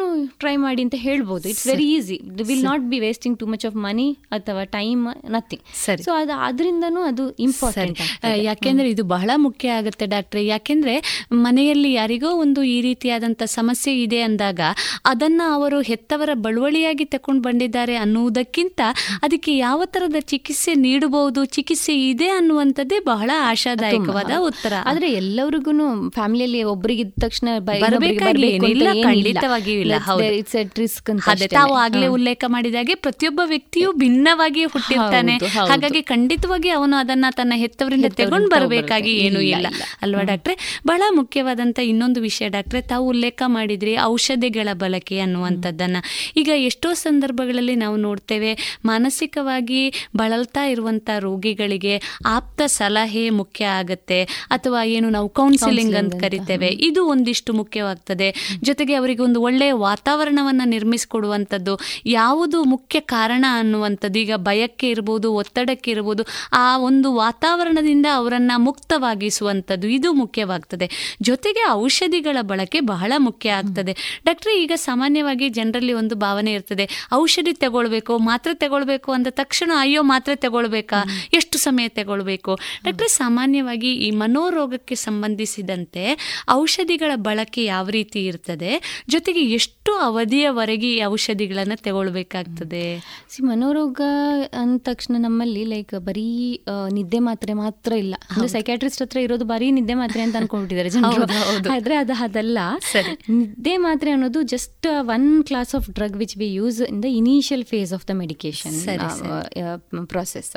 C: ಟ್ರೈ ಮಾಡಿ ಅಂತ ಹೇಳ್ಬೋದು it's very easy will not be wasting too much of money ಅಥವಾ ಟೈಮ್ ನಥಿಂಗ್ ಸರಿ. ಸೊ ಅದು ಅದರಿಂದನೂ ಅದು ಇಂಪಾರ್ಟೆಂಟ್
B: ಯಾಕೆಂದ್ರೆ ಇದು ಬಹಳ ಮುಖ್ಯ ಆಗುತ್ತೆ ಡಾಕ್ಟ್ರೆ. ಯಾಕೆಂದ್ರೆ ಮನೆಯಲ್ಲಿ ಯಾರಿಗೋ ಒಂದು ಈ ರೀತಿಯಾದಂಥ ಸಮಸ್ಯೆ ಇದೆ ಅಂದಾಗ ಅದನ್ನ ಅವರು ಹೆತ್ತವರ ಬಳುವಳಿಯಾಗಿ ತಕೊಂಡು ಬಂದಿದ್ದಾರೆ ಅನ್ನುವುದಕ್ಕಿಂತ ಅದಕ್ಕೆ ಯಾವ ತರದ ಚಿಕಿತ್ಸೆ ನೀಡಬಹುದು ಚಿಕಿತ್ಸೆ ಇದೆ ಅನ್ನುವಂಥದ್ದೇ ಬಹಳ ಆಶಾದಾಯಕವಾದ ಉತ್ತರ.
C: ಆದ್ರೆ ಎಲ್ಲರಿಗೂ ಫ್ಯಾಮಿಲಿಯಲ್ಲಿ ಒಬ್ಬರಿಗೆ ತಕ್ಷಣ
B: ತಾವು ಆಗ್ಲೇ ಉಲ್ಲೇಖ ಮಾಡಿದಾಗೆ ಪ್ರತಿಯೊಬ್ಬ ವ್ಯಕ್ತಿಯು ಭಿನ್ನವಾಗಿ ಹುಟ್ಟಿರ್ತಾನೆ. ಹಾಗಾಗಿ ಖಂಡಿತವಾಗಿ ಅವನು ಅದನ್ನ ತನ್ನ ಹೆತ್ತವರಿಂದ ತಗೊಂಡ್ ಬರಬೇಕಾಗಿ ಏನೂ ಇಲ್ಲ ಅಲ್ವಾ ಡಾಕ್ಟ್ರೆ? ಬಹಳ ಮುಖ್ಯವಾದಂತ ಇನ್ನೊಂದು ವಿಷಯ ಡಾಕ್ಟ್ರೆ ತಾವು ಉಲ್ಲೇಖ ಮಾಡಿದ್ರಿ ಔಷಧಿಗಳ ಬಳಕೆ ಅನ್ನುವಂಥದ್ದನ್ನ. ಈಗ ಎಷ್ಟೋ ಸಂದರ್ಭಗಳಲ್ಲಿ ನಾವು ನೋಡ್ತೇವೆ ಮಾನಸಿಕವಾಗಿ ಬಳಲ್ತಾ ಇರುವಂತ ರೋಗಿಗಳಿಗೆ ಆಪ್ತ ಸಲಹೆ ಮುಖ್ಯ ಆಗತ್ತೆ ಅಥವಾ ಏನು ನಾವು ಕೌನ್ಸಿಲಿಂಗ್ ಅಂತ ಕರಿತೇವೆ. ಇದು ಒಂದಿಷ್ಟು ಮುಖ್ಯವಾಗ್ತದೆ. ಜೊತೆಗೆ ಅವರಿಗೆ ಒಂದು ಒಳ್ಳೆಯ ವಾತಾವರಣವನ್ನು ನಿರ್ಮಿಸಿಕೊಡುವಂಥದ್ದು ಯಾವುದು ಮುಖ್ಯ ಕಾರಣ ಅನ್ನುವಂಥದ್ದು. ಈಗ ಭಯಕ್ಕೆ ಇರ್ಬೋದು, ಒತ್ತಡಕ್ಕೆ ಇರ್ಬೋದು, ಆ ಒಂದು ವಾತಾವರಣದಿಂದ ಅವರನ್ನು ಮುಕ್ತವಾಗಿಸುವಂಥದ್ದು ಇದು ಮುಖ್ಯವಾಗ್ತದೆ. ಜೊತೆಗೆ ಔಷಧಿಗಳ ಬಳಕೆ ಬಹಳ ಮುಖ್ಯ ಆಗ್ತದೆ. ಡಾಕ್ಟ್ರಿ, ಈಗ ಸಾಮಾನ್ಯವಾಗಿ ಜನರಲ್ಲಿ ಒಂದು ಭಾವನೆ ಇರ್ತದೆ. ಔಷಧಿ ತಗೊಳ್ಬೇಕು, ಮಾತ್ರೆ ತಗೊಳ್ಬೇಕು ಅಂದ ತಕ್ಷಣ ಅಯ್ಯೋ ಮಾತ್ರೆ ತಗೊಳ್ಬೇಕಾ? ಎಷ್ಟು ಸಮಯ ತಗೊಳ್ಬೇಕು? ಡಾಕ್ಟ್ರೆ, ಸಾಮಾನ್ಯವಾಗಿ ಈ ಮನೋರೋಗಕ್ಕೆ ಸಂಬಂಧಿಸಿದಂತೆ ಔಷಧಿಗಳ ಬಳಕೆ ಯಾವ ರೀತಿ ಇರ್ತದೆ? ಜೊತೆಗೆ ಎಷ್ಟು ಅವಧಿಯವರೆಗೆ ಈ ಔಷಧಿಗಳನ್ನು ತಗೊಳ್ಬೇಕಾಗ್ತದೆ?
C: ಸಿ ಮನೋರೋಗ ಅಂದ ತಕ್ಷಣ ನಮ್ಮಲ್ಲಿ ಲೈಕ್ ಬರೀ ನಿದ್ದೆ ಮಾತ್ರೆ ಮಾತ್ರ ಇಲ್ಲ. ಅಂದ್ರೆ ಸೈಕ್ಯಾಟ್ರಿಸ್ಟ್ ಹತ್ರ ಇರೋದು ಬರೀ ನಿದ್ದೆ ಮಾತ್ರೆ ಅಂತ ಅನ್ಕೊಂಡಿದ್ದಾರೆ ಜನರು. ಆದ್ರೆ ಅದು ಅದಲ್ಲ. ನಿದ್ದೆ ಮಾತ್ರೆ ಅನ್ನೋದು just one class of drug which we use in the initial phase of the medication process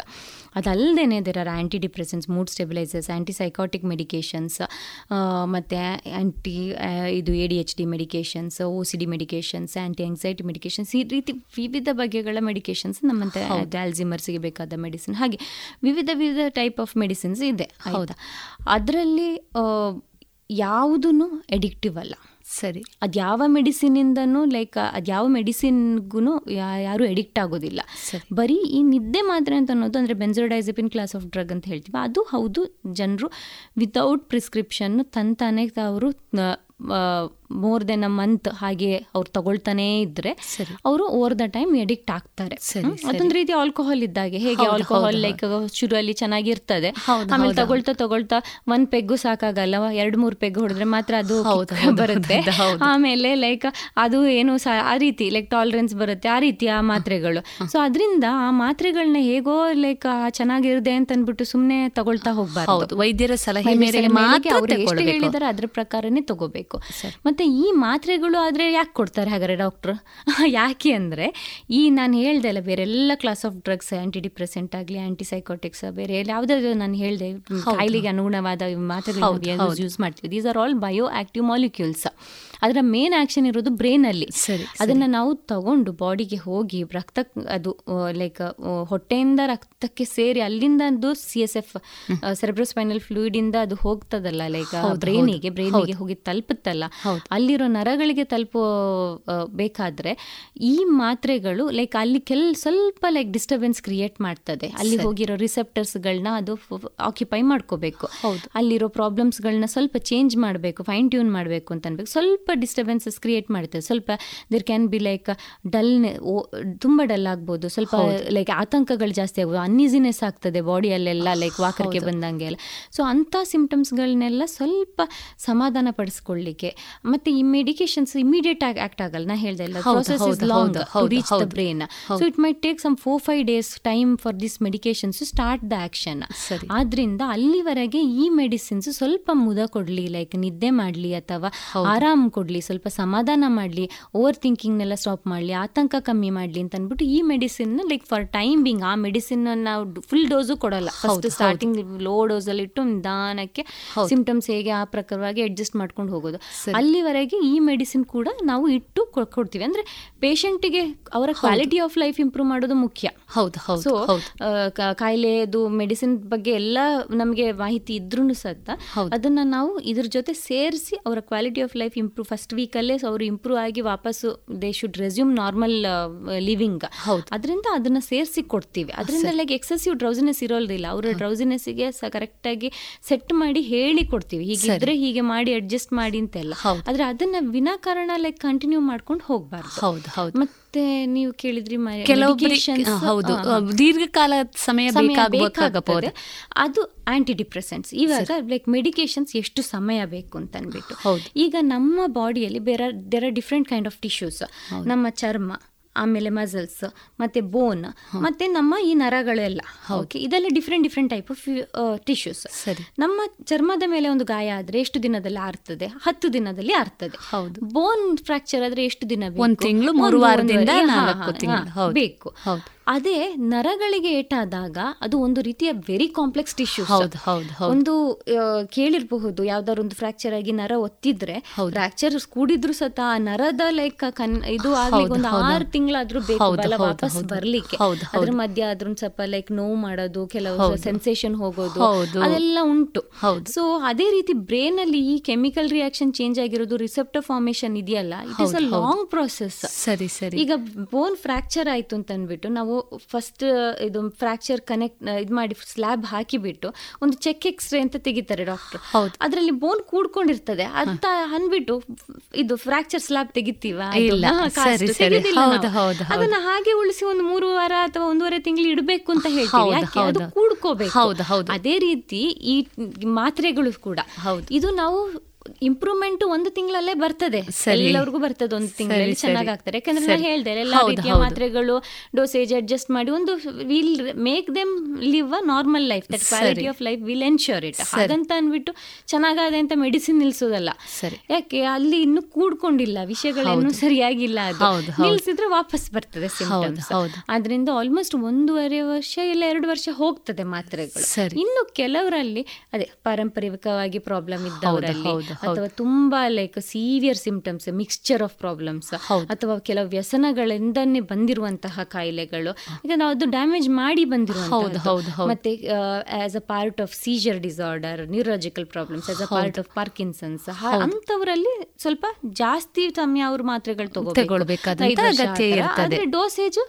C: ಅದಲ್ಲದೆ there are antidepressants mood stabilisers antipsychotic medications ಮತ್ತು ಆ್ಯಂಟಿ ಇದು A D H D medications O C D medications anti anxiety medications ಈ ರೀತಿ ವಿವಿಧ ಬಗೆಗಳ medications ನಮ್ಮಂತೆ ಡ್ಯಾಲ್ಝಿಮರ್ಸ್ಗೆ ಬೇಕಾದ medicine ಹಾಗೆ ವಿವಿಧ ವಿವಿಧ ಟೈಪ್ ಆಫ್ ಮೆಡಿಸಿನ್ಸ್ ಇದೆ ಹೌದಾ. ಅದರಲ್ಲಿ ಯಾವುದೂ ಎಡಿಕ್ಟಿವ್ ಅಲ್ಲ.
B: ಸರಿ.
C: ಅದ್ಯಾವ ಮೆಡಿಸಿನಿಂದನೂ ಲೈಕ್ ಅದ್ಯಾವ ಮೆಡಿಸಿನ್ಗೂ ಯಾರು ಎಡಿಕ್ಟ್ ಆಗೋದಿಲ್ಲ. ಬರೀ ಈ ನಿದ್ದೆ ಮಾತ್ರ ಅಂತ ಅನ್ನೋದು ಅಂದರೆ ಬೆನ್ಸೋಡೈಸಪಿನ್ ಕ್ಲಾಸ್ ಆಫ್ ಡ್ರಗ್ ಅಂತ ಹೇಳ್ತೀವಿ. ಅದು ಹೌದು ಜನರು ವಿತೌಟ್ ಪ್ರಿಸ್ಕ್ರಿಪ್ಷನ್ ತಂತಾನೆ ಅವರು ಮೋರ್ ದೆನ್ ಅ ಮಂತ್ ಹಾಗೆ ಅವ್ರು ತಗೊಳ್ತಾನೇ ಇದ್ರೆ. ಅವರು ಓವರ್ ದ ಟೈಮ್ ಎಡಿಕ್ಟ್ ಆಗ್ತಾರೆ. ಅದೊಂದ್ ರೀತಿ ಆಲ್ಕೋಹಾಲ್ ಇದ್ದಾಗೆ ಹೇಗೆ ಆಲ್ಕೋಹಾಲ್ ಲೈಕ್ ಶುರುವಲ್ಲಿ ಚೆನ್ನಾಗಿರ್ತದೆ. ಆಮೇಲೆ. ತಗೊಳ್ತಾ ತಗೊಳ್ತಾ ಒಂದ್ ಪೆಗ್ಗು ಸಾಕಾಗಲ್ಲ ಎರಡ್ ಮೂರ್ ಪೆಗ್ ಹೊಡೆದ್ರೆ ಮಾತ್ರ ಅದು ಬರುತ್ತೆ. ಆಮೇಲೆ ಲೈಕ್ ಅದು ಏನು ಆ ರೀತಿ ಲೈಕ್ ಟಾಲರೆನ್ಸ್ ಬರುತ್ತೆ ಆ ರೀತಿ ಆ ಮಾತ್ರೆಗಳು. ಸೊ ಅದರಿಂದ ಆ ಮಾತ್ರೆಗಳನ್ನ ಹೇಗೋ ಲೈಕ್ ಚೆನ್ನಾಗಿರುತ್ತೆ ಅಂತ ಅಂದ್ಬಿಟ್ಟು ಸುಮ್ನೆ ತಗೊಳ್ತಾ ಹೋಗ್ಬಾರ್ದು.
B: ವೈದ್ಯರ ಸಲಹೆ
C: ಮೇರೆ
B: ಮೇರೆಗೆ ಮಾತ್ರ
C: ಅದ್ರ ಪ್ರಕಾರನೇ ತಗೋಬೇಕು.
B: ಸರಿ.
C: ಮತ್ತೆ ಈ ಮಾತ್ರೆಗಳು ಆದ್ರೆ ಯಾಕೆ ಕೊಡ್ತಾರೆ ಹಾಗಾದ್ರೆ ಡಾಕ್ಟ್ರು ಯಾಕೆ ಅಂದ್ರೆ ಈ ನಾನು ಹೇಳ್ದೆ ಅಲ್ಲ ಬೇರೆ ಎಲ್ಲ class of drugs anti depressant ಆಗಲಿ ಆಂಟಿಸೈಕೋಟಿಕ್ಸ್ ಬೇರೆ ಯಾವ್ದಾದ್ರು ನಾನು ಹೇಳ್ದೆ ಕಾಯಿಲೆಗೆ ಅನುಗುಣವಾದ ಮಾತ್ರೆಗಳು ಯೂಸ್ ಮಾಡ್ತೀವಿ. These are all bioactive molecules ಅದರ ಮೇನ್ ಆಕ್ಷನ್ ಇರೋದು ಬ್ರೈನ್ ಅಲ್ಲಿ.
B: ಸರಿ,
C: ಅದನ್ನ ನಾವು ತಗೊಂಡು ಬಾಡಿಗೆ ಹೋಗಿ ರಕ್ತ ಅದು ಲೈಕ್ ಹೊಟ್ಟೆಯಿಂದ ರಕ್ತಕ್ಕೆ ಸೇರಿ ಅಲ್ಲಿಂದ ಅದು C S F cerebrospinal fluid ಇಂದ ಅದು ಹೋಗ್ತದಲ್ಲ ಲೈಕ್ ಬ್ರೈನಿಗೆ ಬ್ರೈನಿಗೆ ಹೋಗಿ ತಲುಪುತ್ತಲ್ಲ. ಅಲ್ಲಿರೋ ನರಗಳಿಗೆ ತಲುಪೋ ಬೇಕಾದ್ರೆ ಈ ಮಾತ್ರೆಗಳು ಲೈಕ್ ಅಲ್ಲಿ ಕೆಲ್ ಸ್ವಲ್ಪ ಲೈಕ್ ಡಿಸ್ಟರ್ಬೆನ್ಸ್ ಕ್ರಿಯೇಟ್ ಮಾಡ್ತದೆ. ಅಲ್ಲಿ ಹೋಗಿರೋ ರಿಸೆಪ್ಟರ್ಸ್ಗಳನ್ನ ಅದು ಆಕ್ಯುಪೈ ಮಾಡ್ಕೋಬೇಕು. ಅಲ್ಲಿರೋ ಪ್ರಾಬ್ಲಮ್ಸ್ಗಳನ್ನ ಸ್ವಲ್ಪ ಚೇಂಜ್ ಮಾಡಬೇಕು ಫೈನ್ ಟ್ಯೂನ್ ಮಾಡಬೇಕು ಅಂತ ಅನ್ಬೇಕು. ಸ್ವಲ್ಪ ಡಿಸ್ಟರ್ಬೆನ್ಸಸ್ ಕ್ರಿಯೇಟ್ ಮಾಡುತ್ತೆ. ಸ್ವಲ್ಪ there can be like dull ತುಂಬ ಡಲ್ ಆಗ್ಬೋದು. ಸ್ವಲ್ಪ ಲೈಕ್ ಆತಂಕಗಳು ಜಾಸ್ತಿ ಆಗ್ಬೋದು. ಅನ್ಈಸಿನೆಸ್ ಆಗ್ತದೆ ಬಾಡಿಯಲ್ಲೆಲ್ಲ ಲೈಕ್ ವಾಕರ್ಗೆ ಬಂದಂಗೆ ಎಲ್ಲ. ಸೊ ಅಂಥ ಸಿಂಪ್ಟಮ್ಸ್ಗಳನ್ನೆಲ್ಲ ಸ್ವಲ್ಪ ಸಮಾಧಾನ ಪಡಿಸ್ಕೊಳ್ಳಿಕ್ಕೆ. ಮತ್ತೆ ಈ ಮೆಡಿಕೇಶನ್ಸ್ ಇಮಿಡಿಯೇಟ್ ಆಗಿ ಆಕ್ಟ್ ಆಗಲ್ಲ. ನಾ ಹೇಳ್ದೆ ಇಲ್ಲ process is long reach the. Brain so it may take some four five days time for this medications start the action
B: ಸರಿ.
C: ಆದ್ರಿಂದ ಅಲ್ಲಿವರೆಗೆ ಈ ಮೆಡಿಸಿನ್ಸ್ ಸ್ವಲ್ಪ ಮುದ ಕೊಡಲಿ ಲೈಕ್ ನಿದ್ದೆ ಮಾಡ್ಲಿ ಅಥವಾ ಆರಾಮ್ ಕೊಡ್ಲಿ ಸ್ವಲ್ಪ ಸಮಾಧಾನ ಮಾಡ್ಲಿ ಓವರ್ ಥಿಂಕಿಂಗ್ನೆಲ್ಲ ಸ್ಟಾಪ್ ಮಾಡ್ಲಿ ಆತಂಕ ಕಮ್ಮಿ ಮಾಡ್ಲಿ ಅಂತ ಅಂದ್ಬಿಟ್ಟು ಈ medicine like for time being ಆ ಮೆಡಿಸಿನ್ ನಾವು ಫುಲ್ ಡೋಸು ಕೊಡಲ್ಲ. ಫಸ್ಟ್ ಸ್ಟಾರ್ಟಿಂಗ್ ಲೋ ಡೋಸಲ್ಲಿ ಇಟ್ಟು ನಿಧಾನಕ್ಕೆ ಸಿಂಪ್ಟಮ್ಸ್ ಹೇಗೆ ಆ ಪ್ರಕಾರವಾಗಿ ಅಡ್ಜಸ್ಟ್ ಮಾಡ್ಕೊಂಡು ಹೋಗೋದು. ಅಲ್ಲಿವರೆಗೆ ಈ ಮೆಡಿಸಿನ್ ಕೂಡ ನಾವು ಇಟ್ಟು ಕೊಡ್ತೀವಿ. ಅಂದ್ರೆ ಪೇಷಂಟಿಗೆ ಅವರ ಕ್ವಾಲಿಟಿ ಆಫ್ ಲೈಫ್ ಇಂಪ್ರೂವ್ ಮಾಡೋದು ಮುಖ್ಯ.
B: ಹೌದು ಹೌದು
C: ಕಾಯಿಲೆದು ಮೆಡಿಸಿನ್ ಬಗ್ಗೆ ಎಲ್ಲ ನಮಗೆ ಮಾಹಿತಿ ಇದ್ರೂ ಸತ್ತ ಅದನ್ನ ನಾವು ಇದ್ರ ಜೊತೆ ಸೇರಿಸಿ ಅವರ quality of life improve first ವೀಕಲ್ಲೇ ಅವರು ಇಂಪ್ರೂವ್ ಆಗಿ ವಾಪಸ್ಸು they should resume normal living ಅದರಿಂದ ಅದನ್ನ ಸೇರಿಸಿ ಕೊಡ್ತೀವಿ. ಅದರಿಂದ ಲೈಕ್ ಎಕ್ಸೆಸಿವ್ ಡ್ರೌಸಿನೆಸ್ ಇರೋದಿಲ್ಲ ಅವರ ಡ್ರೌಸಿನೆಸ್ಗೆ ಕರೆಕ್ಟಾಗಿ ಸೆಟ್ ಮಾಡಿ ಹೇಳಿ ಕೊಡ್ತೀವಿ. ಹೀಗಿದ್ರೆ ಹೀಗೆ ಮಾಡಿ ಅಡ್ಜಸ್ಟ್ ಮಾಡಿ ಅಂತೆಲ್ಲ. ಆದ್ರೆ ಅದನ್ನ ವಿನಾಕಾರಣ ಲೈಕ್ ಕಂಟಿನ್ಯೂ ಮಾಡ್ಕೊಂಡು ಹೋಗ್ಬಾರ್ದು.
B: ಹೌದು ಹೌದು.
C: ಮತ್ತೆ ನೀವು ಕೇಳಿದ್ರಿ
B: ಹೌದು. ದೀರ್ಘಕಾಲ ಸಮಯ ಬೇಕಾಗಬಹುದು
C: ಅದು ಆಂಟಿ ಡಿಪ್ರೆಸೆಂಟ್ಸ್ ಇವಾಗ ಲೈಕ್ ಮೆಡಿಕೇಶನ್ಸ್ ಎಷ್ಟು ಸಮಯ ಬೇಕು ಅಂತ ಅನ್ಬಿಟ್ಟು
B: ಹೌದು.
C: ಈಗ ನಮ್ಮ ಬಾಡಿಯಲ್ಲಿ ಬೇರೆ there are different kind of tissues ನಮ್ಮ ಚರ್ಮ ಆಮೇಲೆ ಮಸಲ್ಸ್ ಮತ್ತೆ ಬೋನ್ ಮತ್ತೆ ನಮ್ಮ ಈ ನರಗಳೆಲ್ಲ. ಓಕೆ ಇದೆಲ್ಲ different different type of tissues ನಮ್ಮ ಚರ್ಮದ ಮೇಲೆ ಒಂದು ಗಾಯ ಆದ್ರೆ ಎಷ್ಟು ದಿನದಲ್ಲಿ ಆರ್ತದೆ? ಹತ್ತು ದಿನದಲ್ಲಿ ಆರ್ತದೆ.
B: ಹೌದು.
C: ಬೋನ್ ಫ್ರಾಕ್ಚರ್ ಆದ್ರೆ ಎಷ್ಟು ದಿನ ಬೇಕು?
B: ಒಂದು ತಿಂಗ್ಳು, ಮೂರು ವಾರದಿಂದ.
C: ಬೇಕು.
B: ಹೌದು.
C: ಅದೇ ನರಗಳಿಗೆ ಏಟಾದಾಗ ಅದು ಒಂದು ರೀತಿಯ ವೆರಿ ಕಾಂಪ್ಲೆಕ್ಸ್ ಟಿಶ್ಯೂ
B: ಹೌದು, ಹೌದು.
C: ಒಂದು ಕೇಳಿರಬಹುದು ಯಾವ್ದಾದ್ರು ಒಂದು ಫ್ರಾಕ್ಚರ್ ಆಗಿ ನರ ಒತ್ತಿದ್ರೆ ಫ್ರಾಕ್ಚರ್ ಕೂಡಿದ್ರು ಸತ ಆ ನರದ ಲೈಕ್ ಕನ್ ಇದು ಆಗ್ಲಿಕ್ಕೆ ಒಂದು ಆರು ತಿಂಗಳಾದ್ರೂ ಬೇಕು ವಾಪಸ್. ಬರ್ಲಿಕ್ಕೆ. ಅದ್ರ ಮಧ್ಯೆ ಅದ್ರ ಸ್ವಲ್ಪ ಲೈಕ್ ನೋವು ಮಾಡೋದು ಕೆಲವು ಸೆನ್ಸೇಷನ್ ಹೋಗೋದು. ಅದೆಲ್ಲ ಉಂಟು. ಸೊ ಅದೇ ರೀತಿ ಬ್ರೇನ್ ಅಲ್ಲಿ ಈ ಕೆಮಿಕಲ್ ರಿಯಾಕ್ಷನ್ ಚೇಂಜ್ ಆಗಿರೋದು ರಿಸೆಪ್ಟರ್ ಫಾರ್ಮೇಶನ್ ಇದೆಯಲ್ಲ? It is a long process
B: ಸರಿ ಸರಿ.
C: ಈಗ ಬೋನ್ ಫ್ರಾಕ್ಚರ್ ಆಯ್ತು ಅಂತ ಅಂದ್ಬಿಟ್ಟು ನಾವು ಫಸ್ಟ್ ಇದು ಫ್ರಾಕ್ಚರ್ ಕನೆಕ್ಟ್ ಇದು ಮಾಡಿ ಸ್ಲ್ಯಾಬ್ ಹಾಕಿಬಿಟ್ಟು ಒಂದು ಚೆಕ್ ಎಕ್ಸ್ರೇ ಅಂತ ತೆಗಿತಾರೆ ಡಾಕ್ಟರ್
B: ಹೌದು.
C: ಅದರಲ್ಲಿ ಬೋನ್ ಕೂಡ್ಕೊಂಡಿರ್ತದೆ. ಅಂತ ಅಂದ್ಬಿಟ್ಟು ಇದು ಫ್ರಾಕ್ಚರ್ ಸ್ಲ್ಯಾಬ್ ತೆಗಿತೀವ. ಅದನ್ನ ಹಾಗೆ ಉಳಿಸಿ ಒಂದು ಮೂರು ವಾರ ಅಥವಾ ಒಂದೂವರೆ ತಿಂಗಳು ಇಡಬೇಕು ಅಂತ ಹೇಳ್ತೀವಿ. ಯಾಕೆ? ಅದು
B: ಹೌದು.
C: ಕೂಡ್ಕೋಬೇಕು.
B: ಹೌದು, ಹೌದು.
C: ಅದೇ ರೀತಿ ಈ ಮಾತ್ರೆಗಳು ಕೂಡ.
B: ಹೌದು.
C: ಇದು ನಾವು ಇಂಪ್ರೂವ್ಮೆಂಟ್ ಒಂದು ತಿಂಗಳಲ್ಲೇ ಬರ್ತದೆ. ಎಲ್ಲರಿಗೂ ಬರ್ತದೆ ಒಂದು ತಿಂಗಳಲ್ಲಿ. ಚೆನ್ನಾಗಿ ಆಗ್ತಾರೆ ಯಾಕಂದ್ರೆ. ನಾನು ಹೇಳ್ದೆ ಎಲ್ಲ ರೀತಿಯ ಮಾತ್ರೆಗಳು ಡೋಸೇಜ್ ಅಡ್ಜಸ್ಟ್ ಮಾಡಿ ಒಂದು will make them live a normal life that quality. Of life will ensure it ಹಾಗಂತ ಅಂದ್ಬಿಟ್ಟು ಚೆನ್ನಾಗಾದೆ ಅಂತ ಮೆಡಿಸಿನ್ ನಿಲ್ಸೋದಲ್ಲ ಯಾಕೆ ಅಲ್ಲಿ ಇನ್ನು ಕೂಡ್ಕೊಂಡಿಲ್ಲ ವಿಷಯಗಳೇನು ಸರಿಯಾಗಿಲ್ಲ ಅದು. ನಿಲ್ಸಿದ್ರೆ ವಾಪಸ್ ಬರ್ತದೆ ಸಿಂಪ್ಟಮ್ಸ್. ಆದ್ರಿಂದ ಆಲ್ಮೋಸ್ಟ್ ಒಂದೂವರೆ ವರ್ಷ ಇಲ್ಲ ಎರಡು ವರ್ಷ ಹೋಗ್ತದೆ ಮಾತ್ರೆಗಳು. ಇನ್ನು ಕೆಲವರಲ್ಲಿ ಅದೇ ಪಾರಂಪರಿಕವಾಗಿ ಪ್ರಾಬ್ಲಮ್ ಇದ್ದವರಲ್ಲಿ. ಅಥವಾ ತುಂಬಾ like severe symptoms mixture of problems ಅಥವಾ ಕೆಲವು ವ್ಯಸನಗಳಿಂದನೇ ಬಂದಿರುವಂತಹ ಕಾಯಿಲೆಗಳು. ನಾವು ಅದು ಡ್ಯಾಮೇಜ್ ಮಾಡಿ ಬಂದಿರುವಂತಹ ಮತ್ತೆ as a part of seizure disorder neurological problems as a part of Parkinson's ಅಂತವರಲ್ಲಿ ಸ್ವಲ್ಪ ಜಾಸ್ತಿ ಸಮಯ ಅವ್ರ ಮಾತ್ರೆಗಳು
B: ತಗೋಬೇಕು.
C: ಡೋಸೇಜ್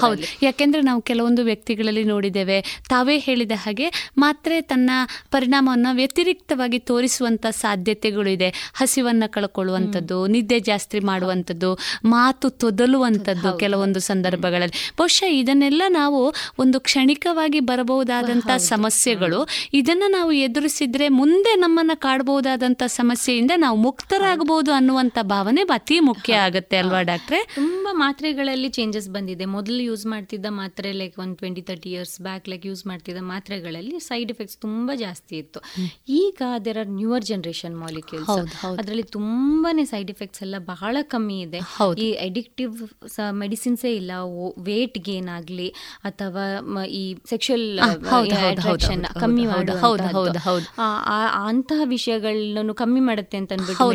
B: ಹೌದು ಯಾಕೆಂದ್ರೆ ನಾವು ಕೆಲವೊಂದು ವ್ಯಕ್ತಿಗಳಲ್ಲಿ ನೋಡಿದ್ದೇವೆ. ತಾವೇ ಹೇಳಿದ ಹಾಗೆ ಮಾತ್ರೆ ತನ್ನ ಪರಿಣಾಮವನ್ನು ವ್ಯತಿರಿಕ್ತವಾಗಿ ತೋರಿಸುವಂತ ಸಾಧ್ಯತೆಗಳು ಇದೆ ಹಸಿವನ್ನ ಕಳ್ಕೊಳ್ಳುವಂಥದ್ದು ನಿದ್ದೆ ಜಾಸ್ತಿ ಮಾಡುವಂಥದ್ದು ಮಾತು ತೊದಲುವಂಥದ್ದು ಕೆಲವೊಂದು ಸಂದರ್ಭಗಳಲ್ಲಿ. ಬಹುಶಃ ಇದನ್ನೆಲ್ಲ ನಾವು ಒಂದು ಕ್ಷಣಿಕವಾಗಿ ಬರಬಹುದಾದಂತ ಸಮಸ್ಯೆಗಳು. ಇದನ್ನ ನಾವು ಎದುರಿಸಿದ್ರೆ ಮುಂದೆ ನಮ್ಮನ್ನ ಕಾಡಬಹುದಾದಂತ ಸಮಸ್ಯೆಯಿಂದ ನಾವು ಮುಕ್ತರಾಗಬಹುದು ಅನ್ನುವಂತ ಭಾವನೆ ಅತಿ ಮುಖ್ಯ ಆಗುತ್ತೆ ಅಲ್ವಾ ಡಾಕ್ಟ್ರೆ?
C: ತುಂಬ ಮಾತ್ರೆಗಳಲ್ಲಿ ಚೇಂಜಸ್ ಬಂದಿದೆ. ಮೊದಲು ಯೂಸ್ ಮಾಡ್ತಿದ್ದ ಮಾತ್ರೆ ಲೈಕ್ ಒಂದು twenty thirty years back like use ಮಾಡ್ತಿದ್ದ ಮಾತ್ರೆಗಳಲ್ಲಿ ಸೈಡ್ ಎಫೆಕ್ಟ್ಸ್ ತುಂಬ ಜಾಸ್ತಿ ಇತ್ತು. ಈಗ there are newer generation molecules ಅದರಲ್ಲಿ ತುಂಬಾನೇ ಸೈಡ್ ಎಫೆಕ್ಟ್ಸ್ ಎಲ್ಲ ಬಹಳ ಕಮ್ಮಿ ಇದೆ. ಈ ಅಡಿಕ್ಟಿವ್ ಮೆಡಿಸಿನ್ಸೇ ಇಲ್ಲ. ವೇಟ್ ಗೇನ್ ಆಗಲಿ ಅಥವಾ ಈ ಸೆಕ್ಷುಯಲ್ ಅಟ್ರಾಕ್ಷನ್ ಕಮ್ಮಿ ಅಂತಹ ವಿಷಯಗಳನ್ನು ಕಮ್ಮಿ ಮಾಡುತ್ತೆ ಅಂತ ಅಂದ್ಬಿಟ್ಟು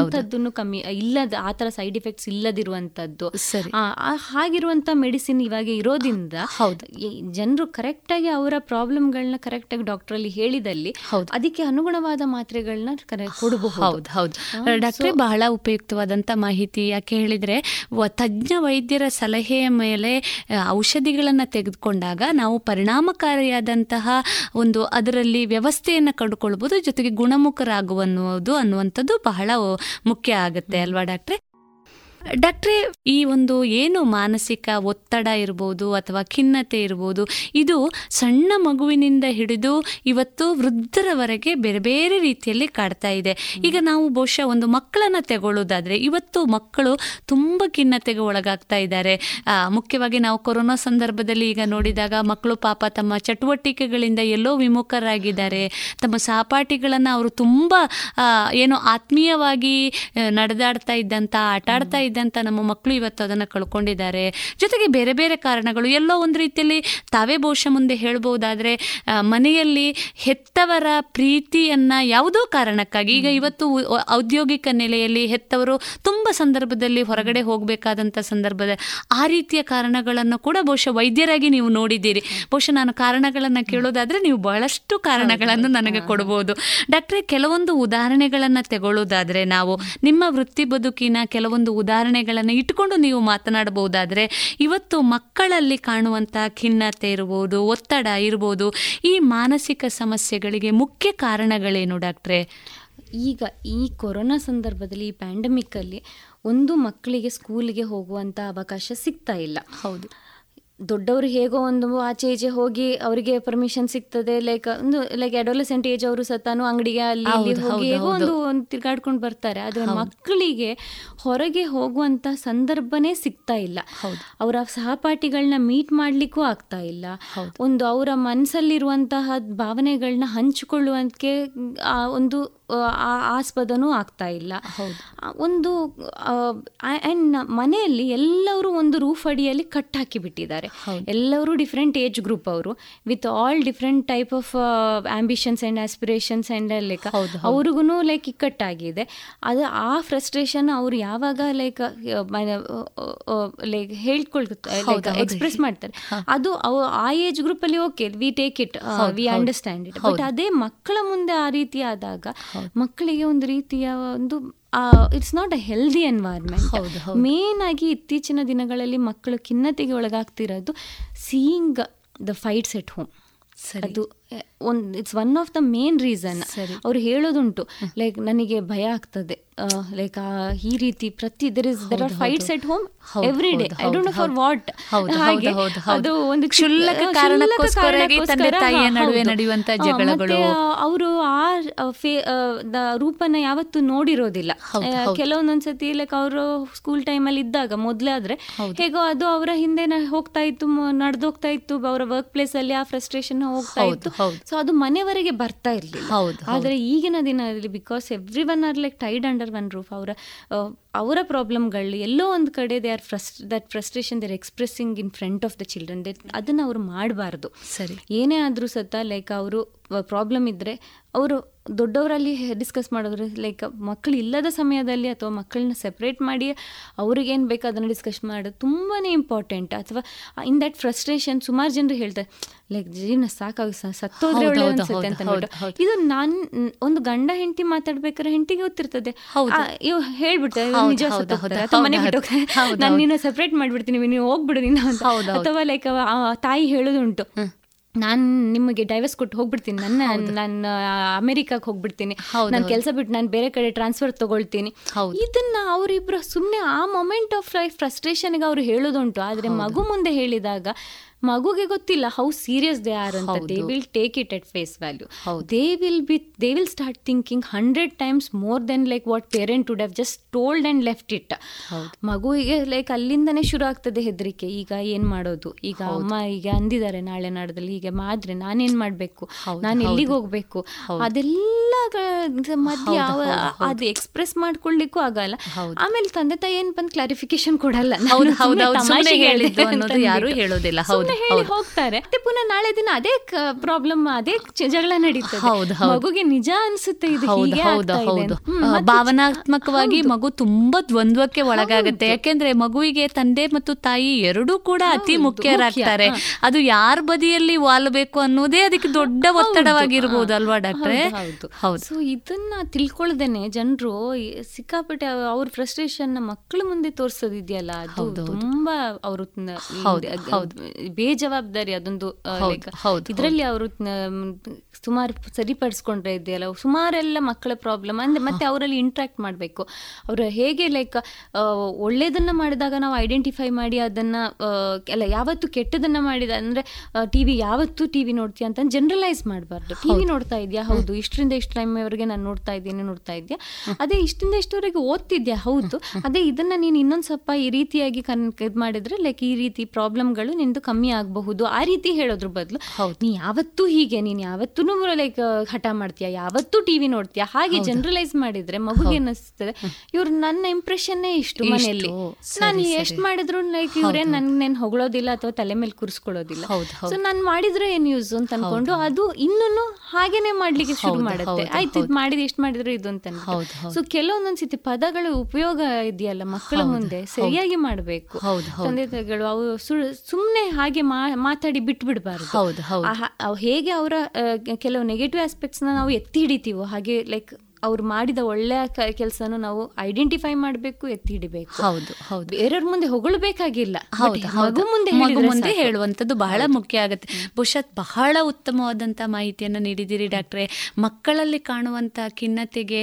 C: ಅಂಥದ್ದನ್ನು ಕಮ್ಮಿ ಇಲ್ಲದ ಆ ತರ ಸೈಡ್ ಎಫೆಕ್ಟ್ಸ್ ಇಲ್ಲದಿರುವಂತ ಸರಿ. ಹಾಗಿರುವಂತ ಮೆಡಿಸಿನ್ ಇವಾಗ ಇರೋದ್ರಿಂದ ಜನರು ಕರೆಕ್ಟ್ ಆಗಿ ಅವರ ಪ್ರಾಬ್ಲಮ್ಗಳನ್ನ ಕರೆಕ್ಟ್ ಆಗಿ ಡಾಕ್ಟರ್ ಅಲ್ಲಿ ಹೇಳಿದಲ್ಲಿ ಅದಕ್ಕೆ ಅನುಗುಣವಾದ ಮಾತ್ರೆಗಳನ್ನ ಕೊಡಬಹುದು.
B: ಹೌದು ಡಾಕ್ಟ್ರೆ ಬಹಳ ಉಪಯುಕ್ತವಾದಂತ ಮಾಹಿತಿ. ಯಾಕೆ ಹೇಳಿದ್ರೆ ತಜ್ಞ ವೈದ್ಯರ ಸಲಹೆಯ ಮೇಲೆ ಔಷಧಿಗಳನ್ನ ತೆಗೆದುಕೊಂಡಾಗ ನಾವು ಪರಿಣಾಮಕಾರಿಯಾದಂತಹ ಒಂದು ಅದರಲ್ಲಿ ವ್ಯವಸ್ಥೆಯನ್ನು ಕಂಡುಕೊಳ್ಬಹುದು ಜೊತೆಗೆ ಗುಣಮುಖರಾಗುವನ್ನುವುದು ಅನ್ನುವಂಥದ್ದು ಬಹಳ ಮುಖ್ಯ ಆಗುತ್ತೆ ಅಲ್ವಾ ಡಾಕ್ಟ್ರೆ ಡಾಕ್ಟ್ರೆ ಈ ಒಂದು ಏನು ಮಾನಸಿಕ ಒತ್ತಡ ಇರ್ಬೋದು ಅಥವಾ ಖಿನ್ನತೆ ಇರ್ಬೋದು ಇದು ಸಣ್ಣ ಮಗುವಿನಿಂದ ಹಿಡಿದು ಇವತ್ತು ವೃದ್ಧರವರೆಗೆ ಬೇರೆ ಬೇರೆ ರೀತಿಯಲ್ಲಿ ಕಾಡ್ತಾ ಇದೆ. ಈಗ ನಾವು ಬಹುಶಃ ಒಂದು ಮಕ್ಕಳನ್ನ ತಗೊಳ್ಳೋದಾದ್ರೆ ಇವತ್ತು ಮಕ್ಕಳು ತುಂಬ ಖಿನ್ನತೆಗೆ ಒಳಗಾಗ್ತಾ ಇದ್ದಾರೆ. ಮುಖ್ಯವಾಗಿ ನಾವು ಕೊರೋನಾ ಸಂದರ್ಭದಲ್ಲಿ ಈಗ ನೋಡಿದಾಗ ಮಕ್ಕಳು ಪಾಪ ತಮ್ಮ ಚಟುವಟಿಕೆಗಳಿಂದ ಎಲ್ಲೋ ವಿಮುಖರಾಗಿದ್ದಾರೆ. ತಮ್ಮ ಸಹಪಾಠಿಗಳನ್ನು ಅವರು ತುಂಬ ಏನೋ ಆತ್ಮೀಯವಾಗಿ ನಡೆದಾಡ್ತಾ ಇದ್ದಂಥ ಆಟ ಆಡ್ತಾ ಇದ್ದಂಥ ನಮ್ಮ ಮಕ್ಕಳು ಇವತ್ತು ಅದನ್ನು ಕಳ್ಕೊಂಡಿದ್ದಾರೆ. ಜೊತೆಗೆ ಬೇರೆ ಬೇರೆ ಕಾರಣಗಳು. ಎಲ್ಲೋ ಒಂದು ರೀತಿಯಲ್ಲಿ ತಾವೇ ಬಹುಶಃ ಮುಂದೆ ಹೇಳ್ಬೋದಾದ್ರೆ ಮನೆಯಲ್ಲಿ ಹೆತ್ತವರ ಪ್ರೀತಿಯನ್ನು ಯಾವುದೋ ಕಾರಣಕ್ಕಾಗಿ ಈಗ ಇವತ್ತು ಔದ್ಯೋಗಿಕ ನೆಲೆಯಲ್ಲಿ ಹೆತ್ತವರು ತುಂಬ ಸಂದರ್ಭದಲ್ಲಿ ಹೊರಗಡೆ ಹೋಗಬೇಕಾದಂಥ ಸಂದರ್ಭದ ಆ ರೀತಿಯ ಕಾರಣಗಳನ್ನು ಕೂಡ ಬಹುಶಃ ವೈದ್ಯರಾಗಿ ನೀವು ನೋಡಿದ್ದೀರಿ. ಬಹುಶಃ ನಾನು ಕಾರಣಗಳನ್ನು ಕೇಳೋದಾದ್ರೆ ನೀವು ಬಹಳಷ್ಟು ಕಾರಣಗಳನ್ನು ನನಗೆ ಕೊಡ್ಬೋದು. ಡಾಕ್ಟ್ರೆ ಕೆಲವೊಂದು ಉದಾಹರಣೆಗಳನ್ನು ತಗೊಳ್ಳೋದಾದರೆ ನಾವು ನಿಮ್ಮ ವೃತ್ತಿ ಬದುಕಿನ ಕೆಲವೊಂದು ಉದಾಹರಣೆ ಉದಾಹರಣೆಗಳನ್ನು ಇಟ್ಕೊಂಡು ನೀವು ಮಾತನಾಡಬಹುದಾದರೆ ಇವತ್ತು ಮಕ್ಕಳಲ್ಲಿ ಕಾಣುವಂಥ ಖಿನ್ನತೆ ಇರ್ಬೋದು ಒತ್ತಡ ಇರ್ಬೋದು ಈ ಮಾನಸಿಕ ಸಮಸ್ಯೆಗಳಿಗೆ ಮುಖ್ಯ ಕಾರಣಗಳೇನು ಡಾಕ್ಟ್ರೆ?
C: ಈಗ ಈ ಕೊರೋನಾ ಸಂದರ್ಭದಲ್ಲಿ ಈ ಪ್ಯಾಂಡಮಿಕ್ಕಲ್ಲಿ ಒಂದು ಮಕ್ಕಳಿಗೆ ಸ್ಕೂಲಿಗೆ ಹೋಗುವಂಥ ಅವಕಾಶ ಸಿಗ್ತಾ ಇಲ್ಲ.
B: ಹೌದು.
C: ದೊಡ್ಡವರು ಹೇಗೋ ಒಂದು ಆಚೆ ಈಚೆ ಹೋಗಿ ಅವರಿಗೆ ಪರ್ಮಿಷನ್ ಸಿಗ್ತದೆ ಲೈಕ್ ಒಂದು ಲೈಕ್ ಅಡೋಲಸೆಂಟ್ ಏಜ್ ಅವರು ಸತಾನು ಅಂಗಡಿಗೆ ಅಲ್ಲಿ ಹೋಗಿ ಹೇಗೋ ಒಂದು ಒಂದು ತಿರ್ಗಾಡ್ಕೊಂಡು ಬರ್ತಾರೆ. ಆದರೆ ಮಕ್ಕಳಿಗೆ ಹೊರಗೆ ಹೋಗುವಂತ ಸಂದರ್ಭನೇ ಸಿಗ್ತಾ ಇಲ್ಲ. ಅವರ ಸಹಪಾಠಿಗಳನ್ನ ಮೀಟ್ ಮಾಡ್ಲಿಕ್ಕೂ ಆಗ್ತಾ ಇಲ್ಲ. ಒಂದು ಅವರ ಮನಸ್ಸಲ್ಲಿರುವಂತಹ ಭಾವನೆಗಳನ್ನ ಆ ಒಂದು ಆಸ್ಪದನೂ ಆಗ್ತಾ ಇಲ್ಲ. ಒಂದು ಆ್ಯಂಡ್ ಮನೆಯಲ್ಲಿ ಎಲ್ಲರೂ ಒಂದು ರೂಫ್ ಅಡಿಯಲ್ಲಿ ಕಟ್ ಹಾಕಿ ಬಿಟ್ಟಿದ್ದಾರೆ. ಎಲ್ಲರೂ ಡಿಫ್ರೆಂಟ್ ಏಜ್ ಗ್ರೂಪ್ ಅವರು. With all different type of ambitions and aspirations and like ಅವ್ರಿಗೂ ಲೈಕ್ ಇಕ್ಕಟ್ಟಾಗಿದೆ ಅದು ಆ ಫ್ರಸ್ಟ್ರೇಷನ್ ಅವರು ಯಾವಾಗ ಲೈಕ್ ಲೈಕ್ ಹೇಳ್ಕೊಳ್ತಾರೆ ಲೈಕ್ ಎಕ್ಸ್ಪ್ರೆಸ್ ಮಾಡ್ತಾರೆ. ಅದು ಆ ಏಜ್ ಗ್ರೂಪ್ ಅಲ್ಲಿ okay we take it we understand it but ಅದೇ ಮಕ್ಕಳ ಮುಂದೆ ಆ ರೀತಿ ಆದಾಗ ಮಕ್ಕಳಿಗೆ ಒಂದು ರೀತಿಯ ಒಂದು it's not a healthy environment main ಆಗಿ ಇತ್ತೀಚಿನ ದಿನಗಳಲ್ಲಿ ಮಕ್ಕಳು ಖಿನ್ನತೆಗೆ ಒಳಗಾಗ್ತಿರೋದು seeing the fights at home ಅದು ಒಂದು it's one of the main reason ಅವ್ರು ಹೇಳೋದುಂಟು ಲೈಕ್ ನನಗೆ ಭಯ ಆಗ್ತದೆ. ಲೈಕ್ ಈ ರೀತಿ ಪ್ರತಿ there is there are fights at home every day I don't know for what ಹಾಗೆ ಅದು ಒಂದು
B: ಕ್ಷುಲ್ಲಕ ನಡೆಯುವಂತ ಜಗಳಗಳು.
C: ಅವರು ಆ ರೂಪನ ಯಾವತ್ತು ನೋಡಿರೋದಿಲ್ಲ. ಕೆಲವೊಂದೊಂದ್ಸತಿ ಲೈಕ್ ಅವರು ಸ್ಕೂಲ್ ಟೈಮಲ್ಲಿ ಇದ್ದಾಗ ಮೊದಲೇ ಆದ್ರೆ ಹೇಗೋ ಅದು ಅವರ ಹಿಂದೆ ಹೋಗ್ತಾ ಇತ್ತು ನಡೆದೋಗ್ತಾ ಇತ್ತು ಅವರ ವರ್ಕ್ ಪ್ಲೇಸ್ ಅಲ್ಲಿ ಆ ಫ್ರಸ್ಟ್ರೇಷನ್ ಹೋಗ್ತಾ ಇತ್ತು. ಸೊ ಅದು ಮನೆವರೆಗೆ ಬರ್ತಾ ಇರಲಿಲ್ಲ. ಆದರೆ ಈಗಿನ ದಿನದಲ್ಲಿ because every one are like tied under one roof ಅವರ ಅವರ ಪ್ರಾಬ್ಲಮ್ಗಳು ಎಲ್ಲೋ ಒಂದು ಕಡೆ they are frust that frustration their expressing in front of the children they ಅದನ್ನು ಅವರು ಮಾಡಬಾರ್ದು.
B: ಸರಿ.
C: ಏನೇ ಆದರೂ ಸತ ಲೈಕ್ ಅವರು ಪ್ರಾಬ್ಲಮ್ ಇದ್ದರೆ ಅವರು ದೊಡ್ಡವರಲ್ಲಿ ಡಿಸ್ಕಸ್ ಮಾಡಿದ್ರೆ ಲೈಕ್ ಮಕ್ಕಳು ಇಲ್ಲದ ಸಮಯದಲ್ಲಿ ಅಥವಾ ಮಕ್ಕಳನ್ನ ಸೆಪ್ರೇಟ್ ಮಾಡಿ ಅವ್ರಿಗೇನು ಬೇಕು ಅದನ್ನು ಡಿಸ್ಕಸ್ ಮಾಡೋದು ತುಂಬಾ ಇಂಪಾರ್ಟೆಂಟ್ ಅಥವಾ ಇನ್ ದಟ್ ಫ್ರಸ್ಟ್ರೇಷನ್ ಸುಮಾರು ಜನರು ಹೇಳ್ತಾರೆ ಲೈಕ್ ಜೀವನ ಸಾಕಾಗ ಸತ್ತೋದ್ರೆ ಒಳ್ಳೆ ಅನ್ಸುತ್ತೆ ಅಂತ ಅಂದ್ಬಿಟ್ಟು. ಇದು ನಾನ್ ಒಂದು ಗಂಡ ಹೆಂಡತಿ ಮಾತಾಡ್ಬೇಕಾದ್ರೆ ಹೆಂಡತಿಗೆ ಗೊತ್ತಿರ್ತದೆ. ಹೇಳ್ಬಿಡ್ತಾರೆ ನಿಜ ಅಥವಾ ಮನೆ ಬಿಟ್ಟು ನಾನು ನಿನ್ನ ಸೆಪ್ರೇಟ್ ಮಾಡ್ಬಿಡ್ತೀನಿ ನೀವು ಹೋಗ್ಬಿಡು ನಿನ್ನ ಅಂತ. ಅಥವಾ ಲೈಕ್ ತಾಯಿ ಹೇಳೋದುಂಟು ನಾನು ನಿಮಗೆ ಡೈವರ್ಸ್ ಕೊಟ್ಟು ಹೋಗ್ಬಿಡ್ತೀನಿ. ನನ್ನ ನನ್ನ ಅಮೆರಿಕಾಗೆ ಹೋಗ್ಬಿಡ್ತೀನಿ. ನನ್ನ ಕೆಲಸ ಬಿಟ್ಟು ನಾನು ಬೇರೆ ಕಡೆ ಟ್ರಾನ್ಸ್ಫರ್ ತಗೊಳ್ತೀನಿ. ಇದನ್ನ ಅವರಿಬ್ರು ಸುಮ್ಮನೆ ಆ ಮೊಮೆಂಟ್ ಆಫ್ ಲೈಫ್ ಫ್ರಸ್ಟ್ರೇಷನ್ಗೆ ಅವ್ರು ಹೇಳೋದುಂಟು. ಆದರೆ ಮಗು ಮುಂದೆ ಹೇಳಿದಾಗ ಮಗುಗೆ ಗೊತ್ತಿಲ್ಲ ಹೌ ಸೀರಿಯಸ್ ದೇ ಆರ್ ಅಂತ. They will take it at face value they will be they will start thinking hundred times more then like what parent would have just told and left it ಮಗುವಿಗೆ like ಅಲ್ಲಿಂದನೇ ಶುರು ಆಗ್ತದೆ ಹೆದರಿಕೆ. ಈಗ ಏನ್ ಮಾಡೋದು? ಈಗ ಅಮ್ಮ ಈಗ ಅಂದಿದ್ದಾರೆ ನಾಳೆ ನಾಡದಲ್ಲಿ ಹೀಗೆ ಮಾದ್ರೆ ನಾನೇನ್ ಮಾಡ್ಬೇಕು? ನಾನು ಎಲ್ಲಿಗೆ ಹೋಗ್ಬೇಕು? ಅದೆಲ್ಲ ಮಧ್ಯ ಅದು ಎಕ್ಸ್ಪ್ರೆಸ್ ಮಾಡ್ಕೊಳ್ಲಿಕ್ಕೂ ಆಗಲ್ಲ. ಆಮೇಲೆ ತಂದೆ ತಾಯಿ ಏನ್ ಬಂದ್ ಕ್ಲಾರಿಫಿಕೇಶನ್ ಕೊಡಲ್ಲ.
B: ಯಾರು ಹೇಳೋದಿಲ್ಲ.
C: ಹೇಳಿ ಹೋಗ್ತಾರೆ. ಮತ್ತೆ ಪುನಃ ನಾಳೆ ದಿನ ಅದೇ ಪ್ರಾಬ್ಲಮ್ ಅದೇ ಜಗಳ ನಡೀತದೆ. ಮಗುಗೆ ನಿಜ ಅನ್ಸುತ್ತೆ ಇದು ಹೌದು
B: ಭಾವನಾತ್ಮಕವಾಗಿ ಮಗು ತುಂಬಾ ದ್ವಂದ್ವಕ್ಕೆ ಒಳಗಾಗುತ್ತೆ. ಯಾಕೆಂದ್ರೆ ಮಗುವಿಗೆ ತಂದೆ ಮತ್ತು ತಾಯಿ ಎರಡೂ ಕೂಡ ಅತಿ ಮುಖ್ಯರಾಗ್ತಾರೆ ಅದು ಯಾರ ಬದಿಯಲ್ಲಿ ವಾಲಬೇಕು ಅನ್ನೋದೇ ಅದಕ್ಕೆ ದೊಡ್ಡ ಒತ್ತಡವಾಗಿರ್ಬೋದು ಅಲ್ವಾ ಡಾಕ್ಟ್ರೆ?
C: ಹೌದು ಸೊ ಇದನ್ನ ತಿಳ್ಕೊಳ್ದೇನೆ ಜನರು ಸಿಕ್ಕಾಪಟ್ಟೆ ಅವ್ರ ಫ್ರಸ್ಟ್ರೇಷನ್ ಮಕ್ಕಳ ಮುಂದೆ ತೋರಿಸೋದಿದೆಯಲ್ಲ ಅದು ತುಂಬಾ ಅವರು ಬೇಜವಾಬ್ದಾರಿ ಅದೊಂದು ಇದರಲ್ಲಿ ಅವರು ಸುಮಾರು ಸರಿಪಡಿಸ್ಕೊಂಡ್ರೆ ಇದೆಯಲ್ಲ ಸುಮಾರೆಲ್ಲ ಮಕ್ಕಳ ಪ್ರಾಬ್ಲಮ್ ಅಂದ್ರೆ ಮತ್ತೆ ಅವರಲ್ಲಿ ಇಂಟ್ರಾಕ್ಟ್ ಮಾಡಬೇಕು. ಅವರು ಹೇಗೆ ಲೈಕ್ ಒಳ್ಳೇದನ್ನ ಮಾಡಿದಾಗ ನಾವು ಐಡೆಂಟಿಫೈ ಮಾಡಿ ಅದನ್ನ ಎಲ್ಲ ಯಾವತ್ತು ಕೆಟ್ಟದನ್ನ ಮಾಡಿದ ಅಂದ್ರೆ ಟಿವಿ ಯಾವತ್ತು ಟಿವಿ ನೋಡ್ತೀಯ ಅಂತ ಜನರಲೈಸ್ ಮಾಡಬಾರ್ದು. ಟಿವಿ ನೋಡ್ತಾ ಇದೆಯಾ? ಹೌದು. ಇಷ್ಟರಿಂದ ಇಷ್ಟು ಟೈಮ್ವರೆಗೆ ನಾನು ನೋಡ್ತಾ ಇದ್ದೀನಿ ನೋಡ್ತಾ ಇದ್ಯಾ? ಅದೇ ಇಷ್ಟರಿಂದ ಇಷ್ಟವರೆಗೆ ಓದ್ತಿದ್ಯಾ? ಹೌದು. ಅದೇ ಇದನ್ನ ನೀನು ಇನ್ನೊಂದು ಸ್ವಲ್ಪ ಈ ರೀತಿಯಾಗಿ ಕನ್ ಇದು ಮಾಡಿದ್ರೆ ಲೈಕ್ ಈ ರೀತಿ ಪ್ರಾಬ್ಲಮ್ಗಳು ನಿಂದು ಕಮ್ಮಿ ಆಗಬಹುದು. ಆ ರೀತಿ ಹೇಳೋದ್ರ ಬದಲು ನೀ ಯಾವತ್ತೂ ಹೀಗೆ ನೀನು ಯಾವತ್ತೂ ಲೈಕ್ ಹಠ ಮಾಡ್ತೀಯ ಯಾವತ್ತೂ ಟಿವಿ ನೋಡ್ತೀಯ ಹಾಗೆ ಜನರಲೈಸ್ ಮಾಡಿದ್ರೆ ಮಗುಗೆ ಏನಿಸ್ತದೆ ಇವ್ರು ನನ್ನ ಇಂಪ್ರೆಷನ್ನೇ ಇಷ್ಟು ಮನೆಯಲ್ಲಿ. ನಾನು ಎಷ್ಟು ಮಾಡಿದ್ರು ಲೈಕ್ ಇವ್ರೆ ನನ್ ಹೊಗಳೋದಿಲ್ಲ ಅಥವಾ ತಲೆ ಮೇಲೆ ಕೂರಿಸ್ಕೊಳ್ಳೋದಿಲ್ಲ. ಸೊ ನಾನು ಮಾಡಿದ್ರೆ ಏನ್ ಯೂಸ್ ಅಂತ ಅನ್ಕೊಂಡು ಅದು ಇನ್ನೂ ಹಾಗೇನೆ ಮಾಡ್ಲಿಕ್ಕೆ ಶುರು ಮಾಡುತ್ತೆ. ಆಯ್ತು ಇದು ಮಾಡಿದ್ರೆ ಎಷ್ಟು ಮಾಡಿದ್ರು ಇದು ಅಂತ ಸೊ ಕೆಲವೊಂದೊಂದ್ಸತಿ ಪದಗಳ ಉಪಯೋಗ ಇದೆಯಲ್ಲ ಮಕ್ಕಳ ಮುಂದೆ ಸರಿಯಾಗಿ ಮಾಡಬೇಕು. ತಂದೆ ತಾಯಿಗಳು ಅವು ಸುಮ್ಮನೆ ಹಾಗೆ ಮಾತಾಡಿ ಬಿಟ್ಬಿಡ್ಬಾರ್ದು. ಹೇಗೆ ಅವರ ಕೆಲವು ನೆಗೆಟಿವ್ನ ನಾವು ಎತ್ತಿ ಹಿಡಿತೀವೋ ಹಾಗೆ ಲೈಕ್ ಅವ್ರು ಮಾಡಿದ ಒಳ್ಳೆಯ ಕೆಲಸನ ನಾವು ಐಡೆಂಟಿಫೈ ಮಾಡಬೇಕು ಎತ್ತಿ ಹಿಡಿಬೇಕು.
B: ಹೌದು ಹೌದು.
C: ಬೇರೆಯವ್ರ ಮುಂದೆ ಹೊಗಳಬೇಕಾಗಿಲ್ಲ.
B: ಹೌದು ಮುಂದೆ ಮುಂದೆ ಹೇಳುವಂಥದ್ದು ಬಹಳ ಮುಖ್ಯ ಆಗುತ್ತೆ. ಬಹುಶಃ ಬಹಳ ಉತ್ತಮವಾದಂಥ ಮಾಹಿತಿಯನ್ನು ನೀಡಿದ್ದೀರಿ ಡಾಕ್ಟ್ರೆ. ಮಕ್ಕಳಲ್ಲಿ ಕಾಣುವಂಥ ಖಿನ್ನತೆಗೆ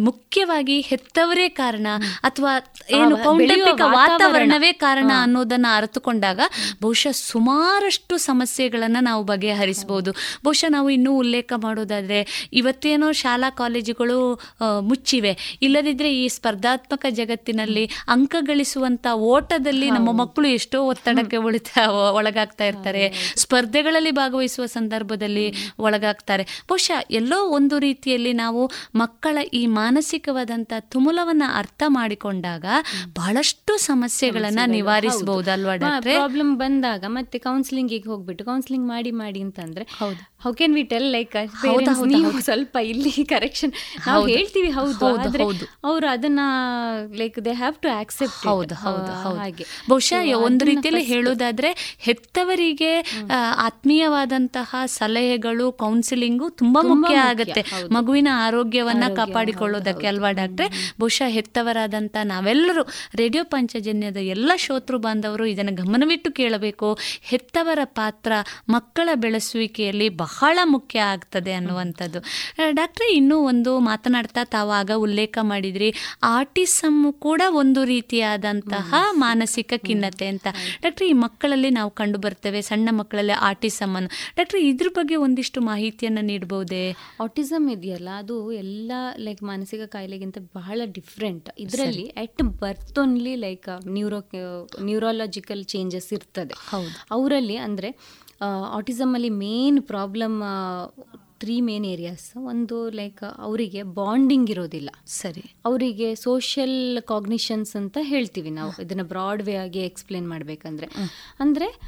B: ಮುಖ್ಯವಾಗಿ ಹೆತ್ತವರೇ ಕಾರಣ ಅಥವಾ ಏನು ಕೌಟುಂಬಿಕ ವಾತಾವರಣವೇ ಕಾರಣ ಅನ್ನೋದನ್ನು ಅರಿತುಕೊಂಡಾಗ ಬಹುಶಃ ಸುಮಾರಷ್ಟು ಸಮಸ್ಯೆಗಳನ್ನು ನಾವು ಬಗೆಹರಿಸಬಹುದು ಬಹುಶಃ ನಾವು ಇನ್ನೂ ಉಲ್ಲೇಖ ಮಾಡೋದಾದ್ರೆ ಇವತ್ತೇನೋ ಶಾಲಾ ಕಾಲೇಜ್ ಕಾಲೇಜುಗಳು ಮುಚ್ಚಿವೆ. ಇಲ್ಲದಿದ್ದರೆ ಈ ಸ್ಪರ್ಧಾತ್ಮಕ ಜಗತ್ತಿನಲ್ಲಿ ಅಂಕ ಗಳಿಸುವಂಥ ಓಟದಲ್ಲಿ ನಮ್ಮ ಮಕ್ಕಳು ಎಷ್ಟೋ ಒತ್ತಡಕ್ಕೆ ಉಳಿತಾ ಒಳಗಾಗ್ತಾ ಇರ್ತಾರೆ. ಸ್ಪರ್ಧೆಗಳಲ್ಲಿ ಭಾಗವಹಿಸುವ ಸಂದರ್ಭದಲ್ಲಿ ಒಳಗಾಗ್ತಾರೆ. ಬಹುಶಃ ಎಲ್ಲೋ ಒಂದು ರೀತಿಯಲ್ಲಿ ನಾವು ಮಕ್ಕಳ ಈ ಮಾನಸಿಕವಾದಂಥ ತುಮುಲವನ್ನು ಅರ್ಥ ಮಾಡಿಕೊಂಡಾಗ ಬಹಳಷ್ಟು ಸಮಸ್ಯೆಗಳನ್ನು ನಿವಾರಿಸಬಹುದು
C: ಅಲ್ವಾ ಪ್ರಾಬ್ಲಮ್ ಬಂದಾಗ ಮತ್ತೆ ಕೌನ್ಸಿಲಿಂಗಿಗೆ ಹೋಗ್ಬಿಟ್ಟು ಕೌನ್ಸಿಲಿಂಗ್ ಮಾಡಿ ಮಾಡಿ ಅಂತಂದ್ರೆ ಹೌದು. How can we tell like ಸ್ವಲ್ಪ ಇಲ್ಲಿ ಕರೆಕ್ಷನ್ ನಾವು ಹೇಳ್ತೀವಿ ಹೌದು ಆದ್ರೆ ಅವರು ಅದನ್ನ like they have to accept
B: ಹೌದು ಹೌದು ಹಾಗೆ. ಬಹುಶಃ ಒಂದು ರೀತಿಯಲ್ಲಿ ಹೇಳೋದಾದ್ರೆ ಹೆತ್ತವರಿಗೆ ಆತ್ಮೀಯವಾದಂತಹ ಸಲಹೆಗಳು ಕೌನ್ಸಿಲಿಂಗು ತುಂಬಾ ಮುಖ್ಯ ಆಗುತ್ತೆ. ಮಗುವಿನ ಆರೋಗ್ಯವನ್ನ ಕಾಪಾಡಿಕೊಳ್ಳೋದಕ್ಕೆ ಅಲ್ವಾ ಡಾಕ್ಟ್ರೆ? ಬಹುಶಃ ಹೆತ್ತವರಾದಂತ ನಾವೆಲ್ಲರೂ ರೇಡಿಯೋ ಪಂಚಜನ್ಯದ ಎಲ್ಲ ಶ್ರೋತೃ ಬಾಂಧವರು ಇದನ್ನು ಗಮನವಿಟ್ಟು ಕೇಳಬೇಕು. ಹೆತ್ತವರ ಪಾತ್ರ ಮಕ್ಕಳ ಬೆಳೆಸುವಿಕೆಯಲ್ಲಿ ಬಹಳ ಮುಖ್ಯ ಆಗ್ತದೆ ಅನ್ನುವಂಥದ್ದು. ಡಾಕ್ಟ್ರೆ ಇನ್ನೂ ಒಂದು ಮಾತನಾಡ್ತಾ ತಾವಾಗ ಉಲ್ಲೇಖ ಮಾಡಿದ್ರಿ ಆರ್ಟಿಸಮ್ ಕೂಡ ಒಂದು ರೀತಿಯಾದಂತಹ ಮಾನಸಿಕ ಖಿನ್ನತೆ ಅಂತ. ಡಾಕ್ಟರ್ ಈ ಮಕ್ಕಳಲ್ಲಿ ನಾವು ಕಂಡು ಬರ್ತೇವೆ ಸಣ್ಣ ಮಕ್ಕಳಲ್ಲಿ ಆಟಿಸಮ್ ಅನ್ನು. ಡಾಕ್ಟರ್ ಇದ್ರ ಬಗ್ಗೆ ಒಂದಿಷ್ಟು ಮಾಹಿತಿಯನ್ನು ನೀಡಬಹುದೇ
C: ಆಟಿಸಮ್ ಇದೆಯಲ್ಲ ಅದು ಎಲ್ಲ ಲೈಕ್ ಮಾನಸಿಕ ಕಾಯಿಲೆಗಿಂತ ಬಹಳ ಡಿಫ್ರೆಂಟ್ ಇದರಲ್ಲಿ at birth only like neuro neurological changes ಇರ್ತದೆ. ಹೌದು. ಅವರಲ್ಲಿ ಅಂದರೆ ಆಟಿಸಮಲ್ಲಿ main problem three main areas ಒಂದು ಲೈಕ್ ಅವರಿಗೆ ಬಾಂಡಿಂಗ್ ಇರೋದಿಲ್ಲ.
B: ಸರಿ.
C: ಅವರಿಗೆ ಸೋಷಿಯಲ್ ಕಾಗ್ನಿಷನ್ಸ್ ಅಂತ ಹೇಳ್ತೀವಿ ನಾವು. ಇದನ್ನ ಬ್ರಾಡ್ ವೇ ಆಗಿ ಎಕ್ಸ್ಪ್ಲೇನ್ ಮಾಡಬೇಕಂದ್ರೆ. ಅಂದ್ರೆ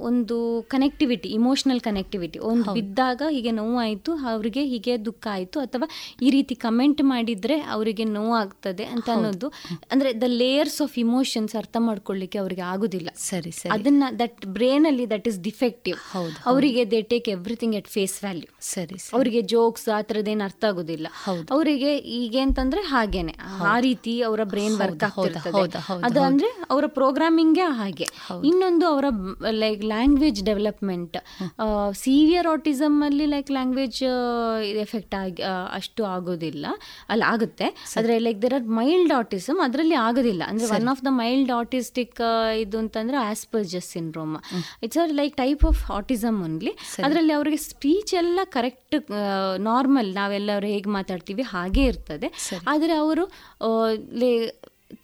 C: ಒಂದು ಕನೆಕ್ಟಿವಿಟಿ ಇಮೋಷನಲ್ ಕನೆಕ್ಟಿವಿಟಿ ಒಂದು ಬಿದ್ದಾಗ ಹೀಗೆ ನೋವಾಯಿತು ಅವರಿಗೆ ಹೀಗೆ ದುಃಖ ಆಯಿತು ಅಥವಾ ಈ ರೀತಿ ಕಮೆಂಟ್ ಮಾಡಿದ್ರೆ ಅವರಿಗೆ ನೋವಾಗ್ತದೆ ಅಂತ ಅನ್ನೋದು. ಅಂದ್ರೆ ದ ಲೇಯರ್ಸ್ ಆಫ್ ಇಮೋಷನ್ಸ್ ಅರ್ಥ ಮಾಡ್ಕೊಳ್ಳಿಕ್ಕೆ ಅವರಿಗೆ ಆಗುದಿಲ್ಲ.
B: ಸರಿ ಸರಿ.
C: ಅದನ್ನ ದಟ್ ಬ್ರೇನ್ ಅಲ್ಲಿ ದಟ್ ಇಸ್ ಡಿಫೆಕ್ಟಿವ್
B: ಹೌದು,
C: ಅವರಿಗೆ they take everything at face value
B: ಸರಿ ಸರಿ.
C: ಅವರಿಗೆ ಜೋಕ್ಸ್ ಆ ಥರದ್ದೇನು ಅರ್ಥ ಆಗೋದಿಲ್ಲ.
B: ಹೌದು.
C: ಅವರಿಗೆ ಹೀಗೆ ಅಂತಂದ್ರೆ ಹಾಗೇನೆ. ಆ ರೀತಿ ಅವರ ಬ್ರೈನ್ ವರ್ಕ್
B: ಆಗ್ತದೆ
C: ಆಗ್ತಿರ್ತದೆ. ಅದು ಅಂದ್ರೆ ಅವರ ಪ್ರೋಗ್ರಾಮಿಂಗ್ ಹಾಗೆ. ಇನ್ನೊಂದು ಅವರ like language development severe autism ಅಲ್ಲಿ ಲೈಕ್ ಲ್ಯಾಂಗ್ವೇಜ್ ಎಫೆಕ್ಟ್ ಆಗಿ ಅಷ್ಟು ಆಗೋದಿಲ್ಲ. ಅಲ್ಲಿ ಆಗುತ್ತೆ. ಆದರೆ like there are mild autism ಅದರಲ್ಲಿ ಆಗೋದಿಲ್ಲ. ಅಂದ್ರೆ one of the mild autistic ಇದು ಅಂತಂದ್ರೆ Asperger's syndrome it's are like type of autism only ಅದರಲ್ಲಿ ಅವರಿಗೆ ಸ್ಪೀಚ್ ಎಲ್ಲ ಕರೆಕ್ಟ್ ನಾರ್ಮಲ್ ನಾವೆಲ್ಲರೂ ಹೇಗೆ ಮಾತಾಡ್ತೀವಿ ಹಾಗೆ ಇರ್ತದೆ. ಆದರೆ ಅವರು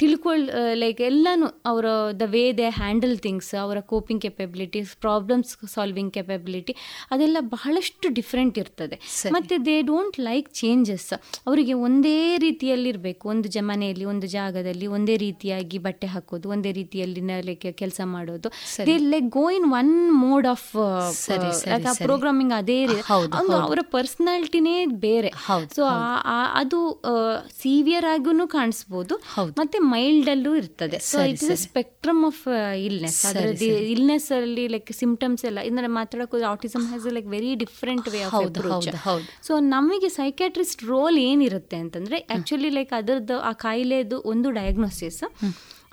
C: ತಿಳ್ಕೊಳ್ ಲೈಕ್ ಎಲ್ಲಾನು ಅವರ the way they handle things ಅವರ coping capabilities problems solving capability ಅದೆಲ್ಲ ಬಹಳಷ್ಟು ಡಿಫ್ರೆಂಟ್ ಇರ್ತದೆ. ಮತ್ತೆ ದೇ ಡೋಂಟ್ ಲೈಕ್ ಚೇಂಜಸ್ ಅವರಿಗೆ ಒಂದೇ ರೀತಿಯಲ್ಲಿರಬೇಕು. ಒಂದು ಜ ಮನೆಯಲ್ಲಿ ಒಂದು ಜಾಗದಲ್ಲಿ ಒಂದೇ ರೀತಿಯಾಗಿ ಬಟ್ಟೆ ಹಾಕೋದು ಒಂದೇ ರೀತಿಯಲ್ಲಿ ಲೈಕ್ ಕೆಲಸ ಮಾಡೋದು. They like go in one mode off. Programming ಅದೇ ರೀತಿ ಒಂದು ಅವರ ಪರ್ಸನಾಲಿಟಿನೇ ಬೇರೆ. ಸೊ ಅದು ಸಿವಿಯರ್ ಆಗೂ ಕಾಣಿಸ್ಬೋದು. ಮತ್ತೆ ಮೈಲ್ಡ್ ಅಲ್ಲೂ ಇರ್ತದೆ so it is spectrum of illness ಅದರದ್ದು ಇಲ್ನೆಸ್ ಅಲ್ಲಿ ಲೈಕ್ ಸಿಂಪ್ಟಮ್ಸ್ ಎಲ್ಲ ಇಂದ್ರೆ ಮಾತಾಡೋಕೆ autism has like very different way of approach. So ನಮಗೆ ಸೈಕ್ಯಾಟ್ರಿಸ್ಟ್ ರೋಲ್ ಏನಿರುತ್ತೆ ಅಂತಂದ್ರೆ ಆಕ್ಚುಲಿ ಲೈಕ್ ಅದರದ್ದು ಆ ಕಾಯಿಲೆದು ಒಂದು diagnosis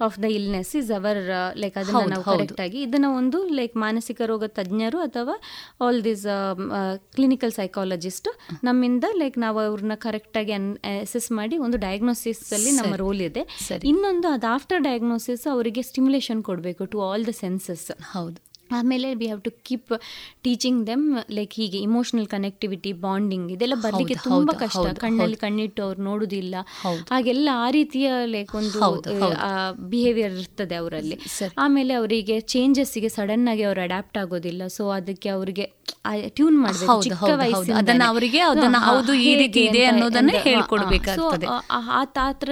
C: of the illness is our like ಅದನ್ನ ನಾವು. ಕರೆಕ್ಟ್ ಆಗಿ ಇದನ್ನ ಒಂದು ಲೈಕ್ ಮಾನಸಿಕ ರೋಗ ತಜ್ಞರು ಅಥವಾ ಆಲ್ ದಿಸ್ ಕ್ಲಿನಿಕಲ್ ಸೈಕಾಲಜಿಸ್ಟ್ ನಮ್ಮಿಂದ ಲೈಕ್ ನಾವು ಅವ್ರನ್ನ ಕರೆಕ್ಟ್ ಆಗಿ ಅಸೆಸ್ ಮಾಡಿ ಒಂದು ಡಯಾಗ್ನೋಸಿಸ್ ಅಲ್ಲಿ ನಮ್ಮ. ರೋಲ್ ಇದೆ. ಇನ್ನೊಂದು ಅದು ಆಫ್ಟರ್ ಡಯಾಗ್ನೋಸಿಸ್ ಅವರಿಗೆ ಸ್ಟಿಮ್ಯುಲೇಷನ್ ಕೊಡಬೇಕು ಟು ಆಲ್ ದ ಸೆನ್ಸಸ್
B: ಹೌದು
C: ಆಮೇಲೆ we have to keep teaching them like ಹೀಗೆ ಇಮೋಷನಲ್ ಕನೆಕ್ಟಿವಿಟಿ ಬಾಂಡಿಂಗ್ ಇದೆಲ್ಲ ಬರ್ಲಿಕ್ಕೆ ತುಂಬಾ ಕಷ್ಟ. ಕಣ್ಣಲ್ಲಿ ಕಣ್ಣಿಟ್ಟು ಅವ್ರು ನೋಡುದಿಲ್ಲ. ಹಾಗೆಲ್ಲ ಆ ರೀತಿಯ ಲೈಕ್ ಒಂದು. ಬಿಹೇವಿಯರ್ ಇರ್ತದೆ ಅವರಲ್ಲಿ. ಆಮೇಲೆ ಅವರಿಗೆ ಚೇಂಜಸ್ಗೆ ಸಡನ್ ಆಗಿ ಅವರು ಅಡಾಪ್ಟ್ ಆಗೋದಿಲ್ಲ. ಸೊ ಅದಕ್ಕೆ ಅವರಿಗೆ ಟ್ಯೂನ್ ಮಾಡಬೇಕು.
B: ಅದನ್ನ ಅವರಿಗೆ ಅದನ್ನ ಹೌದು, ಈ ರೀತಿ ಇದೆ ಅನ್ನೋದನ್ನ ಹೇಳ್ಕೊಡ್ಬೇಕಾಗ್ತದೆ.
C: ಆ- ಆ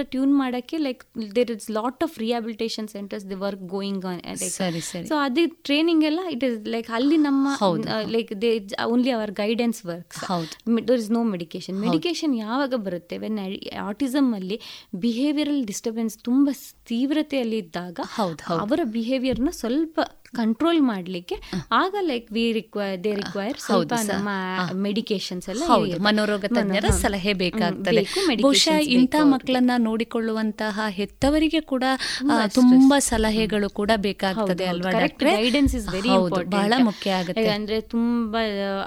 C: ಟ್ಯೂನ್ ಮಾಡಕ್ಕೆ like there is lot of rehabilitation centres the work going on
B: ಸರಿ, ಸರಿ.
C: ಸೊ ಅದೇ ಟ್ರೈನಿಂಗ್ ಎಲ್ಲ ಇಟ್ ಇಸ್ ಲೈಕ್ ಅಲ್ಲಿ ನಮ್ಮ like they only our guidance work
B: ಹೌದು.
C: There is no medication medication ಯಾವಾಗ ಬರುತ್ತೆ ವೆನ್ ಆಟಿಸಮ್ ಅಲ್ಲಿ ಬಿಹೇವಿಯರಲ್ ಡಿಸ್ಟರ್ಬೆನ್ಸ್ ತುಂಬಾ ತೀವ್ರತೆಯಲ್ಲಿ ಇದ್ದಾಗ. ಅವರ ಬಿಹೇವಿಯರ್ನ ಸ್ವಲ್ಪ ಕಂಟ್ರೋಲ್ ಮಾಡಲಿಕ್ಕೆ ಆಗ like we require they require ಸ್ವಲ್ಪ ನಮ್ಮ. ಮೆಡಿಕೇಶನ್ಸ್ ಎಲ್ಲ
B: ಹೌದು ಮನೋರೋಗ ತಜ್ಞರ ಸಲಹೆ ಬೇಕಾಗ್ತದೆ.
C: ಬೇಕು,
B: ಬಹುಶಃ ಇಂಥ ಮಕ್ಕಳನ್ನ ನೋಡಿಕೊಳ್ಳುವಂತಹ ಹೆತ್ತವರಿಗೆ ಕೂಡ
C: ತುಂಬಾ
B: ಸಲಹೆಗಳು ಕೂಡ ಬೇಕಾಗ್ತದೆ ಅಲ್ವಾ
C: ಗೈಡೆನ್ಸ್?
B: ಇಸ್
C: ವೆರಿ
B: ಬಹಳ ಮುಖ್ಯ ಆಗುತ್ತೆ.
C: ಅಂದ್ರೆ ತುಂಬಾ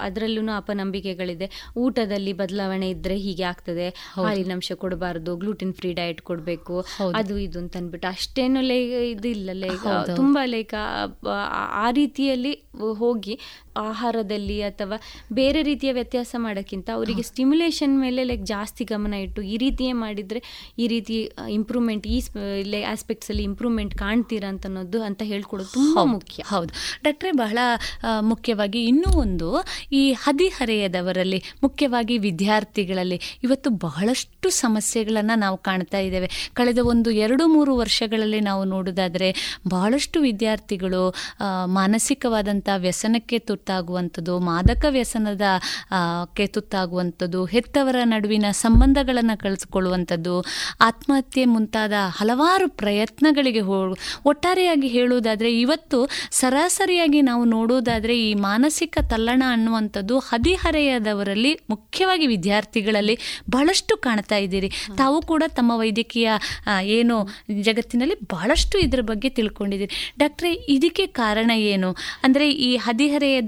C: ಅದರಲ್ಲೂ ಅಪನಂಬಿಕೆಗಳಿದೆ. ಊಟದಲ್ಲಿ ಬದಲಾವಣೆ ಇದ್ರೆ ಹೀಗೆ ಆಗ್ತದೆ. ಹಾಲಿನಂಶ ಕೊಡಬಾರದು ಗ್ಲೂಟಿನ್ ಫ್ರೀ ಡಯಟ್ ಕೊಡಬೇಕು ಅದು ಇದು ಅಂತ ಅಂದ್ಬಿಟ್ಟು ಅಷ್ಟೇನು ಲೈಕ್ ಇದು ಇಲ್ಲ ಲೈಕ್ ತುಂಬಾ ಲೈಕ್ ಆ ರೀತಿಯಲ್ಲಿ ಹೋಗಿ ಆಹಾರದಲ್ಲಿ ಅಥವಾ ಬೇರೆ ರೀತಿಯ ವ್ಯತ್ಯಾಸ ಮಾಡೋಕ್ಕಿಂತ ಅವರಿಗೆ ಸ್ಟಿಮ್ಯುಲೇಷನ್ ಮೇಲೆ ಲೈಕ್ ಜಾಸ್ತಿ ಗಮನ ಇಟ್ಟು ಈ ರೀತಿಯೇ ಮಾಡಿದರೆ ಈ ರೀತಿ ಇಂಪ್ರೂವ್ಮೆಂಟ್ ಈ ಆಸ್ಪೆಕ್ಟ್ಸಲ್ಲಿ ಇಂಪ್ರೂವ್ಮೆಂಟ್ ಕಾಣ್ತೀರಾ ಅಂತ ಅನ್ನೋದು ಅಂತ ಹೇಳ್ಕೊಡೋದು ತುಂಬ ಮುಖ್ಯ.
B: ಹೌದು. ಡಾಕ್ಟ್ರೆ ಬಹಳ ಮುಖ್ಯವಾಗಿ ಇನ್ನೂ ಒಂದು ಈ ಹದಿಹರೆಯದವರಲ್ಲಿ ಮುಖ್ಯವಾಗಿ ವಿದ್ಯಾರ್ಥಿಗಳಲ್ಲಿ ಇವತ್ತು ಬಹಳಷ್ಟು ಸಮಸ್ಯೆಗಳನ್ನು ನಾವು ಕಾಣ್ತಾ ಇದ್ದೇವೆ. ಕಳೆದ ಒಂದು ಎರಡು ಮೂರು ವರ್ಷಗಳಲ್ಲಿ ನಾವು ನೋಡೋದಾದರೆ ಬಹಳಷ್ಟು ವಿದ್ಯಾರ್ಥಿಗಳು ಮಾನಸಿಕವಾದಂಥ ವ್ಯಸನಕ್ಕೆ ತುತ್ತಾಗುವಂಥದ್ದು ಮಾದಕ ವ್ಯಸನದ ಕೆ ತುತ್ತಾಗುವಂಥದ್ದು ಹೆತ್ತವರ ನಡುವಿನ ಸಂಬಂಧಗಳನ್ನು ಕಳಿಸ್ಕೊಳ್ಳುವಂಥದ್ದು, ಆತ್ಮಹತ್ಯೆ ಮುಂತಾದ ಹಲವಾರು ಪ್ರಯತ್ನಗಳಿಗೆ ಹೋ, ಒಟ್ಟಾರೆಯಾಗಿ ಹೇಳುವುದಾದರೆ ಇವತ್ತು ಸರಾಸರಿಯಾಗಿ ನಾವು ನೋಡುವುದಾದರೆ ಈ ಮಾನಸಿಕ ತಲ್ಲಣ ಅನ್ನುವಂಥದ್ದು ಹದಿಹರೆಯದವರಲ್ಲಿ ಮುಖ್ಯವಾಗಿ ವಿದ್ಯಾರ್ಥಿಗಳಲ್ಲಿ ಬಹಳಷ್ಟು ಕಾಣ್ತಾ ಇದ್ದೀರಿ. ತಾವು ಕೂಡ ತಮ್ಮ ವೈದ್ಯಕೀಯ ಏನು ಜಗತ್ತಿನಲ್ಲಿ ಬಹಳಷ್ಟು ಇದರ ಬಗ್ಗೆ ತಿಳ್ಕೊಂಡಿದ್ದೀರಿ. ಡಾಕ್ಟ್ರೆ, ಇದಕ್ಕೆ ಕಾರಣ ಏನು? ಅಂದರೆ ಈ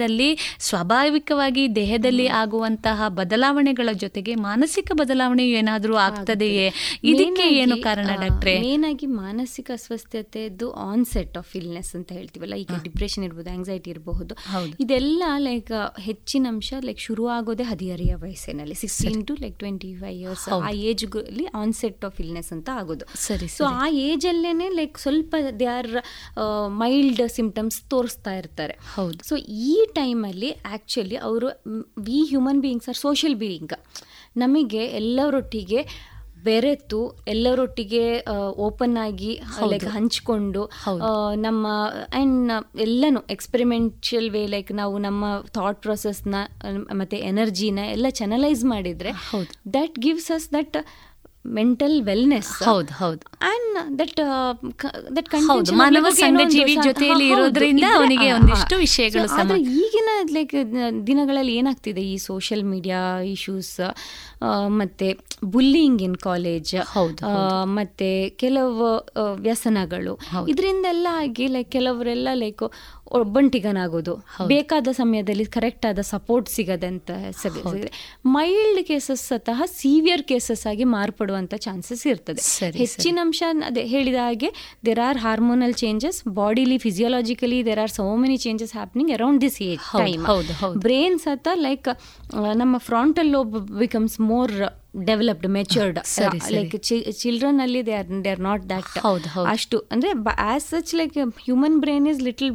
B: ಹದಿಹರೆಯದಲ್ಲಿ ಸ್ವಾಭಾವಿಕವಾಗಿ ದೇಹದಲ್ಲಿ ಆಗುವಂತಹ ಬದಲಾವಣೆಗಳ ಜೊತೆಗೆ ಮಾನಸಿಕ ಬದಲಾವಣೆ ಏನಾದರೂ ಆಗ್ತದೆಯೇ? ಇದಕ್ಕೆ ಏನು ಕಾರಣ ಡಾಕ್ಟ್ರೆ?
C: ಏನಾಗಿ ಮಾನಸಿಕ ಅಸ್ವಸ್ಥತೆದು ಆನ್ಸೆಟ್ ಆಫ್ ಇಲ್ನೆಸ್ ಅಂತ ಹೇಳ್ತೀವಲ್ಲ ಈಗ ಡಿಪ್ರೆಷನ್ ಇರ್ಬೋದು ಆಂಗ್ಸೈಟಿ ಇರಬಹುದು. ಇದೆಲ್ಲ ಲೈಕ್ ಹೆಚ್ಚಿನ ಅಂಶ ಲೈಕ್ ಶುರು ಆಗೋದೇ ಹದಿಹರೆಯ ವಯಸ್ಸಿನಲ್ಲಿ sixteen to like twenty five years ಆ ಏಜ್ ಅಲ್ಲಿ ಆನ್ಸೆಟ್ ಆಫ್ ಇಲ್ನೆಸ್ ಅಂತ ಆಗೋದು.
B: ಸರಿ
C: ಸೊ ಆ ಏಜ್ ಅಲ್ಲೇನೆ ಲೈಕ್ ಸ್ವಲ್ಪ ದೇ ಆರ್ ಮೈಲ್ಡ್ ಸಿಂಪ್ಟಮ್ಸ್ ತೋರಿಸ್ತಾ ಇರ್ತಾರೆ.
B: ಹೌದು.
C: ಸೊ ಈ ಟೈಮಲ್ಲಿ ಆ್ಯಕ್ಚುಲಿ ಅವರು we human beings are social being ನಮಗೆ ಎಲ್ಲರೊಟ್ಟಿಗೆ ಬೆರೆತು ಎಲ್ಲರೊಟ್ಟಿಗೆ ಓಪನ್ ಆಗಿ ಲೈಕ್ ಹಂಚ್ಕೊಂಡು ನಮ್ಮ ಆ್ಯಂಡ್ ಎಲ್ಲನೂ ಎಕ್ಸ್ಪೆರಿಮೆಂಟಲ್ ವೇ ಲೈಕ್ ನಾವು ನಮ್ಮ ಥಾಟ್ ಪ್ರೊಸೆಸ್ನ ಮತ್ತು ಎನರ್ಜಿನ ಎಲ್ಲ ಚೆನಲೈಸ್ ಮಾಡಿದರೆ that gives us that mental wellness
B: ಹೌದು ಹೌದು.
C: ಅಂಡ್ ದಟ್ ದಟ್
B: ಹೌದು, ಮಾನವ ಸಂಘಜೀವಿ ಜೊತೆಯಲ್ಲಿ ಇರೋದ್ರಿಂದ ಅವನಿಗೆ ಒಂದಿಷ್ಟು ವಿಷಯಗಳು
C: ಈಗಿನ ಲೈಕ್ ದಿನಗಳಲ್ಲಿ ಏನಾಗ್ತಿದೆ? ಈ ಸೋಷಿಯಲ್ ಮೀಡಿಯಾ ಇಶ್ಯೂಸ್ ಮತ್ತೆ ಬುಲ್ಲಿಂಗ್ ಇನ್ ಕಾಲೇಜ್
B: ಹೌದು,
C: ಮತ್ತೆ ಕೆಲವು ವ್ಯಸನಗಳು. ಇದರಿಂದೆಲ್ಲ ಆಗಿ ಲೈಕ್ ಕೆಲವರೆಲ್ಲ ಲೈಕ್ ಒಬ್ಬಂಟಿಗನಾಗೋದು. ಬೇಕಾದ ಸಮಯದಲ್ಲಿ ಕರೆಕ್ಟ್ ಆದ ಸಪೋರ್ಟ್ ಸಿಗದಂತ ಮೈಲ್ಡ್ ಕೇಸಸ್ ಸತಹ ಸಿವಿಯರ್ ಕೇಸಸ್ ಆಗಿ ಮಾರ್ಪಡುವಂತ ಚಾನ್ಸಸ್ ಇರ್ತದೆ. ಹೆಚ್ಚಿನ ಅಂಶ ಅದೇ ಹೇಳಿದ ಹಾಗೆ there are hormonal changes bodily physiologically there are so many changes happening around this age. Brain ಸತ ಲೈಕ್ ನಮ್ಮ frontal lobe becomes more developed matured. Like children ಅಲ್ಲಿ they are they are not that. ಅಷ್ಟು ಅಂದ್ರೆ as such like human brain is little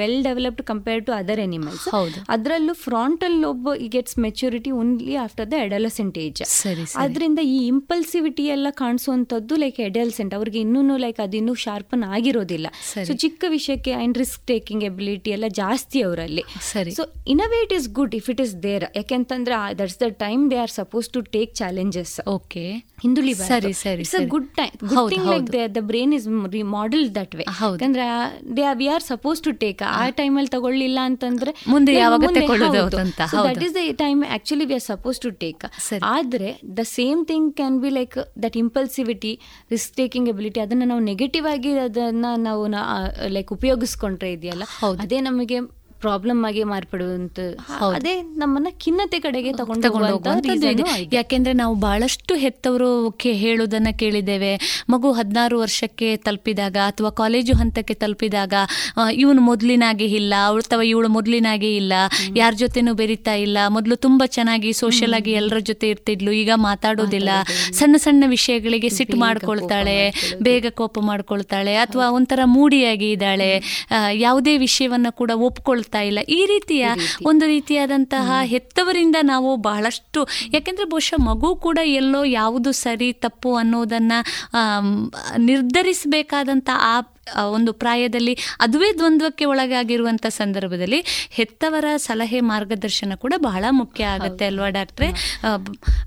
C: well developed compare to other animals
B: ಹೌದು.
C: ಅದರಲ್ಲೂ frontal lobe gets maturity only after the adolescent age. ಅದರಿಂದ ಈ impulsivity ಎಲ್ಲ ಕಾಣಿಸುವಂತದ್ದು like ಎಡಲ್ಸೆಂಟ್ ಅವ್ರಿಗೆ ಇನ್ನೂ ಲೈಕ್ ಅದು ಇನ್ನೂ ಶಾರ್ಪನ್ ಆಗಿರೋದಿಲ್ಲ. ಸೊ ಚಿಕ್ಕ ವಿಷಯಕ್ಕೆ ಅಂಡ್ ರಿಸ್ಕ್ ಟೇಕಿಂಗ್ ಎಬಿಲಿಟಿ ಎಲ್ಲ ಜಾಸ್ತಿ ಅವರಲ್ಲಿ
B: ಸರಿ.
C: So in a way it is good if it is there ಯಾಕೆಂತಂದ್ರೆ that's the time they are suppose to take challenges
B: okay
C: ಹಿಂದುಳಿ
B: ಸರಿ, ಸರಿ,
C: ಇಟ್ಸ್ ಅ
B: ಸರಿ.
C: Good time good thing like. The brain is model that way. ಯಾಕಂದ್ರೆ they we are suppose to take ಆ time ಅಲ್ಲಿ ತಗೊಳ್ಳಿಲ್ಲ ಅಂತಂದ್ರೆ
B: ಮುಂದೆ ಯಾವಾಗ ತಗೊಳ್ಳೋದು ಅಂತ.
C: That is the time actually we are suppose to take ಆದ್ರೆ the same thing can be like that impulsivity risk taking ability ಅದನ್ನ ನಾವು ನೆಗೆಟಿವ್ ಆಗಿ ಅದನ್ನ ನಾವು ಲೈಕ್ ಉಪಯೋಗಿಸ್ಕೊಂಡ್ರೆ ಇದೆಯಲ್ಲ ಅದೇ ನಮಗೆ ಪ್ರಾಬ್ಲಮ್ ಆಗಿ ಮಾರ್ಪಡುವಂತ ಅದೇ ನಮ್ಮನ್ನ ಖಿನ್ನತೆ ಕಡೆಗೆ ತಗೊಂಡು.
B: ಯಾಕೆಂದ್ರೆ ನಾವು ಬಹಳಷ್ಟು ಹೆತ್ತವರು ಹೇಳೋದನ್ನ ಕೇಳಿದ್ದೇವೆ. ಮಗು ಹದಿನಾರು ವರ್ಷಕ್ಕೆ ತಲುಪಿದಾಗ ಅಥವಾ ಕಾಲೇಜು ಹಂತಕ್ಕೆ ತಲುಪಿದಾಗ ಇವನು ಮೊದಲಿನಾಗೆ ಇಲ್ಲ ಅವಳು ಅಥವಾ ಇವಳು ಮೊದಲಿನಾಗೆ ಇಲ್ಲ ಯಾರ ಜೊತೆನೂ ಬೆರಿತಾ ಇಲ್ಲ ಮೊದಲು ತುಂಬಾ ಚೆನ್ನಾಗಿ ಸೋಷಿಯಲ್ ಆಗಿ ಎಲ್ಲರ ಜೊತೆ ಇರ್ತಿದ್ಲು ಈಗ ಮಾತಾಡೋದಿಲ್ಲ. ಸಣ್ಣ ಸಣ್ಣ ವಿಷಯಗಳಿಗೆ ಸಿಟ್ಟು ಮಾಡ್ಕೊಳ್ತಾಳೆ ಬೇಗ ಕೋಪ ಮಾಡ್ಕೊಳ್ತಾಳೆ ಅಥವಾ ಒಂಥರ ಮೂಡಿಯಾಗಿ ಇದ್ದಾಳೆ. ಯಾವುದೇ ವಿಷಯವನ್ನ ಕೂಡ ಒಪ್ಕೊಳ್ತಾ ಇಲ್ಲ. ಈ ರೀತಿಯ ಒಂದು ರೀತಿಯಾದಂತಹ ಹೆತ್ತವರಿಂದ ನಾವು ಬಹಳಷ್ಟು ಯಾಕೆಂದ್ರೆ ಬಹುಶಃ ಮಗು ಕೂಡ ಎಲ್ಲೋ ಯಾವುದು ಸರಿ ತಪ್ಪು ಅನ್ನೋದನ್ನ ನಿರ್ಧರಿಸಬೇಕಾದಂಥ ಆ ಒಂದು ಪ್ರಾಯದಲ್ಲಿ ಅದುವೇ ದ್ವಂದ್ವಕ್ಕೆ ಒಳಗಾಗಿರುವಂಥ ಸಂದರ್ಭದಲ್ಲಿ ಹೆತ್ತವರ ಸಲಹೆ ಮಾರ್ಗದರ್ಶನ ಕೂಡ ಬಹಳ ಮುಖ್ಯ ಆಗುತ್ತೆ ಅಲ್ವಾ ಡಾಕ್ಟ್ರೆ?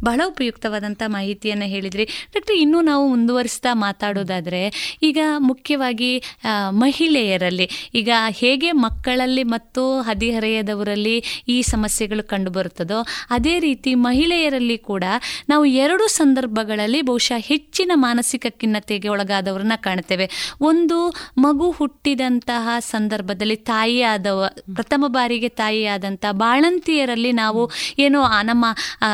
B: ಬಹಳ ಉಪಯುಕ್ತವಾದಂಥ ಮಾಹಿತಿಯನ್ನು ಹೇಳಿದ್ರಿ. ಡಾಕ್ಟ್ರೆ ಇನ್ನೂ ನಾವು ಮುಂದುವರಿಸ್ತಾ ಮಾತಾಡೋದಾದರೆ ಈಗ ಮುಖ್ಯವಾಗಿ ಮಹಿಳೆಯರಲ್ಲಿ ಈಗ ಹೇಗೆ ಮಕ್ಕಳಲ್ಲಿ ಮತ್ತು ಹದಿಹರೆಯದವರಲ್ಲಿ ಈ ಸಮಸ್ಯೆಗಳು ಕಂಡುಬರುತ್ತದೋ ಅದೇ ರೀತಿ ಮಹಿಳೆಯರಲ್ಲಿ ಕೂಡ ನಾವು ಎರಡು ಸಂದರ್ಭಗಳಲ್ಲಿ ಬಹುಶಃ ಹೆಚ್ಚಿನ ಮಾನಸಿಕ ಖಿನ್ನತೆಗೆ ಒಳಗಾದವರನ್ನ ಕಾಣ್ತೇವೆ. ಒಂದು ಮಗು ಹುಟ್ಟಿದಂತಹ ಸಂದರ್ಭದಲ್ಲಿ ತಾಯಿಯಾದವ ಪ್ರಥಮ ಬಾರಿಗೆ ತಾಯಿಯಾದಂಥ ಬಾಣಂತಿಯರಲ್ಲಿ ನಾವು ಏನೋ ನಮ್ಮ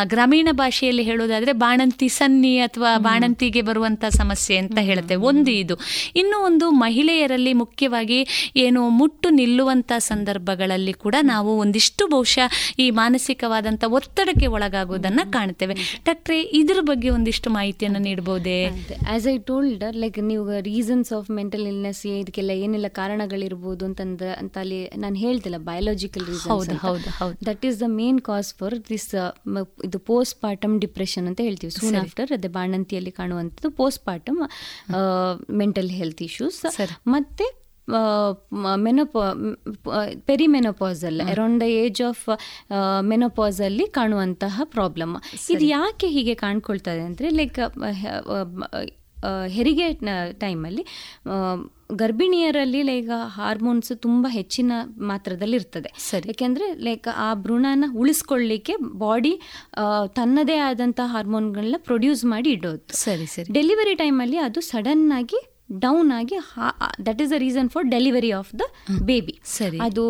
B: ಗ್ರಾಮೀಣ ಭಾಷೆಯಲ್ಲಿ ಹೇಳೋದಾದ್ರೆ ಬಾಣಂತಿ ಸನ್ನಿ ಅಥವಾ ಬಾಣಂತಿಗೆ ಬರುವಂಥ ಸಮಸ್ಯೆ ಅಂತ ಹೇಳ್ತೇವೆ ಒಂದು ಇದು. ಇನ್ನೂ ಒಂದು ಮಹಿಳೆಯರಲ್ಲಿ ಮುಖ್ಯವಾಗಿ ಏನು ಮುಟ್ಟು ನಿಲ್ಲುವಂಥ ಸಂದರ್ಭಗಳಲ್ಲಿ ಕೂಡ ನಾವು ಒಂದಿಷ್ಟು ಬಹುಶಃ ಈ ಮಾನಸಿಕವಾದಂಥ ಒತ್ತಡಕ್ಕೆ ಒಳಗಾಗೋದನ್ನ ಕಾಣ್ತೇವೆ. ಡಾಕ್ಟ್ರೆ ಇದ್ರ ಬಗ್ಗೆ ಒಂದಿಷ್ಟು ಮಾಹಿತಿಯನ್ನು ನೀಡಬಹುದೇ
C: ಆಸ್ ಐ ಟೋಲ್ಡ್ ಲೈಕ್ ನೀವು ರೀಸನ್ಸ್ ಆಫ್ ಮೆಂಟಲ್ ಇಲ್ನೆಸ್ ಇದಕ್ಕೆಲ್ಲ ಏನೆಲ್ಲ ಕಾರಣಗಳಿರ್ಬೋದು ಅಂತಂದ ಅಂತ ಅಲ್ಲಿ ನಾನು ಹೇಳ್ತಿಲ್ಲ ಬಯಾಲಜಿಕಲ್
B: ರೀಸನ್
C: ರೀಸನ್ಸ್
B: ಹೌದು, ಹೌದು.
C: That is the main cause for this ಇದು ಪೋಸ್ಟ್ ಪಾರ್ಟಮ್ ಡಿಪ್ರೆಷನ್ ಅಂತ ಹೇಳ್ತೀವಿ. ಸೂನ್ ಆಫ್ಟರ್ ಅದೇ ಬಾಣಂತಿಯಲ್ಲಿ ಕಾಣುವಂಥದ್ದು postpartum mental health issues. ಮತ್ತೆ menopause perimenopausal around the age of ಮೆನೋಪಾಸಲ್ಲಿ ಕಾಣುವಂತಹ ಪ್ರಾಬ್ಲಮ್ ಇದು ಯಾಕೆ ಹೀಗೆ ಕಾಣ್ಕೊಳ್ತದೆ ಅಂದರೆ ಲೈಕ್ ಹೆರಿಗೆ ಟೈಮಲ್ಲಿ ಗರ್ಭಿಣಿಯರಲ್ಲಿ ಲೈಕ್ ಹಾರ್ಮೋನ್ಸ್ ತುಂಬ ಹೆಚ್ಚಿನ ಮಾತ್ರದಲ್ಲಿ ಇರ್ತದೆ
B: ಸರಿ.
C: ಯಾಕೆಂದರೆ ಲೈಕ್ ಆ ಭ್ರೂಣನ ಉಳಿಸ್ಕೊಳ್ಳಿಕ್ಕೆ ಬಾಡಿ ತನ್ನದೇ ಆದಂಥ ಹಾರ್ಮೋನ್ಗಳನ್ನ ಪ್ರೊಡ್ಯೂಸ್ ಮಾಡಿ ಇಡೋದು
B: ಸರಿ ಸರಿ
C: ಡೆಲಿವರಿ ಟೈಮಲ್ಲಿ ಅದು ಸಡನ್ ಆಗಿ ಡೌನ್ ಆಗಿ that is the reason for delivery of the baby
B: ಸರಿ.
C: ಅದು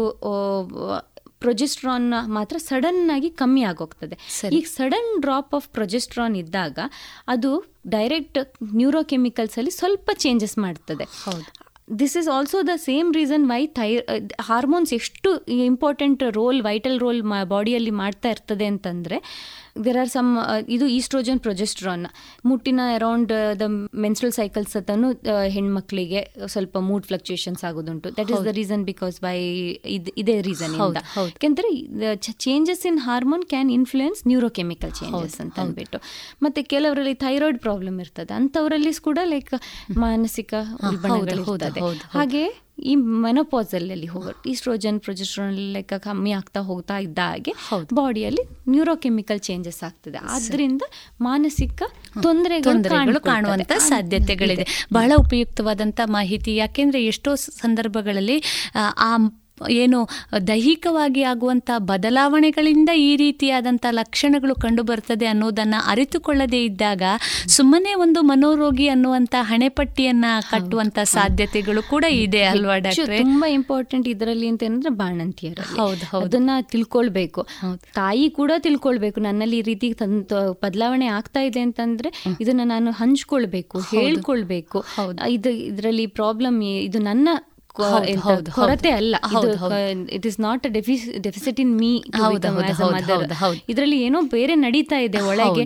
C: ಪ್ರೊಜೆಸ್ಟ್ರಾನ್ ಮಾತ್ರ ಸಡನ್ ಆಗಿ ಕಮ್ಮಿ ಆಗೋಗ್ತದೆ. ಈಗ ಸಡನ್ ಡ್ರಾಪ್ ಆಫ್ ಪ್ರೊಜೆಸ್ಟ್ರಾನ್ ಇದ್ದಾಗ ಅದು ಡೈರೆಕ್ಟ್ ನ್ಯೂರೋಕೆಮಿಕಲ್ಸ್ ಅಲ್ಲಿ ಸ್ವಲ್ಪ ಚೇಂಜಸ್ ಮಾಡ್ತದೆ
B: ಹೌದು.
C: This is also the same reason why the hormones ಎಷ್ಟು ಇಂಪಾರ್ಟೆಂಟ್ ರೋಲ್ ವೈಟಲ್ ರೋಲ್ ಬಾಡಿಯಲ್ಲಿ ಮಾಡ್ತಾ ಇರ್ತದೆ ಅಂತಂದರೆ ದೇರ್ ಆರ್ ಸಮ್ ಇದು ಈಸ್ಟ್ರೋಜನ್ ಪ್ರೊಜೆಸ್ಟ್ರಾನ್ ಮುಟ್ಟಿನ ಅರೌಂಡ್ ದ ಮೆನ್ಸ್ಟ್ರಲ್ ಸೈಕಲ್ಸ್ ಅತನು ಹೆಣ್ಮಕ್ಳಿಗೆ ಸ್ವಲ್ಪ mood fluctuations ಆಗೋದುಂಟು. That is the reason because by ಇದೇ ರೀಸನ್ ಯಾಕೆಂದ್ರೆ changes in hormone can influence neurochemical changes ಅಂತ ಅಂದ್ಬಿಟ್ಟು. ಮತ್ತೆ ಕೆಲವರಲ್ಲಿ ಥೈರಾಯ್ಡ್ ಪ್ರಾಬ್ಲಮ್ ಇರ್ತದೆ. ಅಂತವರಲ್ಲಿ ಕೂಡ ಲೈಕ್ ಮಾನಸಿಕ ಹಾಗೆ ಈ ಮೆನೋಪಾಸಲ್ಲಿ ಹೋಗುತ್ತೆ ಈಸ್ಟ್ರೋಜನ್ ಪ್ರೊಜೆಸ್ಟ್ರೋನ್ ಲೆಕ್ಕ ಕಮ್ಮಿ ಆಗ್ತಾ ಹೋಗ್ತಾ ಇದ್ದ ಹಾಗೆ ಬಾಡಿಯಲ್ಲಿ ನ್ಯೂರೋಕೆಮಿಕಲ್ ಚೇಂಜಸ್ ಆಗ್ತದೆ. ಆದ್ರಿಂದ ಮಾನಸಿಕ ತೊಂದರೆಗಳು
B: ಕಾಣುವಂತ ಸಾಧ್ಯತೆಗಳಿದೆ. ಬಹಳ ಉಪಯುಕ್ತವಾದಂತ ಮಾಹಿತಿ ಯಾಕೆಂದ್ರೆ ಎಷ್ಟೋ ಸಂದರ್ಭಗಳಲ್ಲಿ ಆ ಏನು ದೈಹಿಕವಾಗಿ ಆಗುವಂಥ ಬದಲಾವಣೆಗಳಿಂದ ಈ ರೀತಿಯಾದಂಥ ಲಕ್ಷಣಗಳು ಕಂಡು ಬರ್ತದೆ ಅನ್ನೋದನ್ನು ಅರಿತುಕೊಳ್ಳದೇ ಇದ್ದಾಗ ಸುಮ್ಮನೆ ಒಂದು ಮನೋರೋಗಿ ಅನ್ನುವಂಥ ಹಣೆಪಟ್ಟಿಯನ್ನ ಕಟ್ಟುವಂತ ಸಾಧ್ಯತೆಗಳು ಕೂಡ ಇದೆ ಅಲ್ವಾ ಡಾಕ್ಟರ್?
C: ತುಂಬಾ ಇಂಪಾರ್ಟೆಂಟ್ ಇದರಲ್ಲಿ ಅಂತ ಏನಂದ್ರೆ ಬಾಣಂತಿಯರು ಹೌದು ಅದನ್ನ ತಿಳ್ಕೊಳ್ಬೇಕು. ತಾಯಿ ಕೂಡ ತಿಳ್ಕೊಳ್ಬೇಕು ನನ್ನಲ್ಲಿ ಈ ರೀತಿ ಬದಲಾವಣೆ ಆಗ್ತಾ ಇದೆ ಅಂತಂದ್ರೆ ಇದನ್ನ ನಾನು ಹಂಚ್ಕೊಳ್ಬೇಕು ಹೇಳ್ಕೊಳ್ಬೇಕು. ಇದು ಇದರಲ್ಲಿ ಪ್ರಾಬ್ಲಮ್ ಇದು ನನ್ನ ಕೊರತೆ ಅಲ್ಲ. It is not deficit in me ಇದರಲ್ಲಿ ಏನೋ ಬೇರೆ ನಡೀತಾ ಇದೆ ಒಳಗೆ.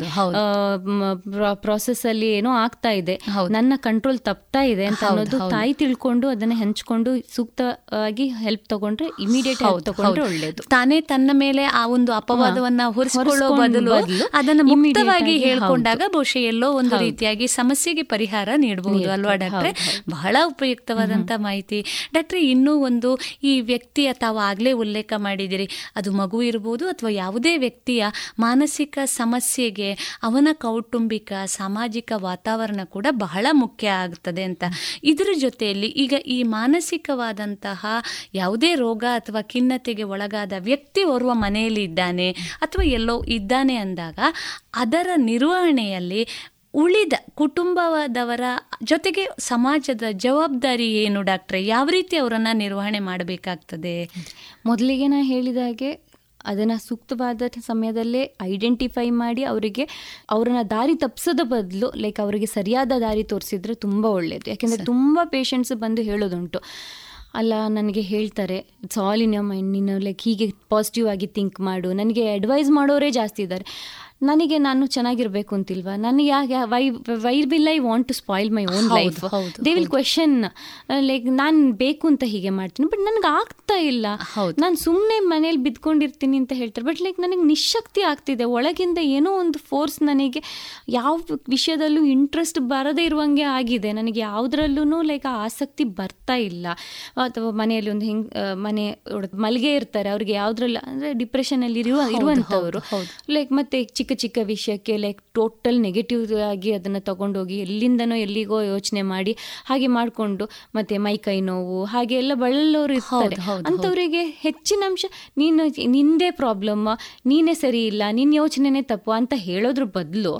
C: ಪ್ರಾಸೆಸ್ ಅಲ್ಲಿ ಏನೋ ಆಗ್ತಾ ಇದೆ. ನನ್ನ ಕಂಟ್ರೋಲ್ ತಪ್ತಾ ಇದೆ ಅಂತ ಅನ್ನೋದು ತಾಯಿ ತಿಳ್ಕೊಂಡು ಅದನ್ನ ಹಂಚ್ಕೊಂಡು ಸೂಕ್ತವಾಗಿ ಹೆಲ್ಪ್ ತಗೊಂಡ್ರೆ ಇಮಿಡಿಯೇಟ್ ತಗೊಂಡ್ರೆ ಒಳ್ಳೇದು.
B: ತಾನೇ ತನ್ನ ಮೇಲೆ ಆ ಒಂದು ಅಪವಾದವನ್ನ ಹೊರಿಸಿಕೊಳ್ಳೋ ಬದಲು ಅದನ್ನ ಮುಕ್ತವಾಗಿ ಹೇಳ್ಕೊಂಡಾಗ ಬಹುಶಃ ಎಲ್ಲೋ ಒಂದು ರೀತಿಯಾಗಿ ಸಮಸ್ಯೆಗೆ ಪರಿಹಾರ ನೀಡಬಹುದು ಅಲ್ವಾ ಡಾಕ್ಟ್ರೆ? ಬಹಳ ಉಪಯುಕ್ತವಾದಂತ ಮಾಹಿತಿ. ಡಾಕ್ಟ್ರೆ, ಇನ್ನೂ ಒಂದು ಈ ವ್ಯಕ್ತಿಯ ತಾವು ಆಗಲೇ ಉಲ್ಲೇಖ ಮಾಡಿದಿರಿ ಅದು ಮಗು ಇರ್ಬೋದು ಅಥವಾ ಯಾವುದೇ ವ್ಯಕ್ತಿಯ ಮಾನಸಿಕ ಸಮಸ್ಯೆಗೆ ಅವನ ಕೌಟುಂಬಿಕ, ಸಾಮಾಜಿಕ ವಾತಾವರಣ ಕೂಡ ಬಹಳ ಮುಖ್ಯ ಆಗ್ತದೆ ಅಂತ. ಇದರ ಜೊತೆಯಲ್ಲಿ ಈಗ ಈ ಮಾನಸಿಕವಾದಂತಹ ಯಾವುದೇ ರೋಗ ಅಥವಾ ಖಿನ್ನತೆಗೆ ಒಳಗಾದ ವ್ಯಕ್ತಿ ಓರ್ವ ಮನೆಯಲ್ಲಿ ಇದ್ದಾನೆ ಅಥವಾ ಎಲ್ಲೋ ಇದ್ದಾನೆ ಅಂದಾಗ ಅದರ ನಿರ್ವಹಣೆಯಲ್ಲಿ ಉಳಿದ ಕುಟುಂಬದವರ ಜೊತೆಗೆ ಸಮಾಜದ ಜವಾಬ್ದಾರಿ ಏನು ಡಾಕ್ಟ್ರೆ? ಯಾವ ರೀತಿ ಅವರನ್ನು ನಿರ್ವಹಣೆ ಮಾಡಬೇಕಾಗ್ತದೆ?
C: ಮೊದಲಿಗೆ ನಾನು ಹೇಳಿದ ಹಾಗೆ ಅದನ್ನು ಸೂಕ್ತವಾದ ಸಮಯದಲ್ಲೇ ಐಡೆಂಟಿಫೈ ಮಾಡಿ ಅವರಿಗೆ ಅವರನ್ನ ದಾರಿ ತಪ್ಪಿಸೋದ ಬದಲು ಲೈಕ್ ಅವರಿಗೆ ಸರಿಯಾದ ದಾರಿ ತೋರಿಸಿದ್ರೆ ತುಂಬ ಒಳ್ಳೆಯದು ಯಾಕೆಂದರೆ ತುಂಬ ಪೇಷಂಟ್ಸ್ ಬಂದು ಹೇಳೋದುಂಟು. ಅಲ್ಲ ನನಗೆ ಹೇಳ್ತಾರೆ it's all in your mind ನೀನು ಲೈಕ್ ಹೀಗೆ ಪಾಸಿಟಿವ್ ಆಗಿ ಥಿಂಕ್ ಮಾಡು. ನನಗೆ ಅಡ್ವೈಸ್ ಮಾಡೋರೇ ಜಾಸ್ತಿ ಇದ್ದಾರೆ. ನನಗೆ ನಾನು ಚೆನ್ನಾಗಿರ್ಬೇಕು ಅಂತಿಲ್ವಾ? ನನಗೆ ಯಾಕೆ why why will I want to spoil my own life they will question like ನಾನು ಬೇಕು ಅಂತ ಹೀಗೆ ಮಾಡ್ತೀನಿ ಬಟ್ ನನಗೆ ಆಗ್ತಾ ಇಲ್ಲ. ನಾನು ಸುಮ್ಮನೆ ಮನೇಲಿ ಬಿದ್ಕೊಂಡಿರ್ತೀನಿ ಅಂತ ಹೇಳ್ತಾರೆ ಬಟ್ ಲೈಕ್ ನನಗೆ ನಿಶಕ್ತಿ ಆಗ್ತಿದೆ. ಒಳಗಿಂದ ಏನೋ ಒಂದು ಫೋರ್ಸ್ ನನಗೆ ಯಾವ ವಿಷಯದಲ್ಲೂ ಇಂಟ್ರೆಸ್ಟ್ ಬರದೇ ಇರುವಂಗೆ ಆಗಿದೆ. ನನಗೆ ಯಾವುದ್ರಲ್ಲೂ ಲೈಕ್ ಆ ಆಸಕ್ತಿ ಬರ್ತಾ ಇಲ್ಲ. ಅಥವಾ ಮನೆಯಲ್ಲಿ ಒಂದು ಹಿಂಗೆ ಮನೆ ಮಲ್ಗೆ ಇರ್ತಾರೆ ಅವ್ರಿಗೆ ಯಾವುದ್ರಲ್ಲ ಅಂದ್ರೆ ಡಿಪ್ರೆಷನ್ ಅಲ್ಲಿ ಇರುವಂಥವ್ರು ಲೈಕ್ ಮತ್ತೆ ಚಿಕ್ಕ ಚಿಕ್ಕ ವಿಷಯಕ್ಕೆ ಲೈಕ್ ಟೋಟಲ್ ನೆಗೆಟಿವ್ ಆಗಿ ಅದನ್ನು ತಗೊಂಡೋಗಿ ಎಲ್ಲಿಂದನೋ ಎಲ್ಲಿಗೋ ಯೋಚನೆ ಮಾಡಿ ಹಾಗೆ ಮಾಡಿಕೊಂಡು ಮತ್ತೆ ಮೈ ಕೈ ನೋವು ಹಾಗೆ ಎಲ್ಲ ಬಳಲೋರು ಇರ್ತಾರೆ. ಅಂಥವರಿಗೆ ಹೆಚ್ಚಿನ ಅಂಶ ನೀನು ನಿಂದೇ ಪ್ರಾಬ್ಲಮ್ ನೀನೇ ಸರಿ ಇಲ್ಲ ನಿನ್ನ ಯೋಚನೆನೇ ತಪ್ಪು ಅಂತ ಹೇಳೋದ್ರ ಬದಲು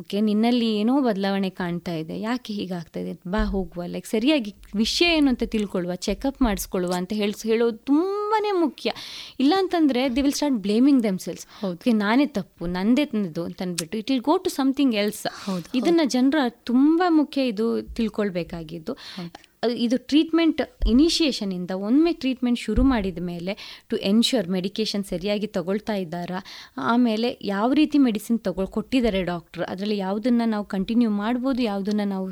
C: ಓಕೆ ನಿನ್ನಲ್ಲಿ ಏನೋ ಬದಲಾವಣೆ ಕಾಣ್ತಾ ಇದೆ. ಯಾಕೆ ಹೀಗಾಗ್ತಾ ಇದೆ? ಬಾ ಹೋಗುವ ಲೈಕ್ ಸರಿಯಾಗಿ ವಿಷಯ ಏನು ಅಂತ ತಿಳ್ಕೊಳ್ಳುವ ಚೆಕಪ್ ಮಾಡಿಸ್ಕೊಳ್ಳುವ ಅಂತ ಹೇಳಿ ಹೇಳೋದು ತುಂಬಾ ಮುಖ್ಯ. ಇಲ್ಲ ಅಂತಂದರೆ they will start blaming themselves okay ನಾನೇ ತಪ್ಪು ನಂದೇ ತಂದಿದ್ದು ಅಂತ ಅಂದ್ಬಿಟ್ಟು it will go to something else ಇದನ್ನ ಜನರ ತುಂಬಾ ಮುಖ್ಯ ಇದು ತಿಳ್ಕೊಳ್ಬೇಕಾಗಿದ್ದು. ಇದು ಟ್ರೀಟ್ಮೆಂಟ್ ಇನಿಷಿಯೇಷನಿಂದ ಒಮ್ಮೆ ಟ್ರೀಟ್ಮೆಂಟ್ ಶುರು ಮಾಡಿದ ಮೇಲೆ ಟು ಎನ್ಶ್ಯೂರ್ ಮೆಡಿಕೇಶನ್ ಸರಿಯಾಗಿ ತಗೊಳ್ತಾ ಇದ್ದಾರಾ ಆಮೇಲೆ ಯಾವ ರೀತಿ ಮೆಡಿಸಿನ್ ತಗೊಳ್ ಕೊಟ್ಟಿದ್ದಾರೆ ಡಾಕ್ಟ್ರ್ ಅದರಲ್ಲಿ ಯಾವುದನ್ನು ನಾವು ಕಂಟಿನ್ಯೂ ಮಾಡ್ಬೋದು ಯಾವುದನ್ನು ನಾವು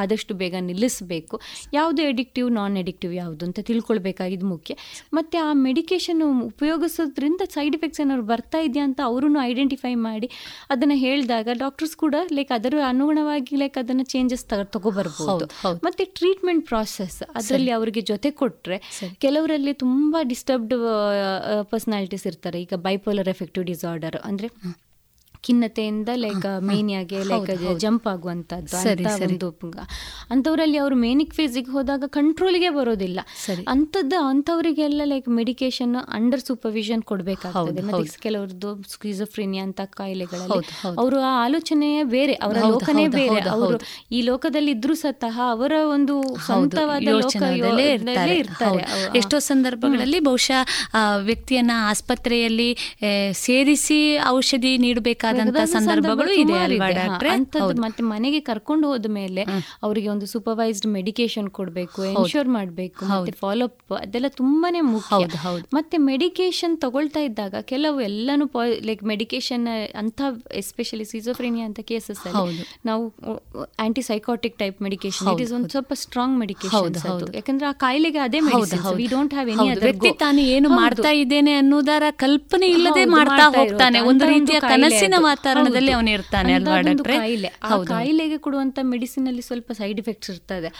C: ಆದಷ್ಟು ಬೇಗ ನಿಲ್ಲಿಸಬೇಕು. ಯಾವುದು ಎಡಿಕ್ಟಿವ್ ನಾನ್ ಎಡಿಕ್ಟಿವ್ ಯಾವುದು ಅಂತ ತಿಳ್ಕೊಳ್ಬೇಕಾಗಿದ್ದು ಮುಖ್ಯ. ಮತ್ತು ಆ ಮೆಡಿಕೇಶನ್ ಉಪಯೋಗಿಸೋದ್ರಿಂದ ಸೈಡ್ ಎಫೆಕ್ಟ್ಸ್ ಏನಾದ್ರು ಬರ್ತಾ ಇದೆಯಾ ಅಂತ ಅವರೂ ಐಡೆಂಟಿಫೈ ಮಾಡಿ ಅದನ್ನು ಹೇಳಿದಾಗ ಡಾಕ್ಟರ್ಸ್ ಕೂಡ ಲೈಕ್ ಅದರ ಅನುಗುಣವಾಗಿ ಲೈಕ್ ಅದನ್ನು ಚೇಂಜಸ್ ತಗೋಬರ್ಬೋದು. ಮತ್ತು ಟ್ರೀಟ್ಮೆಂಟ್ ಪ್ರಾಸೆಸ್ ಅದರಲ್ಲಿ ಅವರಿಗೆ ಜೊತೆ ಕೊಟ್ಟರೆ ಕೆಲವರಲ್ಲಿ ತುಂಬ ಡಿಸ್ಟರ್ಬ್ಡ್ ಪರ್ಸನಾಲಿಟೀಸ್ ಇರ್ತಾರೆ. ಈಗ ಬೈಪೋಲರ್ ಎಫೆಕ್ಟಿವ್ ಡಿಸಾರ್ಡರ್ ಅಂದರೆ ಖಿನ್ನತೆಯಿಂದ ಲೈಕ್ ಮೇನಿಯಾಗೆ ಲೈಕ್ ಜಂಪ್ ಆಗುವಂತದ್ದು ಅಂತವರಲ್ಲಿ ಅವರು ಮೇನಿಕ್ ಫೇಸಿಗೆ ಹೋದಾಗ ಕಂಟ್ರೋಲ್ಗೆ ಬರೋದಿಲ್ಲ. ಅಂಥದ್ದು ಅಂಥವರಿಗೆಲ್ಲ ಲೈಕ್ ಮೆಡಿಕೇಶನ್ ಅಂಡರ್ ಸೂಪರ್ವಿಷನ್ ಕೊಡಬೇಕಾಗ್ತದೆ. ಮತ್ತೆ ಕೆಲವ್ರದ್ದು ಸ್ಕ್ರಿಜೋಫ್ರಿನಿಯಾ ಅಂತ ಕಾಯಿಲೆಗಳಲ್ಲಿ ಅವರು ಆ ಆಲೋಚನೆಯೇ ಬೇರೆ ಅವರ ಲೋಕನೇ ಬೇರೆ. ಅವರು ಈ ಲೋಕದಲ್ಲಿ ಇದ್ರೂ ಸಹ ಅವರ ಒಂದು ಸ್ವಂತವಾದ
B: ಇರ್ತಾರೆ. ಎಷ್ಟೋ ಸಂದರ್ಭಗಳಲ್ಲಿ ಬಹುಶಃ ವ್ಯಕ್ತಿಯನ್ನ ಆಸ್ಪತ್ರೆಯಲ್ಲಿ ಸೇರಿಸಿ ಔಷಧಿ ನೀಡಬೇಕಾದ ಬೇಕಾದಂತ ಸಂದರ್ಭಗಳು ಇದೆ ಅಲ್ವಾ
C: ಮತ್ತೆ ಮನೆಗೆ ಕರ್ಕೊಂಡು ಹೋದ ಮೇಲೆ ಅವರಿಗೆ ಒಂದು ಸೂಪರ್ವೈಸ್ಡ್ ಮೆಡಿಕೇಶನ್ ಕೊಡಬೇಕು ಎನ್ಶೋರ್ ಮಾಡಬೇಕು ಮತ್ತೆ ಫಾಲೋ ಅಪ್ ಅದೆಲ್ಲ ತುಂಬಾನೇ ಮುಖ್ಯ. ಮತ್ತೆ ಮೆಡಿಕೇಶನ್ ತಗೊಳ್ತಾ ಇದ್ದಾಗ ಕೆಲವು ಎಲ್ಲಾನು ಲೈಕ್ ಮೆಡಿಕೇಶನ್ ಅಂತ ಎಸ್ಪೆಷಲಿ ಸಿಸೋಫ್ರೇನಿಯಾ ಅಂತ ಕೇಸಸ್ ಅಲ್ಲಿ ನಾವು antipsychotic type medication it is ಒಂದು ಸ್ವಲ್ಪ ಸ್ಟ್ರಾಂಗ್ ಮೆಡಿಕೇಶನ್ ಯಾಕಂದ್ರೆ ಆ ಕಾಯಿಲೆಗೆ ಅದೇ medicine we don't have any
B: ವ್ಯಕ್ತಿ ತಾನು ಏನು ಮಾಡ್ತಾ ಇದ್ದೇನೆ ಅನ್ನೋದರ ಕಲ್ಪನೆ ಇಲ್ಲದೆ ಮಾಡ್ತಾ ಹೋಗ್ತಾನೆ. ಒಂದು ರೀತಿಯ ಕನಸಿನ ವಾತಾವರಣದಲ್ಲಿ ಅವನು ಇರ್ತಾನೆ ಅಲ್ವಾ
C: ಕಾಯಿಲೆ. ಆ ಕಾಯಿಲೆಗೆ ಕೊಡುವಂತ ಮೆಡಿಸಿನ್ ಅಲ್ಲಿ ಸ್ವಲ್ಪ ಸೈಡ್ ಇಫೆಕ್ಟ್ಸ್ ಇರ್ತದೆ.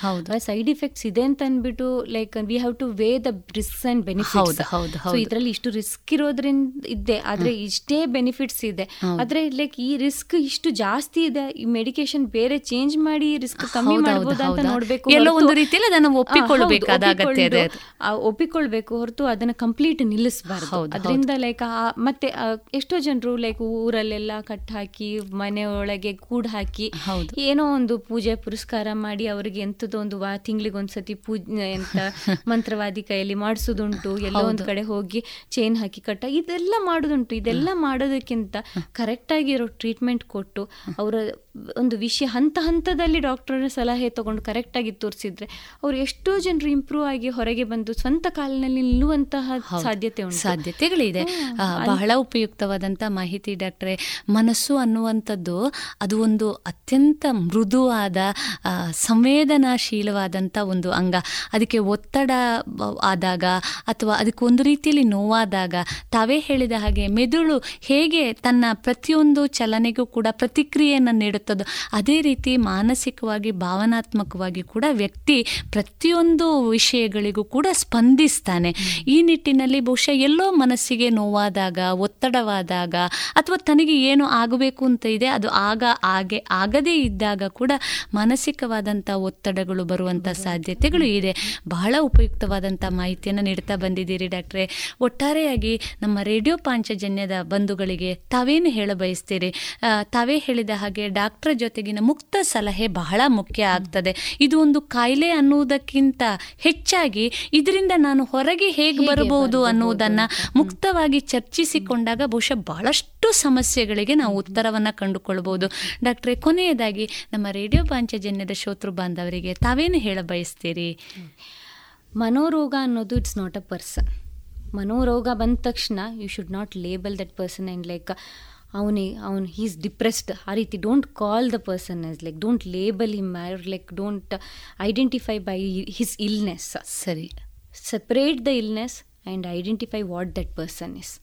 C: ಸೈಡ್ ಇಫೆಕ್ಟ್ಸ್ ಇದೆ ಅಂತ ಅನ್ಬಿಟ್ಟು like we have to weigh the risk and benefits so ಇದರಲ್ಲಿ ಇಷ್ಟು ರಿಸ್ಕ್ ಇರೋದ್ರಿಂದ ಇದೆ. ಆದ್ರೆ ಇಷ್ಟೇ ಬೆನಿಫಿಟ್ಸ್ ಇದೆ. ಆದ್ರೆ ಲೈಕ್ ಈ ರಿಸ್ಕ್ ಇಷ್ಟು ಜಾಸ್ತಿ ಇದೆ. ಈ ಮೆಡಿಕೇಶನ್ ಬೇರೆ ಚೇಂಜ್ ಮಾಡಿ ರಿಸ್ಕ್ ಕಮ್ಮಿ ಮಾಡಬಹುದು ಅಂತ ನೋಡ್ಬೇಕು
B: ಎಲ್ಲೋ ಒಂದು ರೀತಿಯಲ್ಲಿ ಅದನ್ನು ಒಪ್ಪಿಕೊಳ್ಳಬೇಕಾದ
C: ಒಪ್ಪಿಕೊಳ್ಬೇಕು ಹೊರತು ಅದನ್ನ ಕಂಪ್ಲೀಟ್ ನಿಲ್ಲಿಸಬಾರ್ದು. ಅದರಿಂದ ಲೈಕ್ ಮತ್ತೆ ಎಷ್ಟೋ ಜನರು ಲೈಕ್ ಊರಲ್ಲೆಲ್ಲ ಕಟ್ ಹಾಕಿ ಮನೆ ಒಳಗೆ ಕೂಡ್ ಹಾಕಿ ಏನೋ ಒಂದು ಪೂಜೆ ಪುರಸ್ಕಾರ ಮಾಡಿ ಅವರಿಗೆ ಎಂಥದ್ದು ಒಂದು ವಾ ತಿಂಗಳಿಗೆ ಒಂದ್ಸತಿ ಪೂಜೆ ಎಂತ ಮಂತ್ರವಾದಿ ಕೈಯಲ್ಲಿ ಮಾಡಿಸೋದುಂಟು ಎಲ್ಲೋ ಒಂದ್ ಕಡೆ ಹೋಗಿ ಚೈನ್ ಹಾಕಿ ಕಟ್ಟ ಇದೆಲ್ಲ ಮಾಡೋದುಂಟು ಇದೆಲ್ಲ ಮಾಡೋದಕ್ಕಿಂತ ಕರೆಕ್ಟ್ ಆಗಿರೋ ಟ್ರೀಟ್ಮೆಂಟ್ ಕೊಟ್ಟು ಅವರ ಒಂದು ವಿಷಯ ಹಂತ ಹಂತದಲ್ಲಿ ಡಾಕ್ಟರ್ ಸಲಹೆ ತಗೊಂಡು ಕರೆಕ್ಟ್ ಆಗಿ ತೋರಿಸಿದ್ರೆ ಅವ್ರು ಎಷ್ಟೋ ಜನರು ಇಂಪ್ರೂವ್ ಆಗಿ ಹೊರಗೆ ಬಂದು ಸ್ವಂತ ಕಾಲಿನಲ್ಲಿ ನಿಲ್ಲುವಂತಹ ಸಾಧ್ಯತೆ ಉಂಟು.
B: ಸಾಧ್ಯತೆಗಳಿದೆ. ಬಹಳ ಉಪಯುಕ್ತವಾದಂತಹ ಮಾಹಿತಿ ಡಾಕ್ಟ್ರೆ. ಮನಸ್ಸು ಅನ್ನುವಂಥದ್ದು ಅದು ಒಂದು ಅತ್ಯಂತ ಮೃದುವಾದ ಸಂವೇದನಾಶೀಲವಾದಂಥ ಒಂದು ಅಂಗ. ಅದಕ್ಕೆ ಒತ್ತಡ ಆದಾಗ ಅಥವಾ ಅದಕ್ಕೆ ಒಂದು ರೀತಿಯಲ್ಲಿ ನೋವಾದಾಗ ತಾವೇ ಹೇಳಿದ ಹಾಗೆ ಮೆದುಳು ಹೇಗೆ ತನ್ನ ಪ್ರತಿಯೊಂದು ಚಲನೆಗೂ ಕೂಡ ಪ್ರತಿಕ್ರಿಯೆಯನ್ನು ನೀಡುತ್ತದೋ ಅದೇ ರೀತಿ ಮಾನಸಿಕವಾಗಿ, ಭಾವನಾತ್ಮಕವಾಗಿ ಕೂಡ ವ್ಯಕ್ತಿ ಪ್ರತಿಯೊಂದು ವಿಷಯಗಳಿಗೂ ಕೂಡ ಸ್ಪಂದಿಸ್ತಾನೆ. ಈ ನಿಟ್ಟಿನಲ್ಲಿ ಬಹುಶಃ ಎಲ್ಲೋ ಮನಸ್ಸಿಗೆ ನೋವಾದಾಗ, ಒತ್ತಡವಾದಾಗ ಅಥವಾ ತನಗೆ ಏನು ಆಗಬೇಕು ಅಂತ ಇದೆ ಅದು ಆಗ ಹಾಗೆ ಆಗದೇ ಇದ್ದಾಗ ಕೂಡ ಮಾನಸಿಕವಾದಂಥ ಒತ್ತಡಗಳು ಬರುವಂಥ ಸಾಧ್ಯತೆಗಳು ಇದೆ. ಬಹಳ ಉಪಯುಕ್ತವಾದಂಥ ಮಾಹಿತಿಯನ್ನು ನೀಡ್ತಾ ಬಂದಿದ್ದೀರಿ ಡಾಕ್ಟ್ರೆ. ಒಟ್ಟಾರೆಯಾಗಿ ನಮ್ಮ ರೇಡಿಯೋ ಪಾಂಚಜನ್ಯದ ಬಂಧುಗಳಿಗೆ ತಾವೇನು ಹೇಳ ಬಯಸ್ತೀರಿ? ತಾವೇ ಹೇಳಿದ ಹಾಗೆ ಡಾಕ್ಟರ್ ಜೊತೆಗಿನ ಮುಕ್ತ ಸಲಹೆ ಬಹಳ ಮುಖ್ಯ ಆಗ್ತದೆ. ಇದು ಒಂದು ಕಾಯಿಲೆ ಅನ್ನುವುದಕ್ಕಿಂತ ಹೆಚ್ಚಾಗಿ ಇದರಿಂದ ನಾನು ಹೊರಗೆ ಹೇಗೆ ಬರಬಹುದು ಅನ್ನುವುದನ್ನು ಮುಕ್ತವಾಗಿ ಚರ್ಚಿಸಿಕೊಂಡಾಗ ಬಹುಶಃ ಬಹಳಷ್ಟು ಸಮಸ್ಯೆಗಳಿಗೆ ನಾವು ಉತ್ತರವನ್ನು ಕಂಡುಕೊಳ್ಬಹುದು ಡಾಕ್ಟ್ರೆ ಕೊನೆಯದಾಗಿ ನಮ್ಮ ರೇಡಿಯೋ ಪಾಂಚಜನ್ಯದ ಶ್ರೋತೃ ಬಾಂಧವರಿಗೆ ತಾವೇನು ಹೇಳ ಬಯಸ್ತೀರಿ?
C: ಮನೋರೋಗ ಅನ್ನೋದು ಇಟ್ಸ್ ನಾಟ್ ಅ ಪರ್ಸನ್ ಮನೋರೋಗ ಬಂದ ತಕ್ಷಣ you should not label that person and like ಅವನೇ ಅವನು ಹೀಸ್ ಡಿಪ್ರೆಸ್ಡ್ ಆ ರೀತಿ don't call the person is like don't label him like don't identify by his illness
B: ಸರಿ.
C: Separate the illness and identify what that person is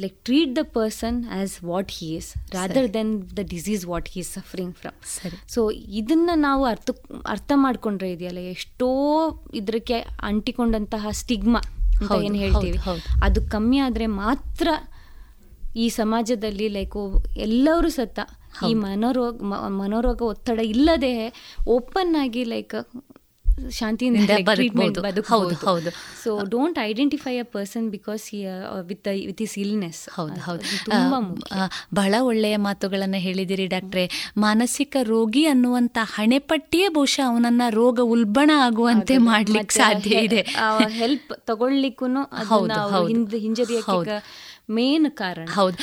C: like treat the person as what he is rather then the disease what he is suffering from
B: ಸರಿ
C: so ಇದನ್ನು ನಾವು ಅರ್ಥ ಅರ್ಥ ಮಾಡ್ಕೊಂಡ್ರೆ ಇದೆಯಲ್ಲ ಎಷ್ಟೋ ಇದಕ್ಕೆ ಅಂಟಿಕೊಂಡಂತಹ ಸ್ಟಿಗ್ಮಾ ಅಂತ ಏನು ಹೇಳ್ತೀವಿ? ಅದು ಕಮ್ಮಿ ಆದರೆ ಮಾತ್ರ ಈ ಸಮಾಜದಲ್ಲಿ ಲೈಕ್ ಎಲ್ಲರೂ ಸತ್ತ ಈ ಮನೋರೋಗ ಮನೋರೋಗ ಒತ್ತಡ ಇಲ್ಲದೆ ಓಪನ್ ಆಗಿ ಲೈಕ್ ಶಾಂತಿಯಿಂದ
B: ಹೌದು ಹೌದು.
C: So don't identify a person because with with is illness
B: ಹೌದು ಹೌದು. ಬಹಳ ಒಳ್ಳೆಯ ಮಾತುಗಳನ್ನು ಹೇಳಿದಿರಿ ಡಾಕ್ಟ್ರೆ. ಮಾನಸಿಕ ರೋಗಿ ಅನ್ನುವಂತ ಹಣೆಪಟ್ಟಿಯೇ ಬಹುಶಃ ಅವನನ್ನ ರೋಗ ಉಲ್ಬಣ ಆಗುವಂತೆ ಮಾಡ್ಲಿಕ್ಕೆ ಸಾಧ್ಯ ಇದೆ.
C: ಹೆಲ್ಪ್ ತಗೊಳ್ಲಿಕ್ಕೂ ಹಿಂಜರಿಯಕ್ಕೆ ಮೇನ್ ಕಾರಣ.
B: ಹೌದು.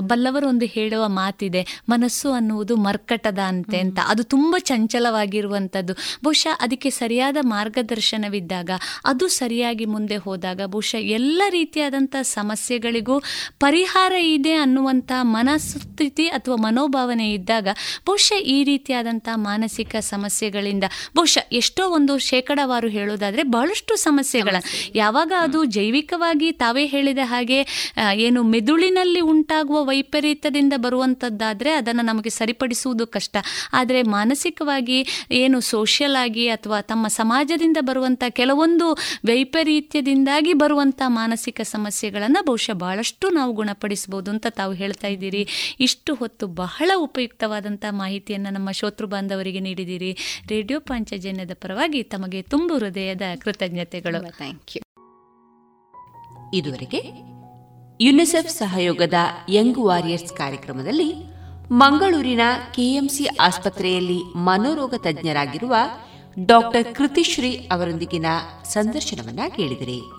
B: ಬಲ್ಲವರು ಒಂದು ಹೇಳುವ ಮಾತಿದೆ ಮನಸ್ಸು ಅನ್ನುವುದು ಮರ್ಕಟದ ಅಂತೆ ಅಂತ. ಅದು ತುಂಬ ಚಂಚಲವಾಗಿರುವಂಥದ್ದು. ಬಹುಶಃ ಅದಕ್ಕೆ ಸರಿಯಾದ ಮಾರ್ಗದರ್ಶನವಿದ್ದಾಗ ಅದು ಸರಿಯಾಗಿ ಮುಂದೆ ಹೋದಾಗ ಬಹುಶಃ ಎಲ್ಲ ರೀತಿಯಾದಂಥ ಸಮಸ್ಯೆಗಳಿಗೂ ಪರಿಹಾರ ಇದೆ ಅನ್ನುವಂಥ ಮನಸ್ಥಿತಿ ಅಥವಾ ಮನೋಭಾವನೆ ಇದ್ದಾಗ ಬಹುಶಃ ಈ ರೀತಿಯಾದಂಥ ಮಾನಸಿಕ ಸಮಸ್ಯೆಗಳಿಂದ ಬಹುಶಃ ಎಷ್ಟೋ ಒಂದು ಶೇಕಡವಾರು ಹೇಳೋದಾದರೆ ಬಹಳಷ್ಟು ಸಮಸ್ಯೆಗಳ. ಯಾವಾಗ ಅದು ಜೈವಿಕವಾಗಿ ತಾವೇ ಹೇಳಿದ ಹಾಗೆ ಏನು ಮೆದುಳಿನಲ್ಲಿ ಉಂಟಾಗುವ ವೈಪರೀತ್ಯದಿಂದ ಬರುವಂಥದ್ದಾದರೆ ಅದನ್ನು ನಮಗೆ ಸರಿಪಡಿಸುವುದು ಕಷ್ಟ. ಆದರೆ ಮಾನಸಿಕವಾಗಿ ಏನು ಸೋಷಿಯಲ್ ಆಗಿ ಅಥವಾ ತಮ್ಮ ಸಮಾಜದಿಂದ ಬರುವಂಥ ಕೆಲವೊಂದು ವೈಪರೀತ್ಯದಿಂದಾಗಿ ಬರುವಂಥ ಮಾನಸಿಕ ಸಮಸ್ಯೆಗಳನ್ನು ಬಹುಶಃ ಭಾಳಷ್ಟು ನಾವು ಗುಣಪಡಿಸ್ಬೋದು ಅಂತ ತಾವು ಹೇಳ್ತಾ ಇದ್ದೀರಿ. ಇಷ್ಟು ಹೊತ್ತು ಬಹಳ ಉಪಯುಕ್ತವಾದಂಥ ಮಾಹಿತಿಯನ್ನು ನಮ್ಮ ಶೋತೃ ಬಾಂಧವರಿಗೆ ನೀಡಿದ್ದೀರಿ. ರೇಡಿಯೋ ಪಾಂಚಜನ್ಯದ ಪರವಾಗಿ ತಮಗೆ ತುಂಬು ಹೃದಯದ ಕೃತಜ್ಞತೆಗಳು.
C: ಥ್ಯಾಂಕ್ ಯು
A: ಇದುವರೆಗೆ ಯುನಿಸೆಫ್ ಸಹಯೋಗದ ಯಂಗ್ ವಾರಿಯರ್ಸ್ ಕಾರ್ಯಕ್ರಮದಲ್ಲಿ ಮಂಗಳೂರಿನ ಕೆಎಂಸಿ ಆಸ್ಪತ್ರೆಯಲ್ಲಿ ಮನೋರೋಗ ತಜ್ಞರಾಗಿರುವ ಡಾಕ್ಟರ್ ಕೃತಿಶ್ರೀ ಅವರೊಂದಿಗಿನ ಸಂದರ್ಶನವನ್ನ ಕೇಳಿದಿರಿ.